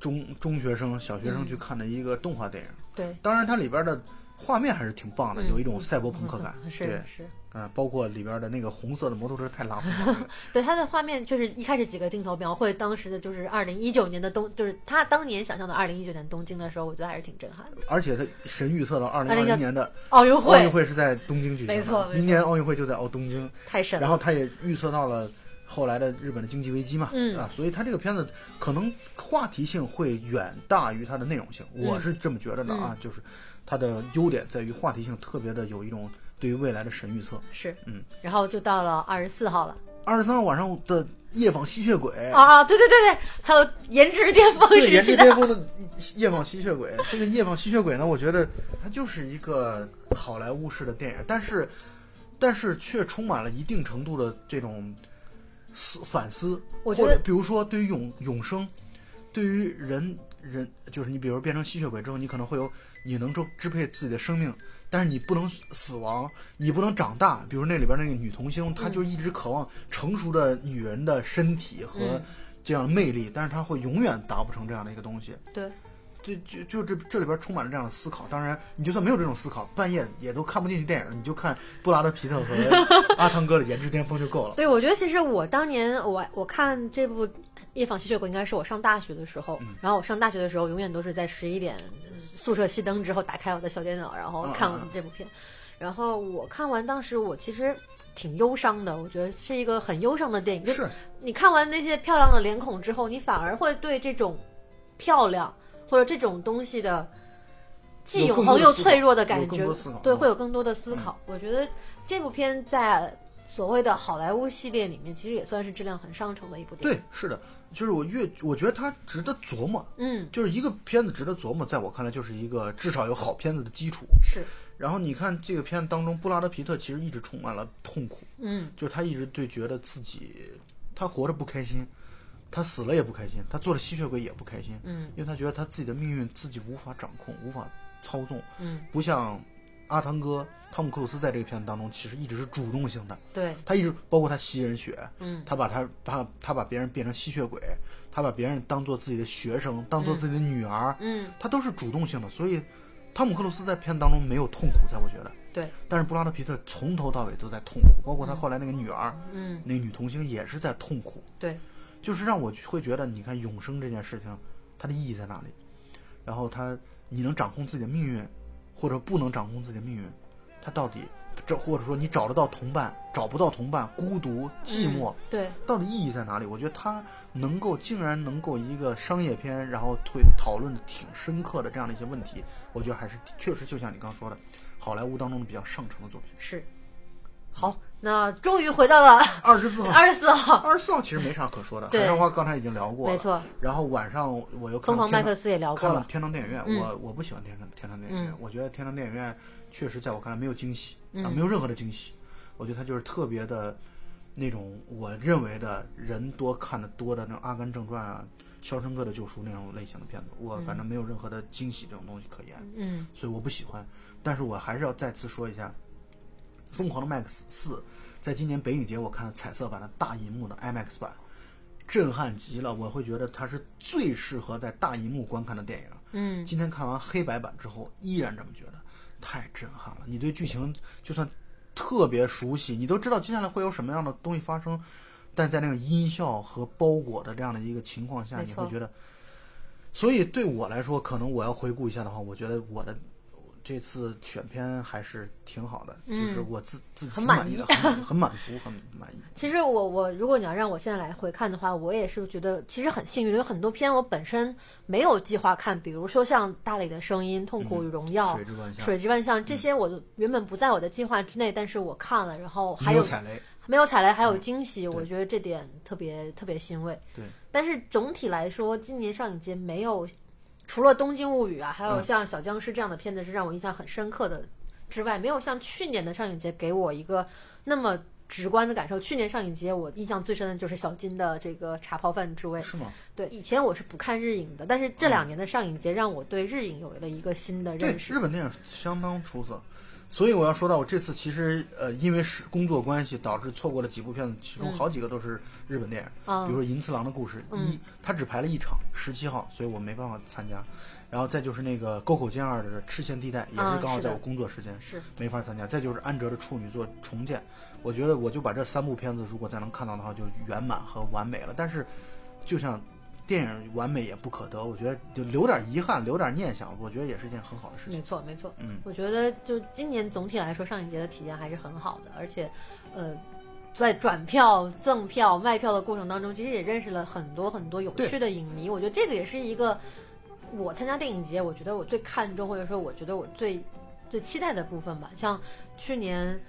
中中学生、小学生嗯去看的一个动画电影。对，当然，它里边的画面还是挺棒的，嗯有一种赛博朋克感。是，是，嗯，包括里边的那个红色的摩托车太拉风了。[laughs] 对它的画面就是一开始几个镜头描绘当时的就是二零一九年的东，就是他当年想象的二零一九年东京的时候，我觉得还是挺震撼的。而且他神预测到二零二零年的奥运会奥运会会是在东京举行的，明年奥运会就在哦东京。太神了，然后他也预测到了后来的日本的经济危机嘛，嗯啊，所以他这个片子可能话题性会远大于它的内容性，我是这么觉得的啊，就是它的优点在于话题性特别的有一种对于未来的神预测。是，嗯，然后就到了二十四号了。二十三号晚上的夜访吸血鬼，啊，对对对对，还有颜值巅峰对，时颜值期的巅峰的夜访吸血鬼，[laughs] 这个夜访吸血鬼呢，我觉得它就是一个好莱坞式的电影，但是但是却充满了一定程度的这种思反思，我觉得或者比如说对于永永生，对于人人就是你比如变成吸血鬼之后，你可能会有你能支支配自己的生命。但是你不能死亡，你不能长大。比如那里边那个女童星，她就一直渴望成熟的女人的身体和嗯这样的魅力，但是她会永远达不成这样的一个东西。对，就就就这这里边充满了这样的思考。当然，你就算没有这种思考，半夜也都看不进去电影，你就看布拉德皮特和 [laughs] 阿汤哥的颜值巅峰就够了。对，我觉得其实我当年我我看这部《夜访吸血鬼》应该是我上大学的时候，然后我上大学的时候永远都是在十一点宿舍熄灯之后打开我的小电脑，然后看完这部片。然后我看完当时我其实挺忧伤的，我觉得是一个很忧伤的电影。就是你看完那些漂亮的脸孔之后，你反而会对这种漂亮或者这种东西的既永恒又脆弱的感觉，对，会有更多的思考。我觉得这部片在所谓的好莱坞系列里面，其实也算是质量很上乘的一部电影。对，是的，就是我越我觉得它值得琢磨。嗯，就是一个片子值得琢磨，在我看来就是一个至少有好片子的基础。是。然后你看这个片子当中，布拉德皮特其实一直充满了痛苦，嗯，就他一直对觉得自己他活着不开心，他死了也不开心，他做了吸血鬼也不开心，嗯，因为他觉得他自己的命运自己无法掌控，无法操纵，嗯，不像阿汤哥汤姆克鲁斯在这个片子当中其实一直是主动性的，对，他一直包括他吸人血，嗯，他把他他他把别人变成吸血鬼，他把别人当做自己的学生，当做自己的女儿，嗯，他都是主动性的，所以。汤姆克鲁斯在片子当中没有痛苦，在我觉得，对。但是布拉德皮特从头到尾都在痛苦，包括他后来那个女儿，嗯，那女童星也是在痛苦，对。就是让我会觉得，你看永生这件事情，它的意义在哪里？然后他，你能掌控自己的命运，或者不能掌控自己的命运，他到底？这或者说你找得到同伴，找不到同伴，孤独寂寞，对，到底意义在哪里？我觉得他能够竟然能够一个商业片，然后会讨论的挺深刻的这样的一些问题，我觉得还是确实就像你刚说的，好莱坞当中的比较上乘的作品。是，好，那终于回到了二十四号，[laughs] 二十四号，二十四号其实没啥可说的，海上花刚才已经聊过了，没错。然后晚上我又疯狂麦克斯也聊过了，天堂电影院，我我不喜欢天堂天堂电影院，我觉得天堂电影院。确实，在我看来没有惊喜啊，没有任何的惊喜。我觉得它就是特别的，那种我认为的人多看的多的那种《阿甘正传》啊，《肖申克的救赎》那种类型的片子，我反正没有任何的惊喜这种东西可言。嗯，所以我不喜欢。但是我还是要再次说一下，《疯狂的 MAX 四》在今年北影节我看了彩色版的大银幕的 IMAX 版，震撼极了。我会觉得它是最适合在大银幕观看的电影。嗯，今天看完黑白版之后，依然这么觉得。太震撼了！你对剧情就算特别熟悉，你都知道接下来会有什么样的东西发生，但在那个音效和包裹的这样的一个情况下，你会觉得，所以对我来说，可能我要回顾一下的话，我觉得我的。这次选片还是挺好的，就是我自自己很满意的，很很满足，很满意。[laughs] 其实我我如果你要让我现在来回看的话，我也是觉得其实很幸运，有很多片我本身没有计划看，比如说像《大理的声音》《痛苦与荣耀》《水之万象》《水之万象》这些，我原本不在我的计划之内，但是我看了，然后还有踩雷，没有踩雷，还有惊喜，我觉得这点特别特别欣慰。对，但是总体来说，今年上影节没有。除了《东京物语》啊，还有像《小僵尸》这样的片子是让我印象很深刻的之外，没有像去年的上影节给我一个那么直观的感受。去年上影节我印象最深的就是小金的这个茶泡饭之味。是吗？对，以前我是不看日影的，但是这两年的上影节让我对日影有了一个新的认识。日本电影相当出色。所以我要说到，我这次其实呃，因为是工作关系导致错过了几部片子，其中好几个都是日本电影，比如说《银次郎的故事》一，他只排了一场，十七号，所以我没办法参加。然后再就是那个沟口健二的《赤线地带》，也是刚好在我工作时间，是没法参加。再就是安哲的处女作《重建》，我觉得我就把这三部片子如果再能看到的话，就圆满和完美了。但是，就像。电影完美也不可得，我觉得就留点遗憾，留点念想，我觉得也是一件很好的事情。没错，没错。嗯，我觉得就今年总体来说，上影节的体验还是很好的，而且，呃，在转票、赠票、卖票的过程当中，其实也认识了很多很多有趣的影迷。我觉得这个也是一个我参加电影节，我觉得我最看重，或者说我觉得我最最期待的部分吧。像去年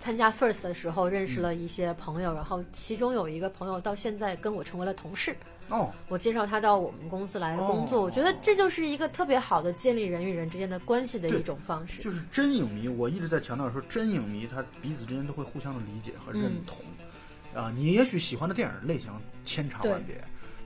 参加 First 的时候，认识了一些朋友，然后其中有一个朋友到现在跟我成为了同事。哦，我介绍他到我们公司来工作，我觉得这就是一个特别好的建立人与人之间的关系的一种方式。就是真影迷，我一直在强调说，真影迷他彼此之间都会互相的理解和认同。啊，你也许喜欢的电影类型千差万别，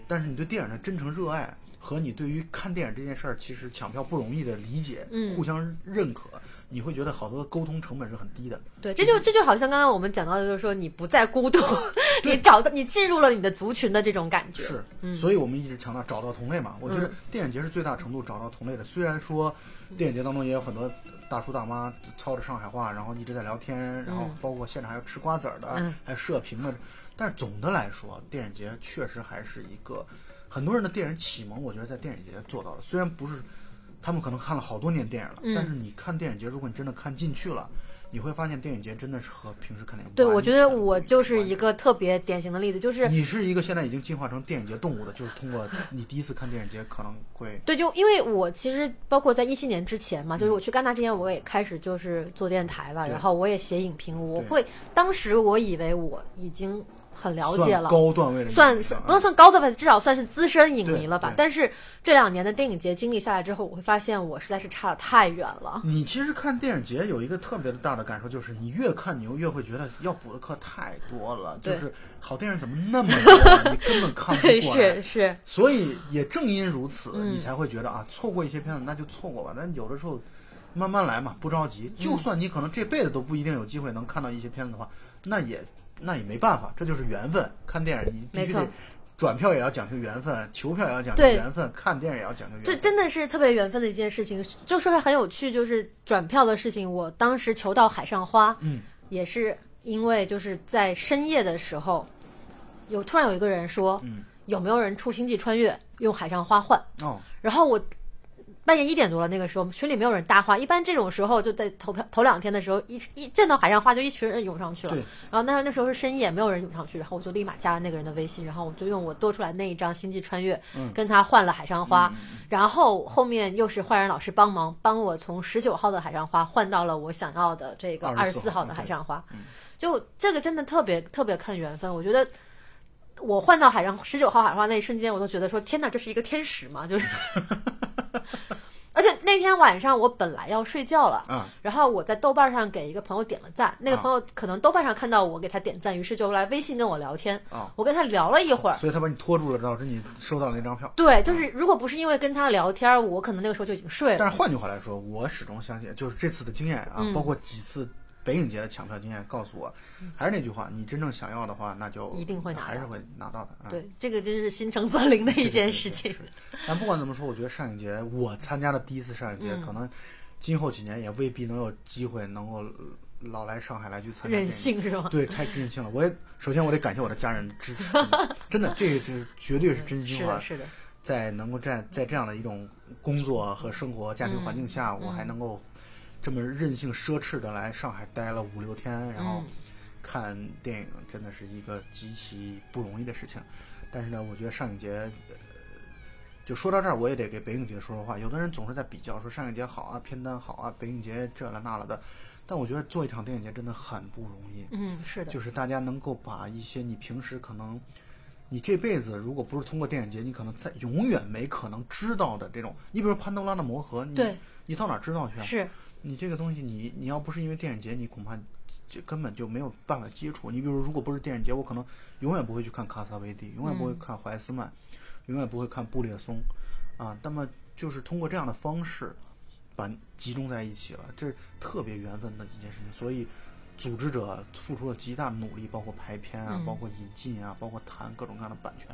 但是你对电影的真诚热爱，和你对于看电影这件事儿其实抢票不容易的理解，嗯。互相认可，你会觉得好多沟通成本是很低的。对，这就这就好像刚刚我们讲到的，就是说你不再孤独，[laughs] 你找到你进入了你的族群的这种感觉。是，嗯所以我们一直强调找到同类嘛。我觉得电影节是最大程度找到同类的。虽然说电影节当中也有很多大叔大妈操着上海话，然后一直在聊天，然后包括现场还有吃瓜子儿的，嗯还有射频的，但是总的来说，电影节确实还是一个很多人的电影启蒙。我觉得在电影节做到了，虽然不是他们可能看了好多年电影了，嗯。但是你看电影节，如果你真的看进去了。你会发现电影节真的是和平时看电影对，完我觉得我就是一个特别典型的例子，就是你是一个现在已经进化成电影节动物的，就是通过你第一次看电影节可能会对，就因为我其实包括在一七年之前嘛，嗯。就是我去戛纳之前，我也开始就是做电台了，对。然后我也写影评，我会当时我以为我已经很了解了。高段位的算影迷了不能算高段位，至少算是资深影迷了吧。但是这两年的电影节经历下来之后，我会发现我实在是差的太远了。你其实看电影节有一个特别的大的感受，就是你越看你又越会觉得要补的课太多了，就是好电影怎么那么多啊，你根本看不对，过来是。是，[laughs] 所以也正因如此，嗯你才会觉得啊，错过一些片子那就错过吧。但有的时候慢慢来嘛，不着急。就嗯算你可能这辈子都不一定有机会能看到一些片子的话，那也那也没办法，这就是缘分。看电影你必须得转票也要讲究缘分，求票也要讲究缘分，看电影也要讲究缘分。这真的是特别缘分的一件事情。就说来很有趣，就是转票的事情。我当时求到《海上花》，嗯，也是因为就是在深夜的时候，有突然有一个人说，嗯有没有人出星际穿越用海上花换？哦，然后我半夜一点多了，那个时候群里没有人搭话，一般这种时候就在投票头两天的时候，一一见到海上花就一群人涌上去了对。然后那时候那时候是深夜，没有人涌上去，然后我就立马加了那个人的微信，然后我就用我多出来那一张星际穿越，嗯跟他换了海上花。然后后面又是坏人老师帮忙，帮我从十九号的海上花换到了我想要的这个二十四号的海上花嗯。就这个真的特别特别看缘分，我觉得。我换到海上十九号海上花那一瞬间，我都觉得说天哪，这是一个天使嘛？就是，[laughs] 而且那天晚上我本来要睡觉了，啊，然后我在豆瓣上给一个朋友点了赞，那个啊朋友可能豆瓣上看到我给他点赞，于是就来微信跟我聊天。啊我跟他聊了一会儿，所以他把你拖住了，导致你收到了那张票。对，就是如果不是因为跟他聊天，我可能那个时候就已经睡了。但是换句话来说，我始终相信，就是这次的经验啊，嗯包括几次北影节的抢票经验，告诉我，还是那句话，你真正想要的话，那就一定会拿到还是会拿到的。啊、对，这个真是心诚则灵的一件事情。是但不管怎么说，我觉得上影节，我参加的第一次上影节，嗯可能今后几年也未必能有机会能够老来上海来去参加电任。性是吗？对，太任性了。我也首先我得感谢我的家人的支持，嗯真的，这个是绝对是真心话 [laughs] 是的，。是的，在能够在在这样的一种工作和生活家庭环境下，嗯我还能够这么任性奢侈的来上海待了五六天，然后嗯看电影，真的是一个极其不容易的事情。但是呢，我觉得上影节，呃，就说到这儿，我也得给北影节说说话。有的人总是在比较说上影节好啊，片单好啊，北影节这了那了的。但我觉得做一场电影节真的很不容易。嗯，是的，就是大家能够把一些你平时可能，你这辈子如果不是通过电影节，你可能在永远没可能知道的这种，你比如说潘多拉的魔盒，你，你到哪儿知道去啊？是，你这个东西你，你要不是因为电影节，你恐怕就根本就没有办法接触。你比如如果不是电影节，我可能永远不会去看卡萨维蒂，永远不会看怀斯曼，永远不会看布列松，啊，那么就是通过这样的方式，把集中在一起了，这是特别缘分的一件事情。所以，组织者付出了极大的努力，包括排片啊，嗯包括引进啊，包括谈各种各样的版权，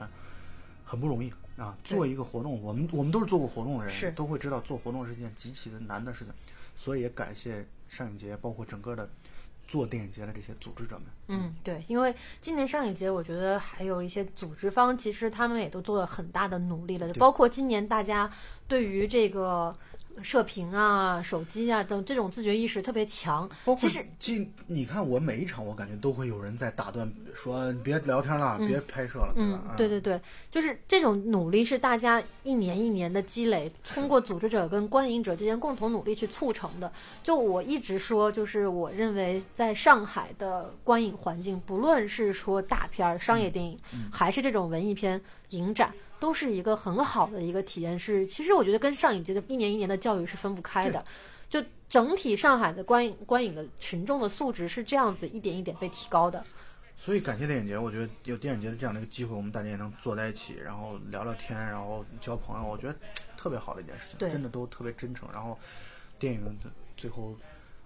很不容易啊。做一个活动，我们我们都是做过活动的人，都会知道做活动是一件极其的难的事情。所以也感谢上影节，包括整个的做电影节的这些组织者们。嗯，对，因为今年上影节，我觉得还有一些组织方，其实他们也都做了很大的努力了，包括今年大家对于这个射频啊、手机啊等这种自觉意识特别强。包括其实今你看我每一场，我感觉都会有人在打断说别聊天了，别拍摄了，对吧？嗯，啊对对对，就是这种努力是大家一年一年的积累，通过组织者跟观影者之间共同努力去促成的。就我一直说，就是我认为在上海的观影环境，不论是说大片儿、商业电影，还是这种文艺片影展。都是一个很好的一个体验，是其实我觉得跟上影节的一年一年的教育是分不开的。就整体上海的观影观影的群众的素质是这样子一点一点被提高的。所以感谢电影节，我觉得有电影节的这样的一个机会，我们大家也能坐在一起，然后聊聊天，然后交朋友，我觉得特别好的一件事情，真的都特别真诚。然后电影的最后，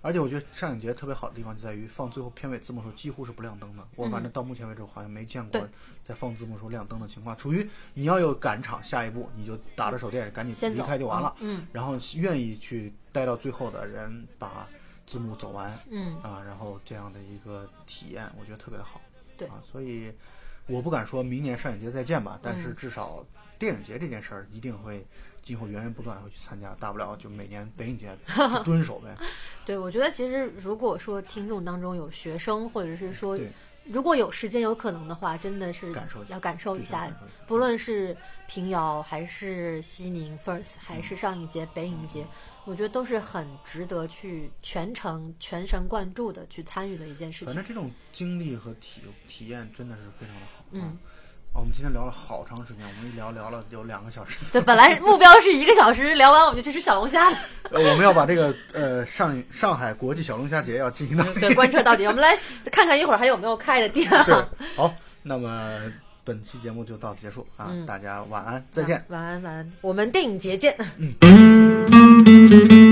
而且我觉得上影节特别好的地方就在于放最后片尾字幕的时候几乎是不亮灯的。我反正到目前为止好像没见过在放字幕时候亮灯的情况，处于你要有赶场，下一步你就打着手电赶紧离开就完了。嗯然后愿意去待到最后的人把字幕走完，嗯啊，然后这样的一个体验，我觉得特别的好。对啊，所以我不敢说明年上影节再见吧，但嗯是至少电影节这件事儿一定会今后源源不断的会去参加，大不了就每年北影节就蹲守呗。对，我觉得其实如果说听众当中有学生，或者是说如果有时间有可能的话，真的是感受要感受一下不论是平遥还是西宁 First，还是上一节北影节，我觉得都是很值得去全程全神贯注的去参与的一件事情。反正这种经历和体体验真的是非常的好。嗯啊，哦，我们今天聊了好长时间，我们一聊聊了有两个小时。对，本来目标是一个小时，聊完我们就去吃小龙虾了。呃我们要把这个呃上上海国际小龙虾节要进行到对，贯彻到底。我们来看看一会儿还有没有开的店。对，好，那么本期节目就到此结束啊，嗯大家晚安，再见。晚安，晚安，我们电影节见。Espérame